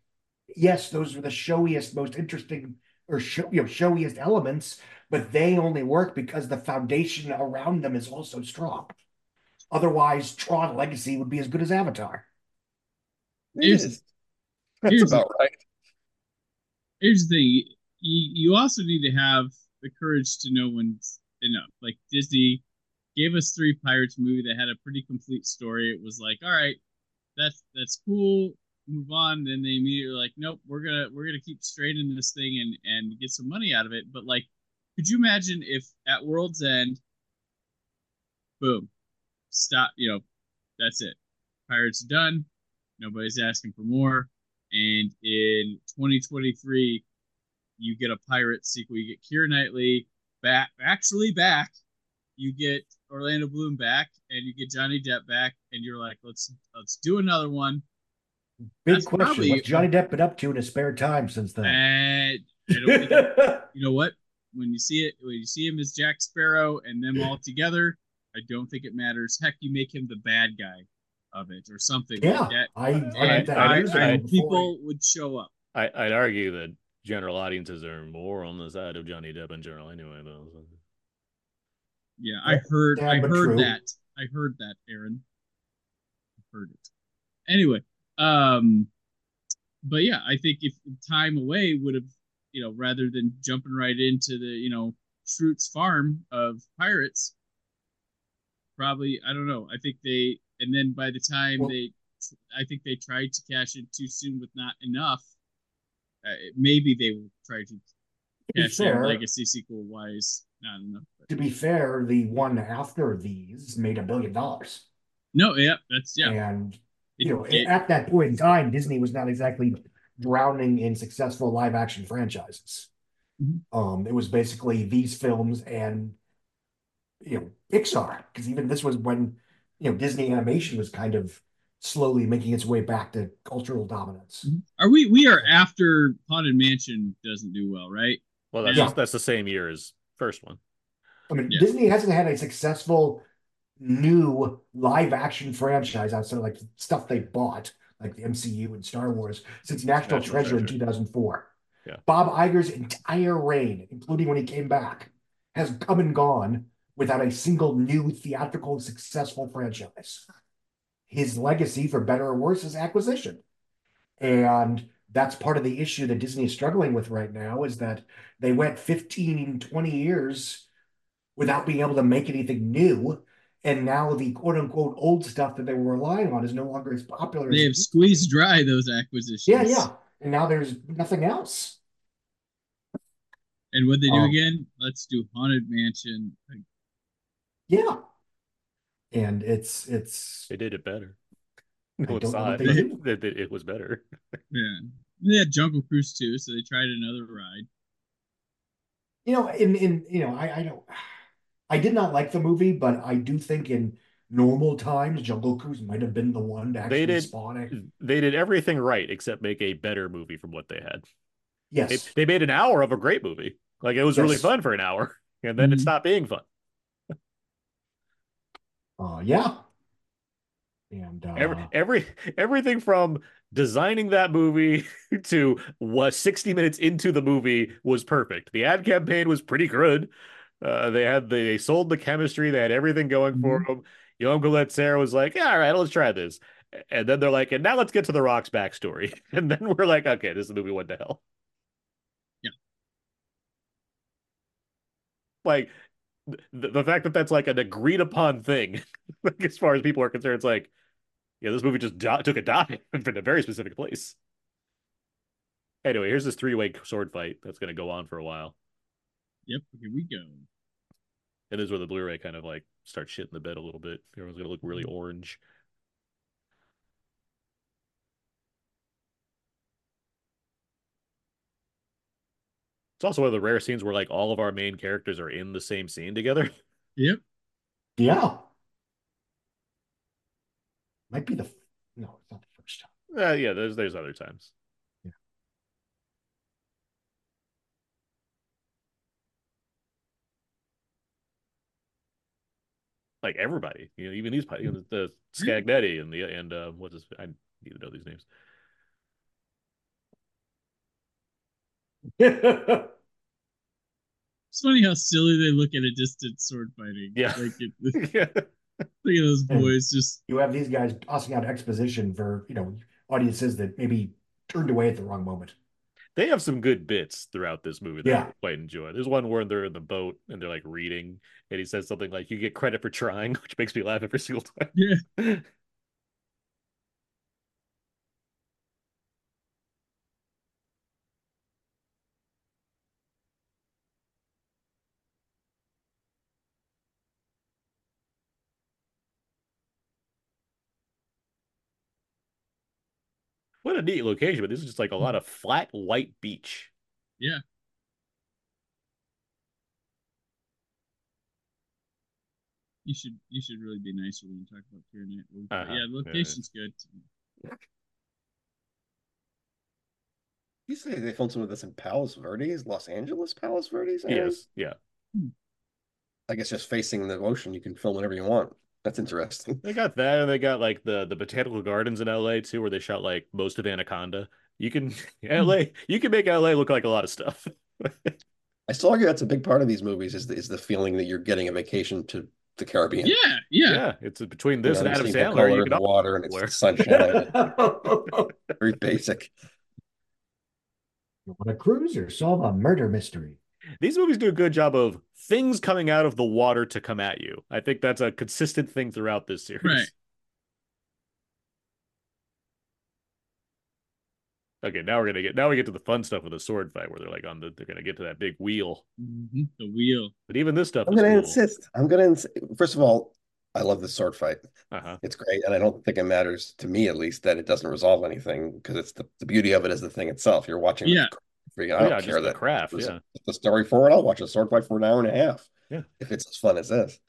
yes, those are the showiest, most interesting or show, you know, showiest elements, but they only work because the foundation around them is also strong. Otherwise, Tron Legacy would be as good as Avatar. Here's, hmm. That's here's about right. Here's the thing: you, you also need to have the courage to know when enough. Like Disney gave us three Pirates movie that had a pretty complete story. It was like, all right, that's that's cool. Move on. Then they immediately like, nope, we're gonna we're gonna keep straightening this thing and and get some money out of it. But like could you imagine if at World's End, boom, stop, you know, that's it. Pirates done. Nobody's asking for more. And in 2023, you get a pirate sequel. You get Keira Knightley back, actually back. You get Orlando Bloom back, and you get Johnny Depp back, and you're like, let's let's do another one. Big That's question: probably, What's Johnny Depp been up to in his spare time since then? And I don't think, you know what? when you see it, when you see him as Jack Sparrow and them all together, I don't think it matters. Heck, you make him the bad guy of it or something. Yeah, like I, I, I, I, I people would show up. I, I'd argue that general audiences are more on the side of Johnny Depp in general, anyway. Though. Yeah, I heard, I heard true. that. I heard that, Aaron. I heard it. Anyway, um, but yeah, I think if time away would have you know, rather than jumping right into the, you know, Schroot's farm of pirates, probably, I don't know. I think they, and then by the time well, they, I think they tried to cash in too soon with not enough. Uh, maybe they will try to cash fair, in legacy sequel wise, not enough. But. To be fair, the one after these made a billion dollars. No, yeah, that's yeah. And you know, it, at that point in time, Disney was not exactly drowning in successful live action franchises. Mm-hmm. Um, it was basically these films and you know Pixar because even this was when you know Disney animation was kind of slowly making its way back to cultural dominance. Mm-hmm. Are we we are after Haunted Mansion doesn't do well, right? Well, that's yeah. that's the same year as first one. I mean, yeah. Disney hasn't had a successful new live action franchise outside of like stuff they bought like the MCU and Star Wars since National, National Treasure, Treasure, in 2004. Yeah. Bob Iger's entire reign, including when he came back, has come and gone without a single new theatrical successful franchise. His legacy, for better or worse, is acquisition. And that's part of the issue that Disney is struggling with right now is that they went 15, 20 years without being able to make anything new. And now the quote unquote old stuff that they were relying on is no longer as popular. They as have squeezed dry those acquisitions. Yeah, yeah. And now there's nothing else. And what they do Um, again? Let's do Haunted Mansion. Yeah. And it's it's They did it better. I No one don't know what it. they do. That- that it was better. yeah. They had Jungle Cruise too, so they tried another ride. you know, in in you know, I I don't I did not like the movie, but I do think in normal times Jungle Cruise might have been the one to They actually did- spawn it. They did everything right except make a better movie from what they had. They, Yes. they made an hour of a great movie. Like it was really fun for an hour, and then it Mhm. stopped being fun. Uh yeah. And uh Every, every everything from designing that movie to what 60 minutes into the movie was perfect. The ad campaign was pretty good. Uh, they had they sold the chemistry. They had everything going for them. Jaume Collet-Serra was like, "Yeah, all right, let's try this." And then they're like, "And now let's get to the Rock's backstory." And then we're like, "Okay, this movie went to hell." Yeah. Like the, the fact that that's like an agreed upon thing, like as far as people are concerned, it's like, yeah, this movie just di- took a dive from a very specific place. Anyway, here's this three-way sword fight that's going to go on for a while, Yep, here we go. and this is where the Blu-ray kind of like starts shitting the bed a little bit. Everyone's going to look really orange. It's also one of the rare scenes where like all of our main characters are in the same scene together. Yep. yeah. Might be the no, it's not the first time. Uh, yeah, there's there's other times. Like everybody, you know, even these, you know, the Scagnetti and the and uh, what's his? I need to know these names. It's funny how silly they look at a distance sword fighting. Yeah. Like it, look at those And- boys just you have these guys tossing out exposition for, you know, audiences that maybe turned away at the wrong moment. They have some good bits throughout this movie that Yeah. I quite enjoy. There's one where they're in the boat and they're like reading, and he says something like, "You get credit for trying," which makes me laugh every single time. Yeah. a neat location, but this is just like a lot of flat white beach. Yeah. You should you should really be nicer when you talk about Fear Night. Uh-huh. Yeah, the location's good. You say they filmed some of this in Palos Verdes, Los Angeles, Palos Verdes? Aaron? Yes, yeah. I guess just facing the ocean, you can film whatever you want. That's interesting. They got that, and they got like the the botanical gardens in LA too, where they shot like most of Anaconda. You can hmm. LA, you can make LA look like a lot of stuff. I still argue that's a big part of these movies is the, is the feeling that you're getting a vacation to the Caribbean. Yeah, yeah. Yeah, it's between You this know, and Adam seeing the Sandler. color You of can the water and it's Where- the sunshine. Very basic. You want a cruise or solve a murder mystery? These movies do a good job of things coming out of the water to come at you. I think that's a consistent thing throughout this series. Right. Okay, now we're gonna get now we get to the fun stuff with the sword fight where they're like on the they're gonna get to that big wheel. Mhm, The wheel. But even this stuff I'm is going to cool. insist. I'm going to insist. First of all, I love the sword fight. Uh-huh. It's great, and I don't think it matters to me, at least, that it doesn't resolve anything because it's the, the beauty of it is the thing itself. You're watching. the Yeah. Freaking- I oh, don't yeah, care just the that craft. there's Yeah. the story for it. I'll watch a sword fight for an hour and a half. Yeah. if it's as fun as this.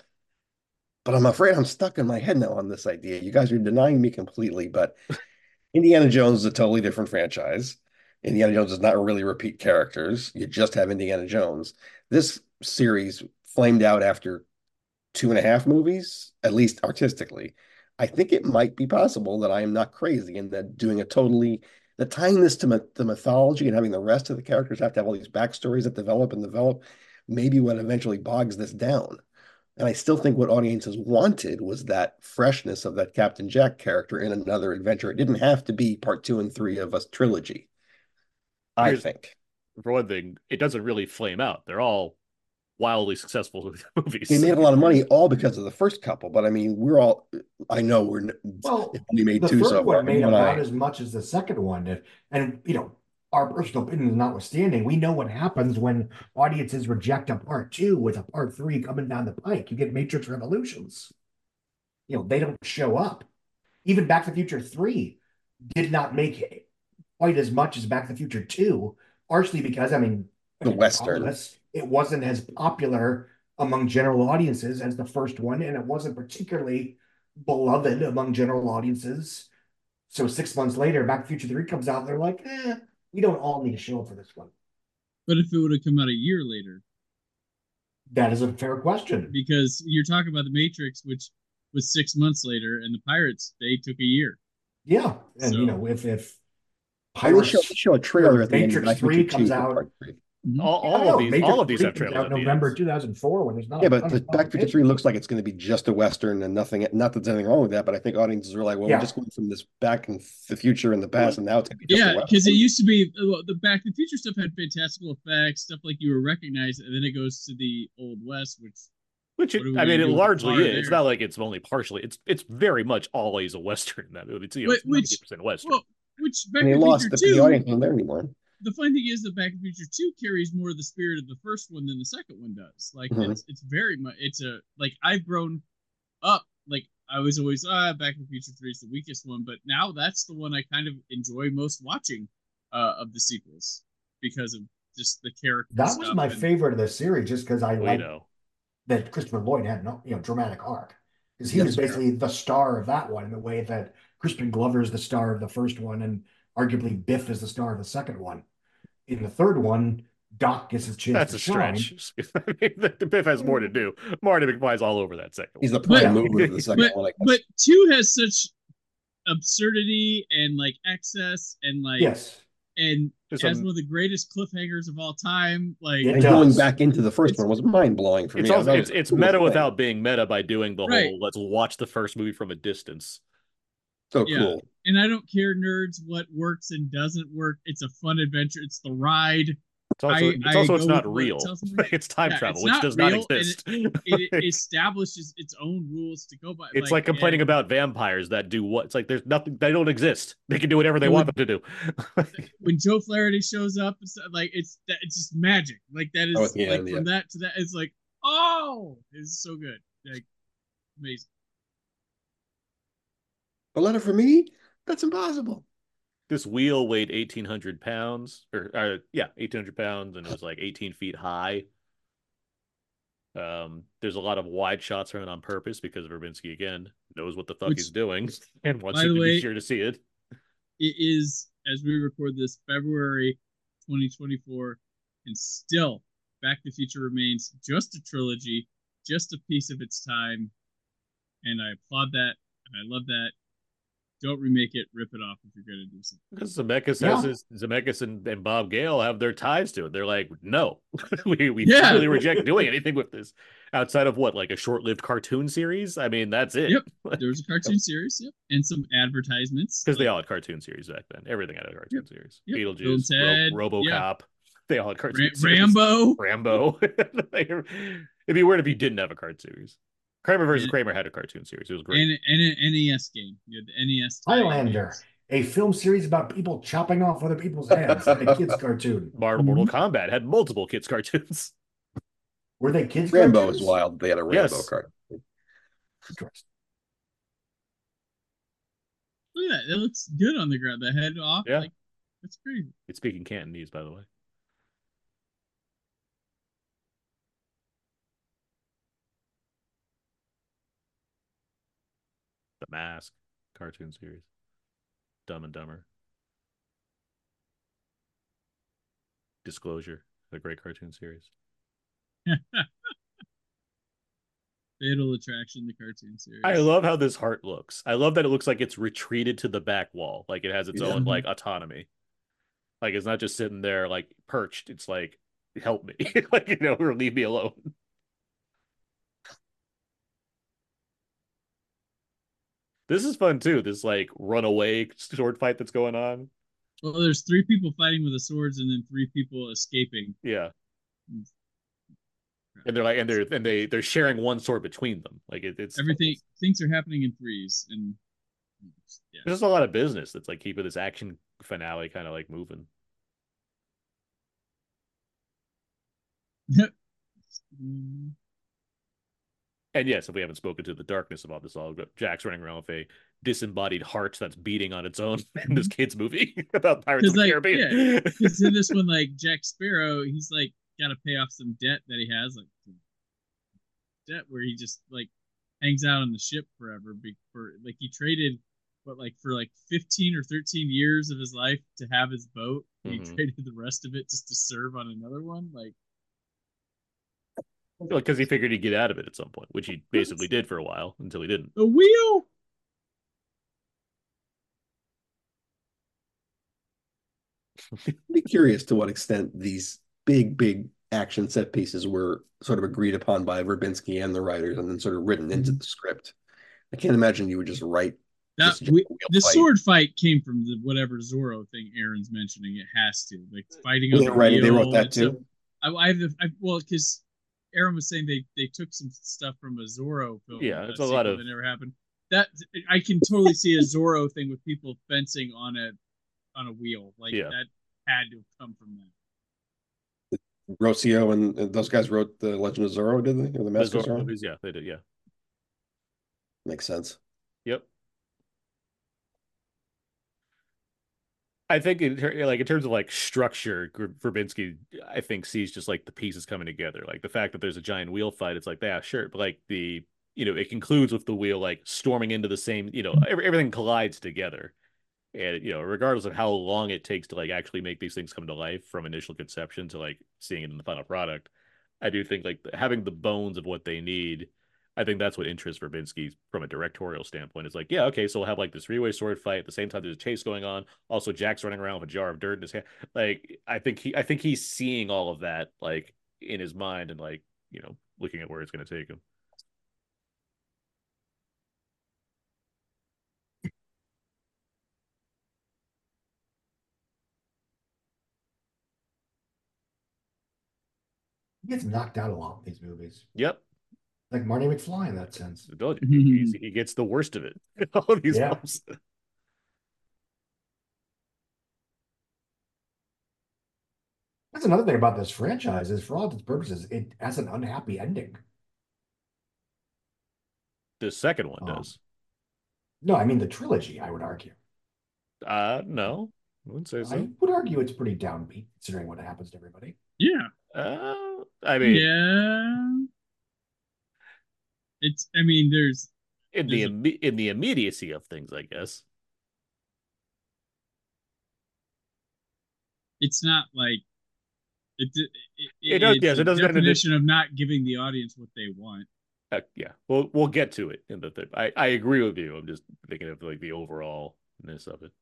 But I'm afraid I'm stuck in my head now on this idea. You guys are denying me completely, but Indiana Jones is a totally different franchise. Indiana Jones does not really repeat characters. You just have Indiana Jones. This series flamed out after two and a half movies, at least artistically. I think it might be possible that I am not crazy and that doing a totally that tying this to my, the mythology and having the rest of the characters have to have all these backstories that develop and develop, maybe what eventually bogs this down. And I still think what audiences wanted was that freshness of that Captain Jack character in another adventure. It didn't have to be part two and three of a trilogy. I Here's- think. For one thing, it doesn't really flame out. They're all wildly successful movies. They made a lot of money all because of the first couple, but I mean, we're all. I know we're. n- Well, it only made the two third so one far. made about I- as much as the second one did. And, you know, our personal opinions notwithstanding, we know what happens when audiences reject a part two with a part three coming down the pike. You get Matrix Revolutions. You know, they don't show up. Even Back to the Future 3 did not make quite as much as Back to the Future 2, partially because, I mean, The Western. regardless, It wasn't as popular among general audiences as the first one, and it wasn't particularly beloved among general audiences. So six months later, Back to the Future 3 comes out, and they're like, eh, we don't all need to show up for this one. But if it would have come out a year later, That is a fair question. because you're talking about the Matrix, which was six months later, and the Pirates they took a year. Yeah. And you know, if if I will show, Pirates show a trailer at the Matrix Back to the 3 comes out- part three. Mm-hmm. all, all don't know, of these, all of these 3 have comes trailers. out November 2004 when there's not Yeah, but the Back to the Future. Three looks like it's going to be just a western and nothing. Not that there's anything wrong with that, but I think audiences are like, well, Yeah. we're just going from this back in the future and the past, and now it's going to be Yeah, because it used to be well, the Back to the Future stuff had fantastical effects, stuff like you were recognized, and then it goes to the Old West, which Which it, What are we I mean, it do with the largely car is. It's not like it's only partially. It's it's very much always a western that movie. It's, you know, Wait, it's which- ninety percent western. well, which Back and they to the lost the, the audience wasn't there anymore. The funny thing is that Back to the Future Two carries more of the spirit of the first one than the second one does. Like Mhm. it's it's very much it's a like I've grown up. Like I was always ah Back to the Future Three is the weakest one, but now that's the one I kind of enjoy most watching uh, of the sequels because of just the character. That was my and- favorite of the series just because I we like know. that Christopher Lloyd had no, you know, dramatic arc. Because he Yes, was sir. basically the star of that one in the way that Crispin Glover is the star of the first one, and arguably Biff is the star of the second one. In the third one, Doc gets his chance That's to a shine. stretch. I mean, the, the Biff has more to do. Marty McFly's all over that second. One. He's the prime But- mover of the second but one. I but two has such absurdity and like excess and like Yes. and It's has a- one of the greatest cliffhangers of all time. Like and does. going back into the first It's- one was mind blowing for it's me. Also it's, it's meta thing. without being meta by doing the Right. whole let's watch the first movie from a distance. So Yeah. cool. and I don't care nerds what works and doesn't work. It's a fun adventure. It's the ride. It's also, I- it's, also it's not with what it real. tells it's time Yeah, travel, it's which not does real, not and it- exist. It establishes its own rules to go by. it's like, complaining and about vampires that do what? It's like there's nothing. They don't exist. They can do whatever they It want them to do. when Joe Flaherty shows up. It's like it's that it's just magic. Like that oh, is Oh, at the like end, from that to that. It's like oh, it's so good. Like amazing. A letter for me? That's impossible. this wheel weighed 1800 pounds or uh, yeah 1800 pounds and it was like 18 feet high um there's a lot of wide shots from it on purpose because Verbinski again knows what the fuck Which- he's doing and wants you to way- be sure to see it It is as we record this February 2024, and still Back to the Future remains just a trilogy, just a piece of its time, and I applaud that and I love that. Don't remake it, rip it off if you're gonna do something. because Zemeckis Yeah. has his Zemeckis and, and Bob Gale have their ties to it they're like no we we Yeah. really reject doing anything with this outside of what like a short-lived cartoon series I mean that's it Yep. There was a cartoon series, yep, and some advertisements because they all had cartoon series back then everything had a cartoon series Yep. Beetlejuice Ro- RoboCop yeah. they all had cartoon Ra- series. Rambo. Rambo. It'd be weird if you didn't have a card series. Kramer versus Yeah. Kramer had a cartoon series. It was great. and, and an NES game. You had the NES. Highlander, a film series about people chopping off other people's heads in a kids cartoon. Mortal, mm-hmm. Mortal Kombat had multiple kids cartoons. Were they kids Rambo cartoons? is wild. They had a Rambo Yes. card. Interesting. Look at that. It looks good on the ground. The head off. Yeah. Like, that's crazy. It's speaking Cantonese, by the way. Mask cartoon series. Dumb and Dumber. Disclosure, a great cartoon series. Fatal Attraction, the cartoon series. I love how this heart looks. I love that it looks like it's retreated to the back wall, like it has its Yeah. own like autonomy. Like it's not just sitting there like perched. It's like help me, like you know, or leave me alone. This is fun too. This like runaway sword fight that's going on. Well, there's three people fighting with the swords, and then three people escaping. Yeah, hmm. and they're like, and they're and they they're sharing one sword between them. Like it, it's everything. Things are happening in threes, and yeah. there's just a lot of business that's like keeping this action finale kind of like moving. Hmm. And yes, if we haven't spoken to the darkness about this all, Jack's running around with a disembodied heart that's beating on its own in this kid's movie about Pirates of the like, Caribbean. Because in this one, like Jack Sparrow, he's like got to pay off some debt that he has, like debt where he just like hangs out on the ship forever. For like he traded, what like for like fifteen or thirteen years of his life to have his boat. Mm-hmm. He traded the rest of it just to serve on another one. Like because he figured he'd get out of it at some point, which he basically did for a while until he didn't. The wheel. be curious to what extent these big, big action set pieces were sort of agreed upon by Verbinski and the writers and then sort of written into mm-hmm. the script. I can't imagine you would just write. That, we, the fight. sword fight came from the whatever Zorro thing Aaron's mentioning. It has to like fighting. on the writing, they wrote that too. I, I have the I, well because Aaron was saying they they took some stuff from a Zorro film. Yeah, it's a lot of that never happened. That I can totally see a Zorro thing with people fencing on a on a wheel. Like yeah. that had to have come from that. Rossio and, and, those guys wrote the Legend of Zorro, did they? Or the Mask of Zorro movies? Yeah, they did. Yeah, makes sense. Yep. I think in like in terms of like structure, Verbinski, I think sees just like the pieces coming together. Like the fact that there's a giant wheel fight, it's like yeah, sure, but like the you know it concludes with the wheel like storming into the same you know every, everything collides together, and you know regardless of how long it takes to like actually make these things come to life from initial conception to like seeing it in the final product, I do think like having the bones of what they need I think that's what interests Verbinski from a directorial standpoint. It's like, yeah, okay, so we'll have like this three-way sword fight at the same time. There's a chase going on. Also, Jack's running around with a jar of dirt in his hand. Like, I think he, I think he's seeing all of that like in his mind and like you know looking at where it's going to take him. He gets knocked out a lot in these movies. Yep like Marty McFly in that sense. he, he gets the worst of it. All of these yeah. films. That's another thing about this franchise is for all its purposes, it has an unhappy ending. The second one oh. does. No, I mean the trilogy, I would argue. Uh no. I wouldn't say so. I would argue it's pretty downbeat considering what happens to everybody. Yeah. Uh I mean Yeah it's. I mean, there's in the in the immediacy of things, I guess. It's not like it. It, it, it does. Yes, it does. Definition of not giving the audience what they want. Uh, yeah, we'll we'll get to it in the thing. I I agree with you. I'm just thinking of like the overallness of it.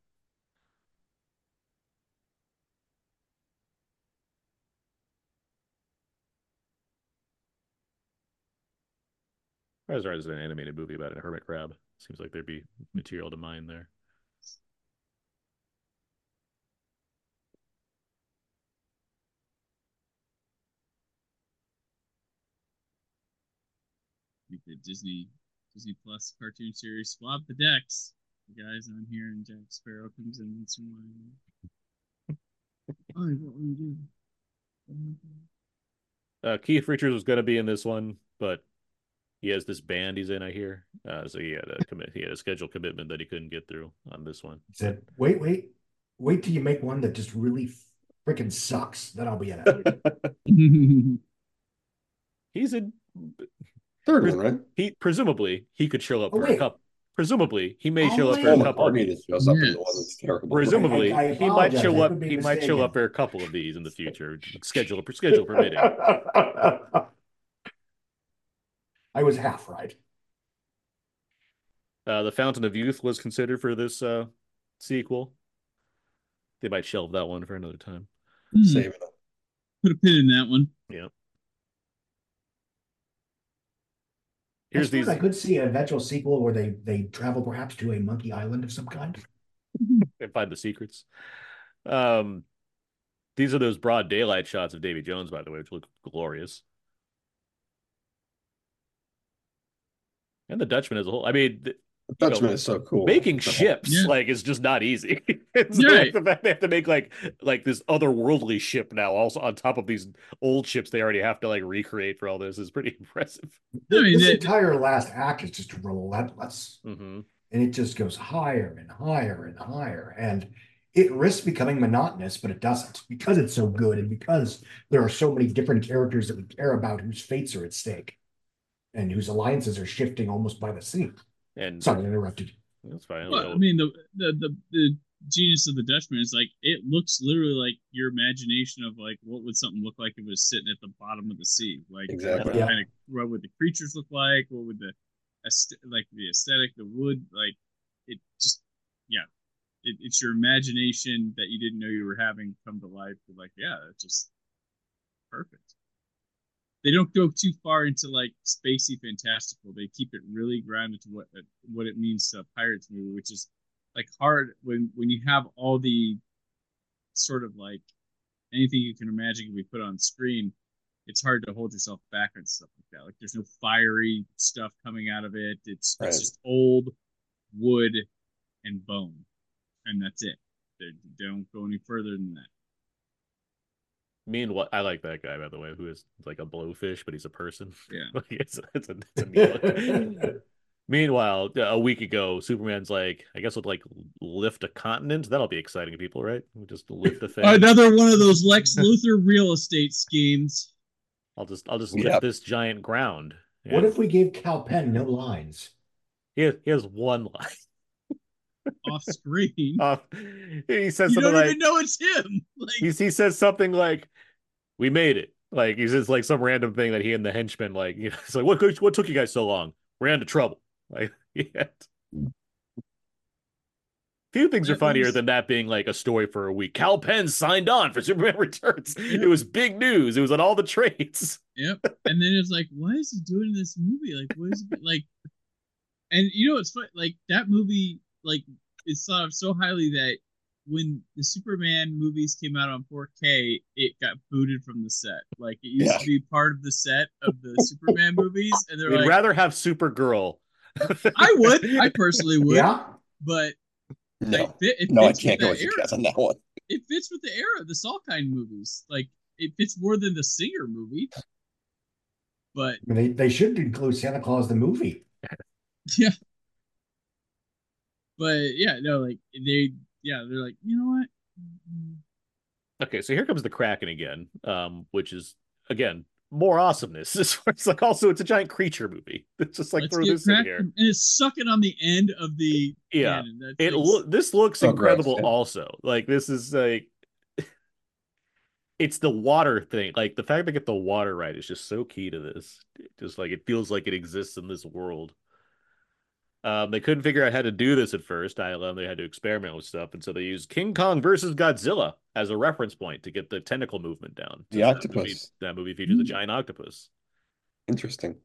I was as an animated movie about a hermit crab. Seems like there'd be material to mine there. The Disney Disney Plus cartoon series Swab the Decks. The guys on here and Jack Sparrow comes in and some what we do? Uh, Keith Richards was going to be in this one, but he has this band he's in. I hear. Uh, so he had a commit. He had a scheduled commitment that he couldn't get through on this one. He said, "Wait, wait, wait till you make one that just really freaking sucks. Then I'll be in it." he's in third one, right? He presumably he could show up oh, for wait. a couple. Presumably, he may oh, show up for a couple. Of these. Shows up yes. the one that's terrible. Presumably, I, I he might show up. He mistaken. might show up for a couple of these in the future, schedule schedule permitting. I was half right. Uh, the Fountain of Youth was considered for this uh, sequel. They might shelve that one for another time. Hmm. Save it. Put a pin in that one. Yeah. Here's these. I could see an eventual sequel where they they travel perhaps to a monkey island of some kind and find the secrets. Um, these are those broad daylight shots of Davy Jones, by the way, which look glorious. And the Dutchman as a whole. I mean, th- The you know, Dutchman is so cool. making The ships Yeah. like is just not easy. it's Right. like the fact they have to make like like this otherworldly ship now, also on top of these old ships they already have to like recreate for all this is pretty impressive. I mean, this that- entire last act is just relentless. hmm and it just goes higher and higher and higher and it risks becoming monotonous but it doesn't because it's so good and because there are so many different characters that we care about whose fates are at stake and whose alliances are shifting almost by the seat And sorry I interrupted that's fine. Well, I mean, the, the the the genius of the Dutchman is like it looks literally like your imagination of like what would something look like if it was sitting at the bottom of the sea. Like Exactly. what Yeah. kind of what would the creatures look like? What would the like the aesthetic, the wood, like it just yeah. It, it's your imagination that you didn't know you were having come to life. But like, yeah, it's just perfect. They don't go too far into like spacey fantastical. They keep it really grounded to what what it means to a pirates movie, which is like hard when when you have all the sort of like anything you can imagine can be put on screen it's hard to hold yourself back and stuff like that like there's no fiery stuff coming out of it it's Right. it's just old wood and bone and that's it they don't go any further than that Meanwhile, I like that guy by the way, who is like a blowfish, but he's a person. Yeah. Like, it's, it's a, it's a neat. Meanwhile, a week ago, Superman's like, I guess with like lift a continent. That'll be exciting to people, right? We'll just lift a thing. another one of those lex luthor real estate schemes I'll just I'll just lift Yep. this giant ground. what if we gave Kal Penn no lines he has, he has one line? Off screen off. He says you something don't like even know it's him like he, he says something like, "We made it." Like he says like some random thing that he and the henchman like. You know, it's like what what took you guys so long? We're into trouble. Like yeah. Few things are funnier was- than that being like a story for a week. Kal Penn signed on for Superman Returns. It was big news. It was on all the trades. Yep. And then it's like, why is he doing this movie? Like, what is it like? And you know, it's fun. Like that movie, like it's thought of so highly that when the Superman movies came out on 4K, it got booted from the set. Like it used Yeah. to be part of the set of the Superman movies, and they're We'd like, rather have Supergirl. I would, I personally would, yeah but No, it, fit, it no, I fits can't with go the with you era. guys on that one. It fits with the era, the Salkind movies. Like it fits more than the Singer movie. But I mean, they, they should include Santa Claus the movie Yeah. But yeah, no, like they yeah, they're like, you know what? Okay, so here comes the Kraken again, um, which is again more awesomeness. As far as like also it's a giant creature movie. It's just like Let's throw get this in here. and it's sucking on the end of the Yeah. cannon. It like- look this looks So gross, incredible yeah. also. Like this is like it's the water thing. Like the fact they get the water right is just so key to this. Just like it feels like it exists in this world. Um, they couldn't figure out how to do this at first. ILM they had to experiment with stuff, and so they used King Kong versus Godzilla as a reference point to get the tentacle movement down. The Since That movie, octopus. that movie features a Hmm. giant octopus. Interesting.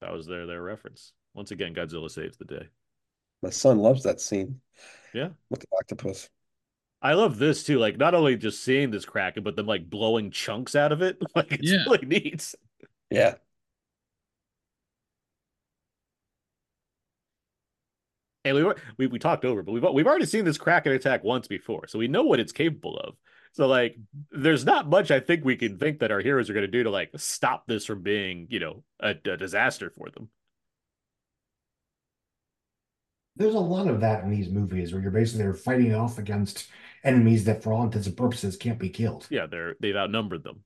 That was their their reference. Once again, Godzilla saves the day. My son loves that scene. Yeah. With the octopus. I love this too. Like not only just seeing this kraken, but then like blowing chunks out of it. Like it's Yeah. really neat. Yeah. And we we, we talked over, but we've we've already seen this kraken attack once before, so we know what it's capable of. So like, there's not much I think we can think that our heroes are going to do to like stop this from being, you know, a, a disaster for them. there's a lot of that in these movies where you're basically they're fighting off against enemies that for all intents and purposes can't be killed Yeah, they're they've outnumbered them,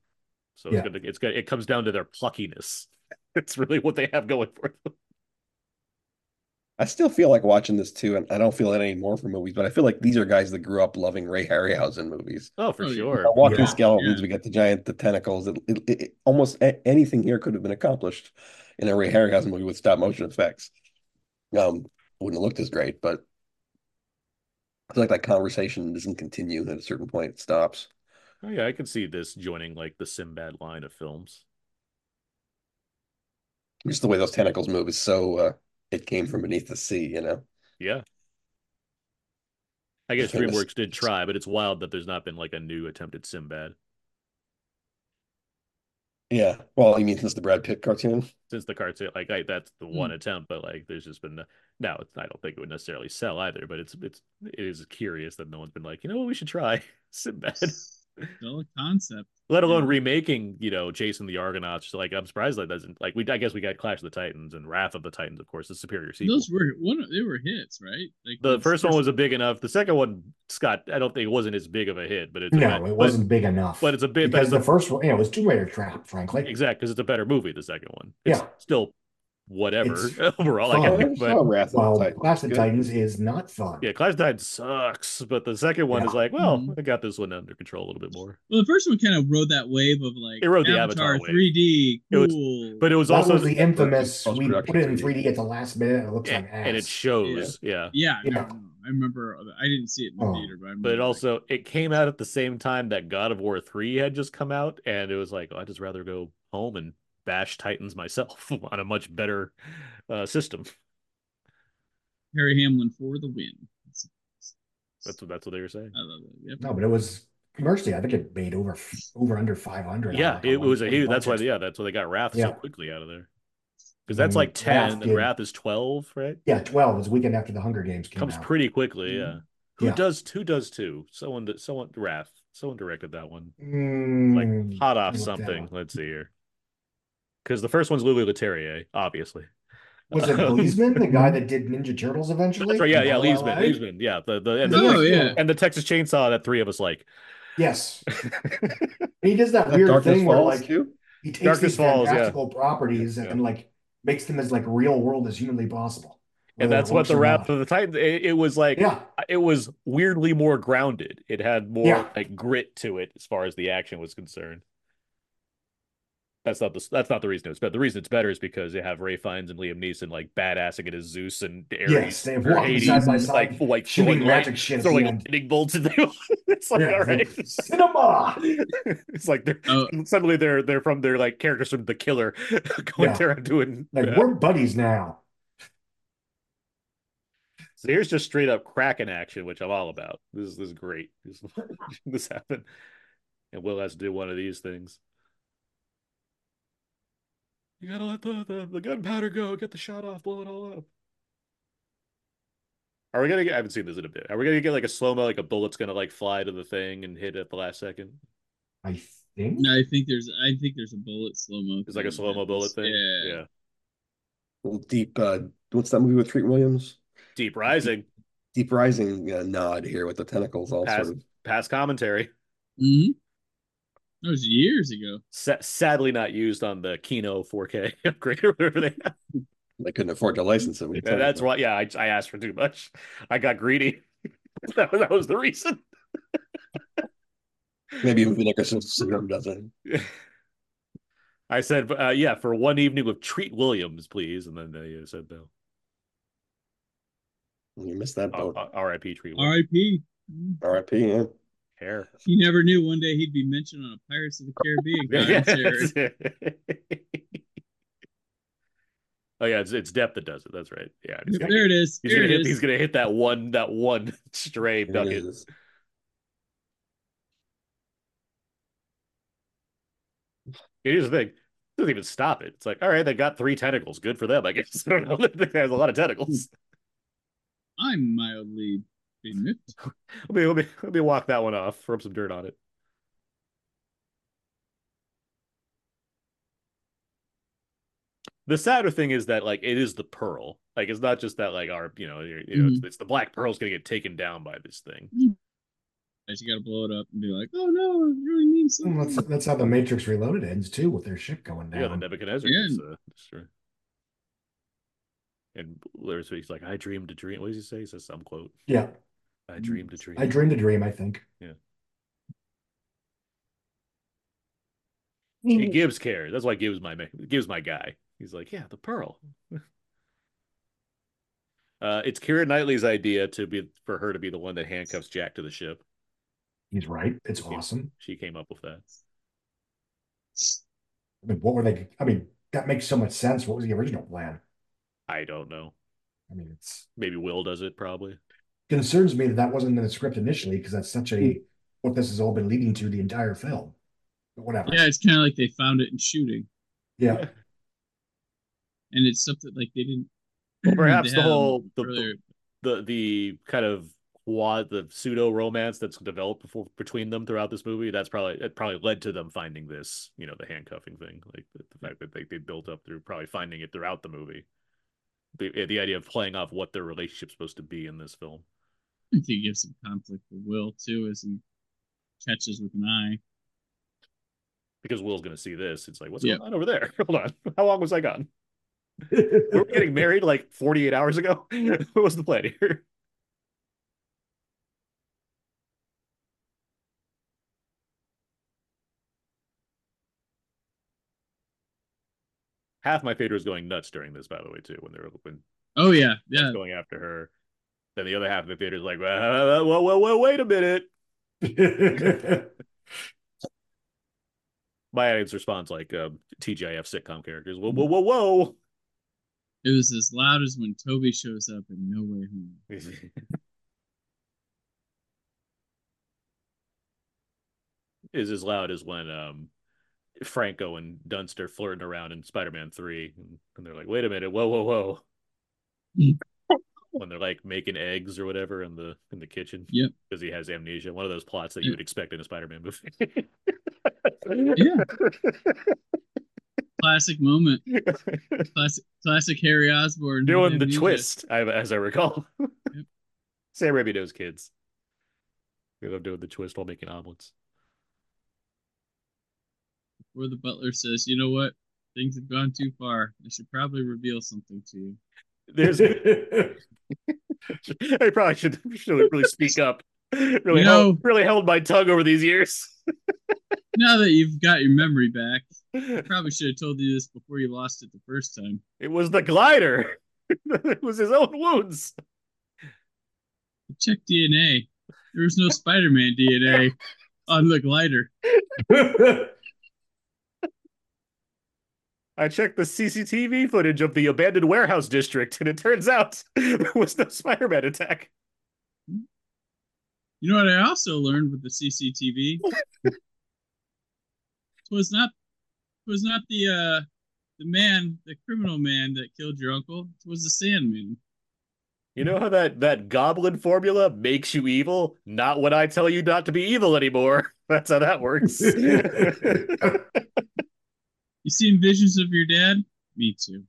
so Yeah. it's gonna it's gonna it comes down to their pluckiness. It's really what they have going for them. I still feel like watching this too, and I don't feel it anymore for movies, but I feel like these are guys that grew up loving Ray Harryhausen movies. Oh, for Oh, yeah. sure. Uh, Walking Yeah. skeletons, Yeah. we got the giant, the tentacles. It, it, it- almost a- anything here could have been accomplished in a Ray Harryhausen movie with stop motion effects. Um, wouldn't have looked as great, but I feel like that conversation doesn't continue, and at a certain point, it stops. Oh yeah, I can see this joining like the Sinbad line of films. Just the way those tentacles move is so. Uh, it came from beneath the sea, you know. Yeah. I guess DreamWorks did try, but it's wild that there's not been like a new attempt at Sinbad. Yeah. Well, you mean since the Brad Pitt cartoon? Since the cartoon, like I, that's the one hmm. attempt, but like there's just been no, no. It's, I don't think it would necessarily sell either, but it's it's it is curious that no one's been like, you know what, we should try Sinbad. Still a concept. Let alone Yeah. remaking, you know, Jason the Argonauts. Like I'm surprised that doesn't like we. I guess we got Clash of the Titans and Wrath of the Titans, of course, the superior sequel. Those were one. They were hits, right? Like the first one was a big enough. The second one, Scott, I don't think it wasn't as big of a hit, but it's No, bet- it wasn't big enough. But, but it's a bit. But because the a, first one, yeah, it was Tomb Raider trap, frankly. Exactly, because it's a better movie. The second one, it's Yeah. still whatever It's overall. I fun. I think, never saw but Wrath of the Well, Titans. Clash of Titans is not fun. yeah, Clash of Titans sucks. But the second one is like, well, Mhm. I got this one under control a little bit more. Well, the first one kind of rode that wave of like It rode the Avatar, Avatar wave. 3D, It was- cool. But it was that also was the infamous. We put it in 3D. 3D at the last minute. And it looks Yeah, like ass. and it shows. Yeah. yeah, Yeah. I remember. I didn't see it in the Oh. theater, but I But it like, also it came out at the same time that God of War 3 had just come out, and it was like, oh, I'd just rather go home and bash Titans myself on a much better uh, system. Harry Hamlin for the win. That's what that's what they were saying. I love it. Yep. no, but it was commercially. I think it made over over under 500. Yeah, on- on it was a huge. That's why yeah, that's why they got Wrath so quickly out of there. Because that's And like ten, Wrath and Wrath is twelve, right? Yeah, 12 was the weekend after the Hunger Games came Comes out. pretty quickly. Yeah. Who Yeah. does who does two? Someone that someone Wrath. Someone directed that one. Mm, Like hot off let me look that something. Let's see here. Because the first one's Louis Leterrier, obviously. Was it uh, Liebesman, the guy that did Ninja Turtles eventually? That's right. Yeah, yeah. in Liebesman. Liebesman. Yeah. The the and the, Oh, yeah. and the Texas Chainsaw that three of us like. Yes. He does that That weird Darkness thing where like too. he takes Darkness these Falls, yeah. properties Yeah. and like makes them as like real world as humanly possible. and that's what the or Wrath of the Titans. It, it was like Yeah, it was weirdly more grounded. It had more Yeah. like grit to it as far as the action was concerned. That's not the that's not the reason it's better. The reason it's better is because they have Ralph Fiennes and Liam Neeson like badassing it as Zeus and Ares. yes, they have or Hades, side by side, like like shooting magic light- shit throwing lightning bolts into It's like Yeah, all it's like, cinema. it's like they're Oh. suddenly they're they're from their like characters from the killer going Yeah. there and doing Like yeah. we're buddies now. So here's just straight up Kraken action, which I'm all about. This is this is great. This, this happened. And Will has to do one of these things. You gotta let the, the, the gunpowder go, get the shot off, blow it all up. Are we gonna get I haven't seen this in a bit. Are we gonna get like a slow-mo, like a bullet's gonna like fly to the thing and hit it at the last second? I think. No, I think there's. I think there's a bullet slow mo. It's like a slow-mo bullet thing. Yeah. Yeah. Little deep. Uh, what's that movie with Treat Williams? Deep rising, Deep Rising uh, nod here with the tentacles all Pass. sort of. past commentary. hmm That was years ago. Sa- sadly not used on the Kino 4K upgrade or whatever they have. They couldn't afford to license it. Yeah, that's why. Yeah, I, I asked for too much. I got greedy. that, was, that was the reason. Maybe Vinegar Syndrome doesn't. I said, uh, yeah, for one evening with Treat Williams, please. And then they uh, said no. You missed that Uh, boat. uh, R.I.P. Treat Williams. R.I.P. R.I.P. Yeah. Hair. He never knew one day he'd be mentioned on a Pirates of the Caribbean commentary. oh yeah, it's it's Depp that does it. That's right. Yeah, he's gonna, There it is. he's There gonna it hit. is. He's gonna hit that one. That one stray It nugget. is. Here's the thing. Doesn't even stop it. It's like, all right, they got three tentacles. Good for them, I guess. I don't know. It has a lot of tentacles. I'm mildly bemused. Mm-hmm. Let me let me let me walk that one off. Rub some dirt on it. The sadder thing is that like it is the pearl. Like it's not just that like our you know you know mm-hmm. it's, it's the black pearl's gonna get taken down by this thing. Mm-hmm. I just gotta blow it up and be like, oh no, it really means Well, something. that's, that's how the Matrix Reloaded ends too, with their ship going down. Yeah, the Nebuchadnezzar Yeah. gets uh, destroyed. And there's he's like, I dreamed a dream. What does he say? He says some quote. yeah, I dreamed a dream. I dreamed a dream. I think. Yeah. He Gibbs cares. That's why Gibbs my ma- Gibbs my guy. He's like, yeah, the pearl. uh, it's Keira Knightley's idea to be for her to be the one that handcuffs Jack to the ship. He's right. It's Yeah. awesome. She came up with that. I mean, what were they? I mean, that makes so much sense. What was the original plan? I don't know. I mean, it's Maybe Will does it probably. Concerns me that that wasn't in the script initially because that's such a hmm. what this has all been leading to the entire film. But whatever. Yeah, it's kind of like they found it in shooting, Yeah. and it's something like they didn't. Well, perhaps the whole the, the the kind of quad the pseudo romance that's developed before, between them throughout this movie that's probably it probably led to them finding this you know the handcuffing thing like the, the fact that they, they built up through probably finding it throughout the movie the the idea of playing off what their relationship's supposed to be in this film I think it gives some conflict for Will too, as he catches with an eye. because Will's going to see this. It's like what's Yeah. going on over there? Hold on. How long was I gone? We were getting married like 48 hours ago? What was the plan here? Half my theater was going nuts during this by the way too when they were when Oh yeah, yeah. going after her then the other half of the theater is like whoa, whoa, whoa, whoa, wait a minute my audience responds like um, TGIF sitcom characters whoa whoa whoa whoa It was as loud as when Toby shows up in No Way Home. is as loud as when um Franco and Dunster flirting around in Spider-Man 3 and they're like, wait a minute, whoa, whoa, whoa. When they're like making eggs or whatever in the in the kitchen. Yep. Because he has amnesia. One of those plots that you would expect in a Spider-Man movie. Yeah. Classic moment. Classic, classic Harry Osborn. Doing the twist, I, as I recall. Yep. Sam Raimi knows kids. We love doing the twist while making omelets. Where the butler says, "You know what? Things have gone too far. I should probably reveal something to you." There's I probably should, should really speak up. Really You held, really held my tongue over these years. Now that you've got your memory back, I probably should have told you this before you lost it the first time. It was the glider. it was his own wounds. Check DNA. There was no Spider-Man DNA on the glider. I checked the CCTV footage of the abandoned warehouse district, and it turns out there was no Spider-Man attack. You know what I also learned with the CCTV? it was not it was not the uh the man, the criminal man that killed your uncle. It was the Sandman. You know how that that goblin formula makes you evil? Not when I tell you not to be evil anymore. That's how that works. You seen visions of your dad? Me too.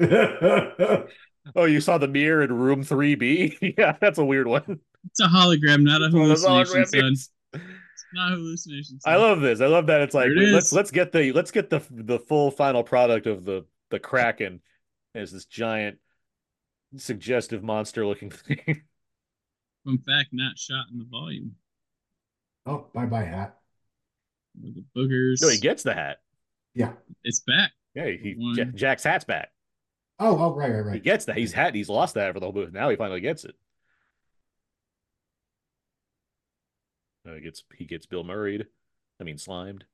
oh, you saw the mirror in room 3B? yeah, that's a weird one. It's a hologram, not a One of those hallucination, hologram son. It's not a hallucination. I love this. I love that it's like There it let's let's get the let's get the the full final product of the the Kraken as this giant suggestive monster looking thing. In fact, not shot in the volume. oh, bye bye hat. The boogers. no, he gets the hat. Yeah. it's back. Yeah, he, he One. Ja- Jack's hat's back. Oh, oh, right, right, right. He gets that. He's had he's lost that for the whole movie. Now he finally gets it. He gets he gets Bill Murrayed. I mean slimed.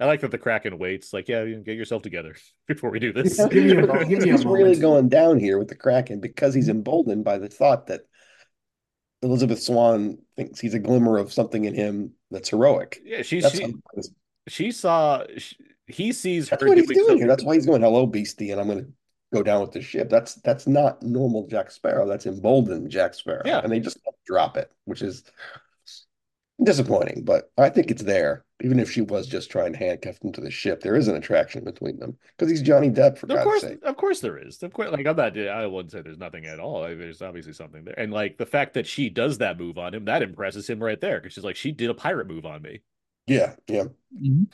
I like that the Kraken waits. Like, yeah, you get yourself together before we do this. Yeah, Give me a give me a he's really going down here with the Kraken because he's emboldened by the thought that Elizabeth Swann thinks he's a glimmer of something in him that's heroic. Yeah, she That's, she she saw sh he sees that's her what he's doing doing something. here. That's why he's going, "Hello, Beastie," and I'm going to go down with the ship. That's that's not normal Jack Sparrow. That's emboldened Jack Sparrow. Yeah. and they just drop it, which is disappointing. But I think it's there, even if she was just trying to handcuff him to the ship. There is an attraction between them because he's Johnny Depp for Of God's course, sake. of course there is. Of course, like I'm not. I wouldn't say there's nothing at all. Like, There's obviously something there, and like the fact that she does that move on him, that impresses him right there. Because she's like, she did a pirate move on me, Yeah, yeah. Mhm.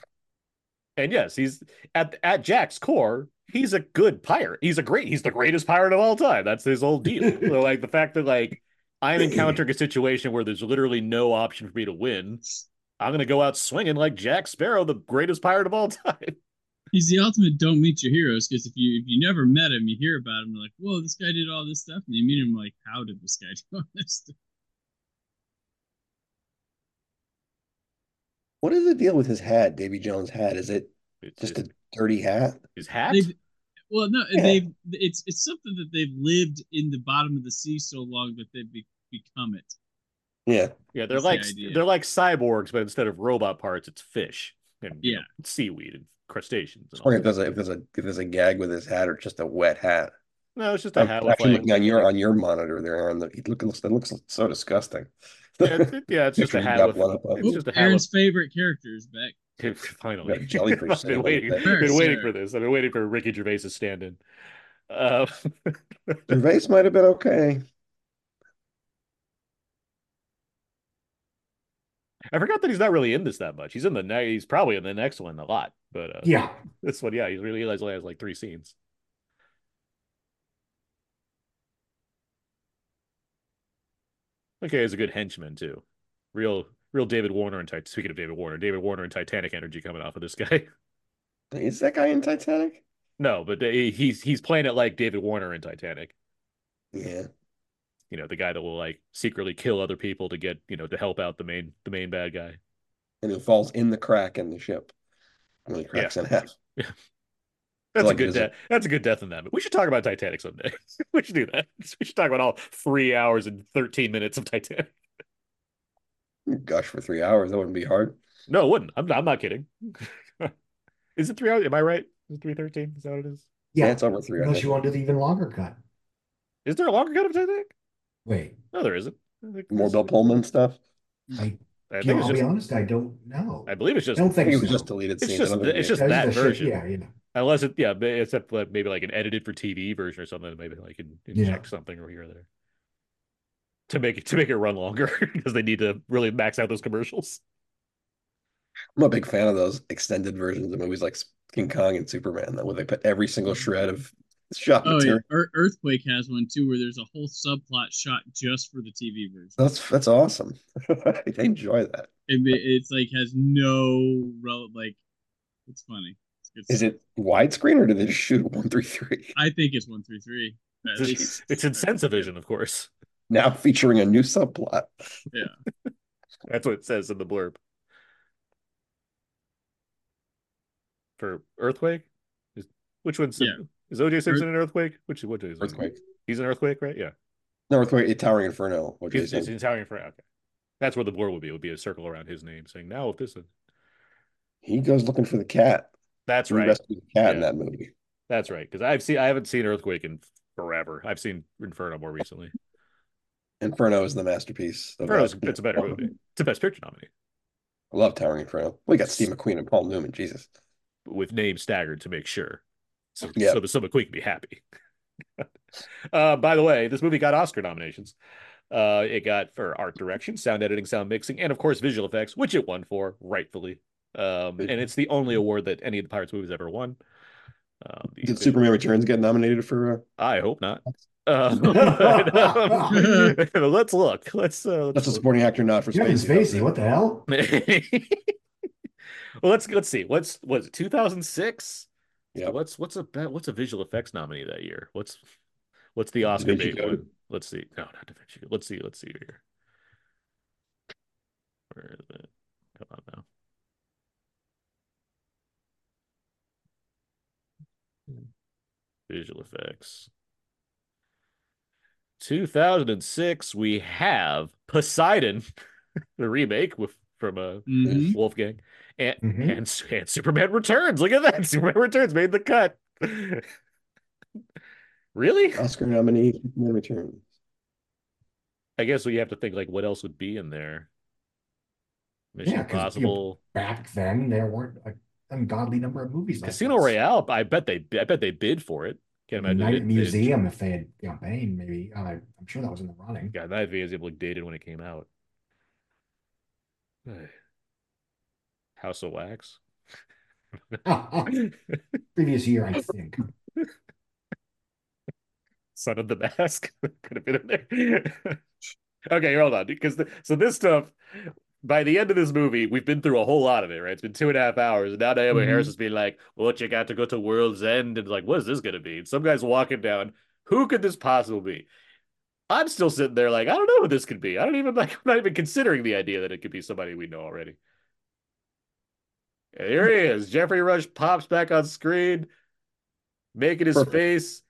and yes, he's at at Jack's core. He's a good pirate. He's a great. He's the greatest pirate of all time. That's his whole deal. so like the fact that like I'm encountering a situation where there's literally no option for me to win. I'm gonna go out swinging like Jack Sparrow, the greatest pirate of all time. He's the ultimate don't meet your heroes because if you if you never met him, you hear about him, you're like, whoa, this guy did all this stuff, and you meet him like, how did this guy do all this stuff? What is the deal with his hat, Davy Jones' hat? Is it It's just just a dirty hat? his hat. They've, well, no, Yeah. they've it's it's something that they've lived in the bottom of the sea so long that they've be, become it. Yeah. Yeah, they're That's like idea. they're like cyborgs, but instead of robot parts, it's fish and you Yeah. know, seaweed and crustaceans. And all wonder if there's a if there's a if there's a gag with his hat or just a wet hat. No, it's just a I'm hat with actually looking on your on your monitor there on the it look- looks it looks so disgusting. yeah, it- yeah, it's just a hat with one up it's Oop, just a hat Aaron's favorite characters back. finally. Got jellyfish I've been sandwich waiting, there. been waiting for this. I've been waiting for Ricky Gervais to stand in. Uh, Gervais might have been okay. I forgot that he's not really in this that much. He's in the ne- he's probably in the next one a lot, but uh, Yeah. this one, yeah, he's really he only has like three scenes. Okay, he's a good henchman too. Real, real David Warner and Tit- speaking of David Warner, David Warner and Titanic energy coming off of this guy. Is that guy in Titanic? no, but he's he's playing it like David Warner in Titanic. Yeah. You know, the guy that will like secretly kill other people to get you know to help out the main the main bad guy. And he falls in the crack in the ship. When he cracks in half. That's like a good it is a- death. That's a good death in that. But we should talk about Titanic someday. we should do that. We should talk about all three hours and thirteen minutes of Titanic. Gosh, for three hours, that wouldn't be hard. No, it wouldn't. I'm, I'm not kidding. is it three hours? Am I right? Is it three thirteen? Is that what it is? Yeah, Yeah. it's over three Unless hours. you want to do the even longer cut. Is there a longer cut of Titanic? Wait, No, there isn't. I think More there's- Bill Pullman stuff. I, I think know, it's I'll just. be honest, I don't know. I believe it's just, I just. don't I think think it so. was just deleted It's scenes. just I don't think it's it- just Yeah, that the shit- version. Yeah, you know. Unless it, yeah, but except like maybe like an edited for TV version or something. Maybe like in, Yeah. inject something or here or there to make it to make it run longer because they need to really max out those commercials. I'm a big fan of those extended versions of movies like King Kong and Superman, that where they put every single mm-hmm. shred of shot Oh, yeah. material. Ear- Earthquake has one too, where there's a whole subplot shot just for the TV version. That's that's awesome. I enjoy that. It, it's like has no rel- like. It's funny. It's good Is it widescreen or did they just shoot one three three? I think it's one through three. At It's, least. it's in Sensavision, of course. Now featuring a new subplot. Yeah, that's what it says in the blurb. For Earthquake? Which one's Yeah. Is OJ Simpson an Earthquake? Which what is? Earthquake. He's an Earthquake, right? Yeah. No, Earthquake, Towering Inferno. What He's, it's in Italian for okay. That's where the blur would be. It would be a circle around his name saying, now if this is He goes looking for the cat. That's He right. rescued the cat in that movie. That's right. Because I've seen I haven't seen Earthquake in forever. I've seen Inferno more recently. Inferno is the masterpiece. that. it's a better movie. It's a best picture nominee. I love Towering Inferno. We got Steve McQueen and Paul Newman. Jesus. with names staggered to make sure. So, Yeah. so, so McQueen can be happy. uh, by the way, this movie got Oscar nominations. Uh, it got for art direction, sound editing, sound mixing, and of course visual effects, which it won for rightfully. Um, and it's the only award that any of the Pirates movies ever won. Um, Did visual- Superman Returns get nominated for? Uh, I hope not. Uh, let's look. Let's uh, that's a supporting actor, not for Kevin Spacey. Spacey, what the hell? well, let's let's see. What's was it 2006? Yeah. What's what's a what's a visual effects nominee that year? What's what's the Oscar bait one? Let's see. No, not Da Vinci. Code. Let's see. Let's see here. Where is it? Come on now. Visual effects. 2006, we have Poseidon, the remake with from uh, Mhm. Wolfgang, and, Mhm. and and Superman Returns. Look at that, Superman Returns made the cut. really? Oscar nominee, Superman Returns. I guess we have to think like what else would be in there. Mission Yeah, 'cause, you know, Back then, there weren't an ungodly number of movies like Casino this. Royale. I bet they I bet they bid for it. Can't imagine. Night they at the. Museum, if they had campaigned, maybe. uh, I'm sure that was in the running. Yeah, Night at the Museum looked dated when it came out. House of Wax. Previous year, I think. Son of the Mask could have been in there. okay, hold on, because the, so this stuff. By the end of this movie, we've been through a whole lot of it, right? It's been two and a half hours, and now Naomie Mhm. Harris is being like, "What you got to go to World's End?" And like, what is this gonna be? And some guy's walking down. Who could this possibly be? I'm still sitting there like, I don't know who this could be. I don't even like. I'm not even considering the idea that it could be somebody we know already. And here he is. Geoffrey Rush pops back on screen, making his Perfect. face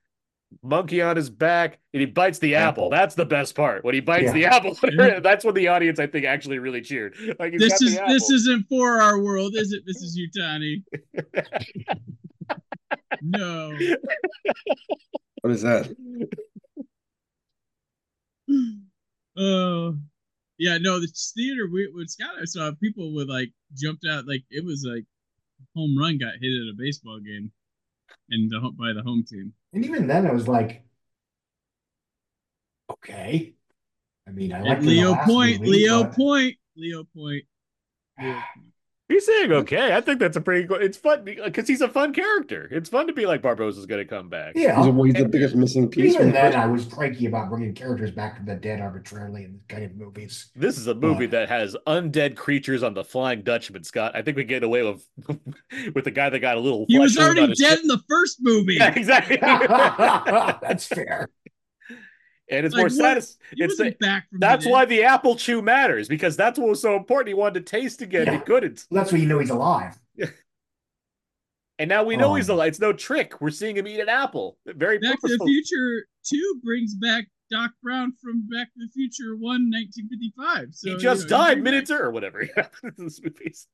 monkey on his back, and he bites the apple. Apple. That's the best part. When he bites Yeah. the apple, that's when the audience, I think, actually really cheered. Like This is this isn't for our world, is it, Mrs. Utani? no. What is that? Oh, yeah, no, the theater we when Scott I saw people with like jumped out like it was like home run got hit at a baseball game, and the, by the home team. And even then, I was like, okay. I mean, I like Leo Point, Leo Point, Leo Point. Leo Point. He's saying okay. I think that's a pretty good. It's fun because he's a fun character. It's fun to be like Barbossa's going to come back. Yeah. He's, he's the biggest missing piece. Even from the then, I was cranky about bringing characters back from the dead arbitrarily in this kind of movies. This is a movie Oh. that has undead creatures on the Flying Dutchman, Scott. I think we get away with with the guy that got a little. He was flesh wound on already dead in the first movie. Yeah, exactly. That's fair. And it's Like, more what? satis- It's wasn't the, back from that's why the apple chew matters because that's what was so important. He wanted to taste again. He couldn't, That's when you know he's alive. and now we know Oh. he's alive. It's no trick. We're seeing him eat an apple. Very Back to the. Future 2 brings back Doc Brown from Back to the Future 1, 1955. So, he you just know, died bring minutes back- or whatever he happens in this movies.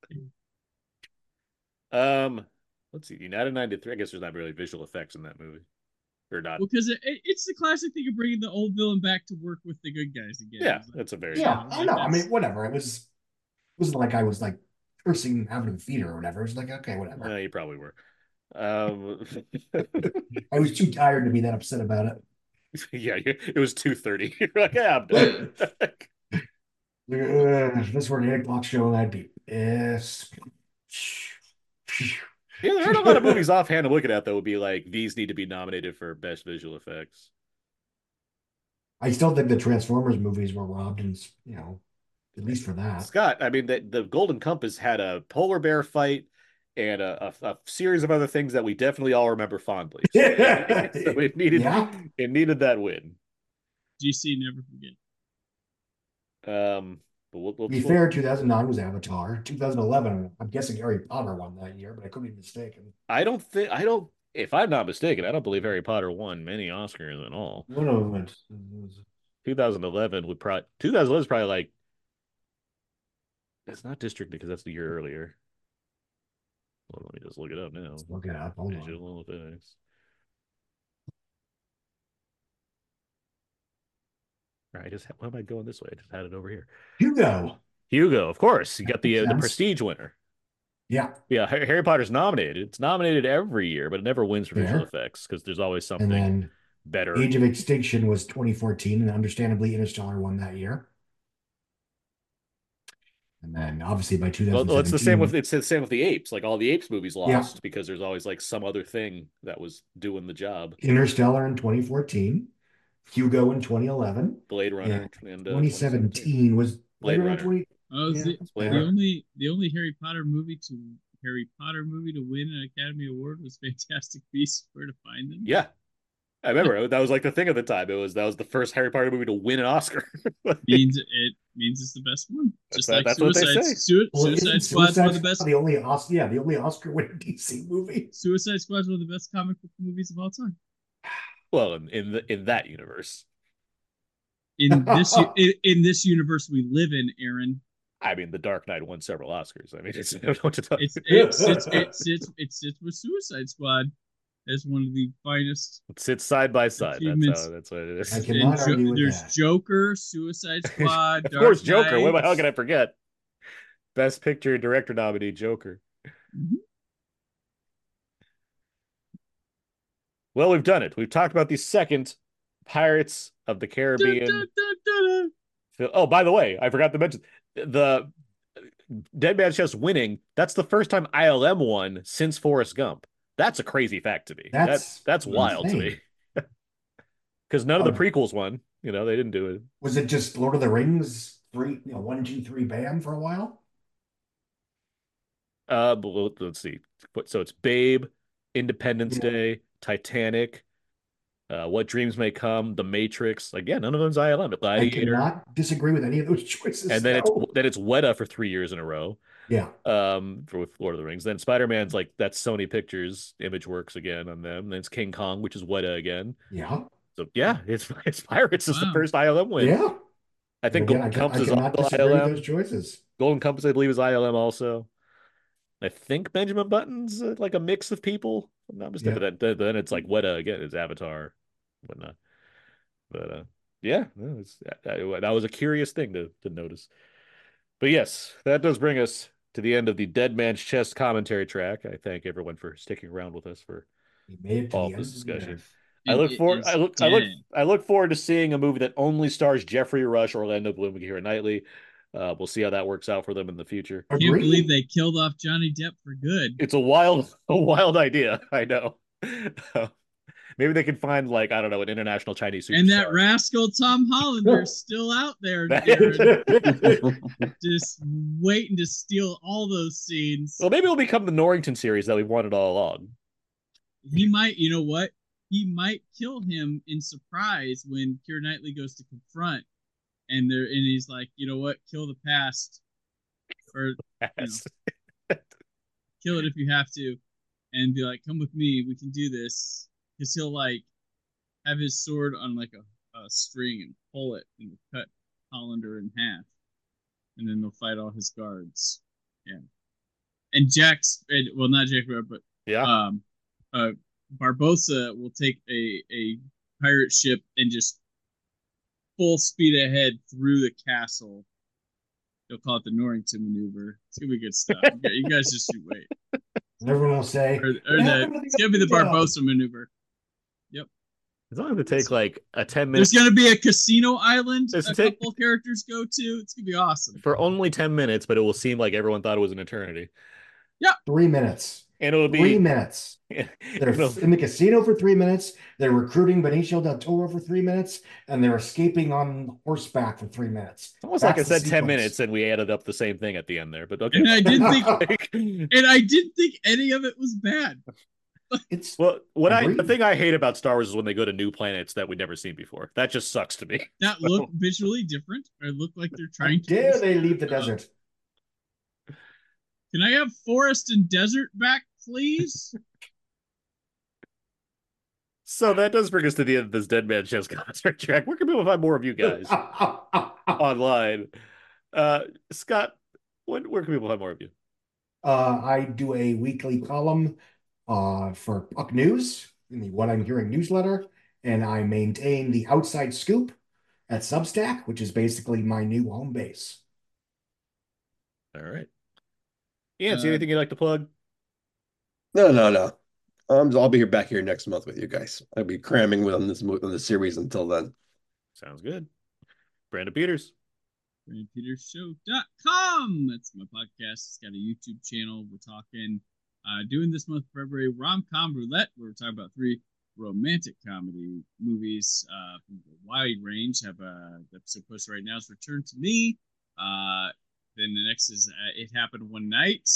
Um, let's see, United 93. I guess there's not really visual effects in that movie, or not. Because it, it- it's the classic thing of bringing the old villain back to work with the good guys again. Yeah, like, that's a very Yeah, I know. I mean, whatever. It was. It wasn't like I was like cursing out of the theater or whatever. It was like, okay, whatever. You probably were. Um, I was too tired to be that upset about it. yeah, it was two thirty. You're like, yeah, I'm done. Like, uh, if this were an eight o'clock show, I'd be pissed. Yeah, there aren't a lot of movies offhand I'm looking at that would be like these need to be nominated for best visual effects. I still think the Transformers movies were robbed, and you know, at least for that. Scott, I mean, the, the Golden Compass had a polar bear fight and a, a, a series of other things that we definitely all remember fondly. So, Yeah. so it needed Yeah. it needed that win. GC never forget. Um, but we'll, we'll, To be fair, 2009 was Avatar. 2011, I'm guessing Harry Potter won that year, but I could be mistaken. I don't think I don't. If I'm not mistaken, I don't believe Harry Potter won many Oscars at all. One of them went. 2011 would probably 2011 is probably like that's not district because that's the year earlier. Well, let me just look it up now. Let's look it up. Hold on. Visual effects. All right, I just why am I going this way? I just had it over here. Hugo. Hugo, of course, you got the uh, the prestige winner. Yeah. Yeah, Harry Potter's nominated. It's nominated every year, but it never wins for visual effects because there's always something better. Age of Extinction was 2014, and understandably, Interstellar won that year. And then obviously by Well, 2017, well, it's the same with it's the same with the apes. Like all the apes movies Yeah. lost because there's always like some other thing that was doing the job. Interstellar in 2014, Hugo in 2011, Blade Runner and uh, 2017 was Blade Runner Runner. 20 Oh, Yeah, the, Blade the Runner. only the only Harry Potter movie to Harry Potter movie to win an Academy Award was Fantastic Beasts: Where to Find Them. Yeah, I remember that was like the thing at the time. It was that was the first Harry Potter movie to win an Oscar. means it means it's the best one. Just that- like that's what they Suicide say. Sui- Well, Suicide isn't Squad's one of the best. The only Oscar, yeah, the only Oscar winning DC movie. Suicide Squad Squad's one of the best comic book movies of all time. Well, in in, the, in that universe, In this in, in this universe we live in, Aaron, I mean, The Dark Knight won several Oscars. I mean, it's, I don't know what to tell it's it sits it sits it sits with Suicide Squad as one of the finest. It sits side by side. That's how. That's what it is. I can- and argue with there's that. Joker, Suicide Squad, of course, Dark Joker. What, Knight. how can I forget? Best Picture Director nominee, Joker. Mhm. Well, we've done it. We've talked about the second Pirates of the Caribbean. Oh, by the way, I forgot to mention the Dead Man's Chest winning. That's the first time ILM won since Forrest Gump. That's a crazy fact to me. That's that's that's wild to me. Because none of the Um, prequels won. You know, they didn't do it. Was it just Lord of the Rings three, you know, one, two, three, bam for a while? Uh, let- let's see. So it's Babe, Independence Yeah. Day, Titanic, uh, What Dreams May Come, The Matrix. Like, yeah, none of them's ILM. I cannot disagree with any of those choices. and then no. it's then it's Weta for three years in a row. yeah, Um, for with Lord of the Rings. Then Spider Man's like that's Sony Pictures, Imageworks again on them. Then it's King Kong, which is Weta again. yeah, So yeah, it's it's Pirates is the first ILM win. yeah. I think Again, I, Golden ca- I Compass is cannot also ILM. those choices. Golden Compass, I believe, is ILM also. I think Benjamin Button's uh, like a mix of people. I'm not mistaken. But then, then it's like Weta again, it's Avatar, whatnot. But uh, yeah, no, it's, that, that was a curious thing to to notice. But yes, that does bring us to the end of the Dead Man's Chest commentary track. I thank everyone for sticking around with us for We made it to All this end of discussion. earth. I look It forward. I look. I look. I look forward to seeing a movie that only stars Geoffrey Rush, Orlando Bloom, and Keira Knightley. Uh, we'll see how that works out for them in the future. I Can't believe they killed off Johnny Depp for good. It's a wild, a wild idea. I know. Maybe they can find like I don't know an international Chinese superstar. And that rascal Tom Hollander's still out there, just waiting to steal all those scenes. well, maybe it'll become the Norrington series that we've wanted all along. He might, you know what? He might kill him in surprise when Keira Knightley goes to confront, and there, and he's like, you know what? Kill the past, or Yes. kill it if you have to, and be like, come with me, we can do this. Because he'll like have his sword on like a, a string and pull it and cut Hollander in half, and then they'll fight all his guards. Yeah, and Jack's well, not Jack, but Yeah. um, uh, Barbossa will take a a pirate ship and just full speed ahead through the castle. They'll call it the Norrington maneuver. It's gonna be good stuff. You you guys just you wait. Everyone will say, Or, or the, it's gonna be the other job?" Barbossa maneuver. Yep. It's only gonna take like a ten minutes There's gonna be a casino island. It's a it take- couple characters go to. It's gonna be awesome. for only ten minutes, but it will seem like everyone thought it was an eternity, Yep. Three minutes. And it'll be Three be. minutes. They're it'll- in the casino for three minutes. They're recruiting Benicio del Toro for three minutes, and they're escaping on horseback for three minutes. Almost like I That's the said, ten minutes, and we added up the same thing at the end there. But okay. And I didn't think, Like- and I didn't think any of it was bad. It's well, what I the thing I hate about Star Wars is when they go to new planets that we've never seen before. That just sucks to me. That look visually different, or look like they're how trying to. dare they leave the uh, desert? Can I have forest and desert back, please? So that does bring us to the end of this Dead Man Chess concert track. Where can people find more of you guys online? Uh, Scott, when, where can people find more of you? Uh, I do a weekly column uh, for Puck News in the What I'm Hearing newsletter, and I maintain the Outside Scoop at Substack, which is basically my new home base. All right. Yancy Uh, anything you'd like to plug? No, no, no. Um, I'll be here back here next month with you guys. I'll be cramming with on this mo- on the series until then. Sounds good. Brandon Peters. BrandonPetersShow.com. That's my podcast. It's got a YouTube channel. We're talking, uh, doing this month of February, rom com roulette. We're talking about three romantic comedy movies uh, from a wide range. Have a the episode posted right now is Return to Me. Uh, then the next is uh, It Happened One Night,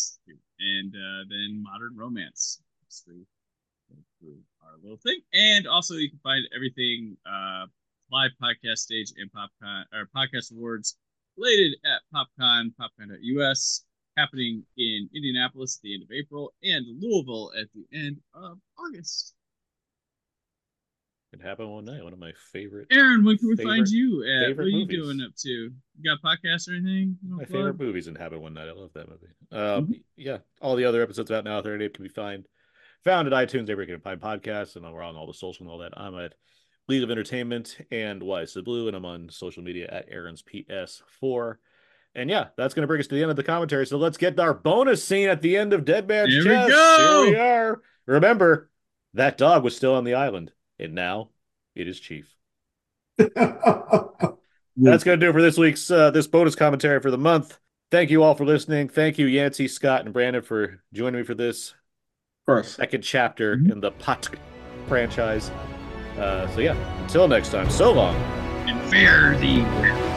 and uh, then Modern Romance. Through our little thing, and also you can find everything uh, live podcast stage and PopCon or podcast awards related at PopCon, PopCon.us, happening in Indianapolis at the end of April and Louisville at the end of August. It happened one night. One of my favorite, Aaron, when can we Favorite- find you at? What are you movies. doing up to? You got podcasts or anything? My plug? favorite movies in Happen One Night. I love that movie. Um, Mhm. yeah, all the other episodes out now. Thirty can be found found at iTunes. Everywhere you can find podcasts, and we're on all the social and all that. I'm at League of Entertainment and Why So Blu, and I'm on social media at Aaron's PS4. And yeah, that's going to bring us to the end of the commentary. So let's get our bonus scene at the end of Dead Man's Here we Chest. go! Here we are. Remember, that dog was still on the island, and now it is Chief. That's going to do it for this week's uh, this bonus commentary for the month. Thank you all for listening. Thank you, Yancy, Scott, and Brandon for joining me for this Of course. second chapter Mhm. in the Pot franchise. Uh, so yeah, until next time, so long. And fare thee well.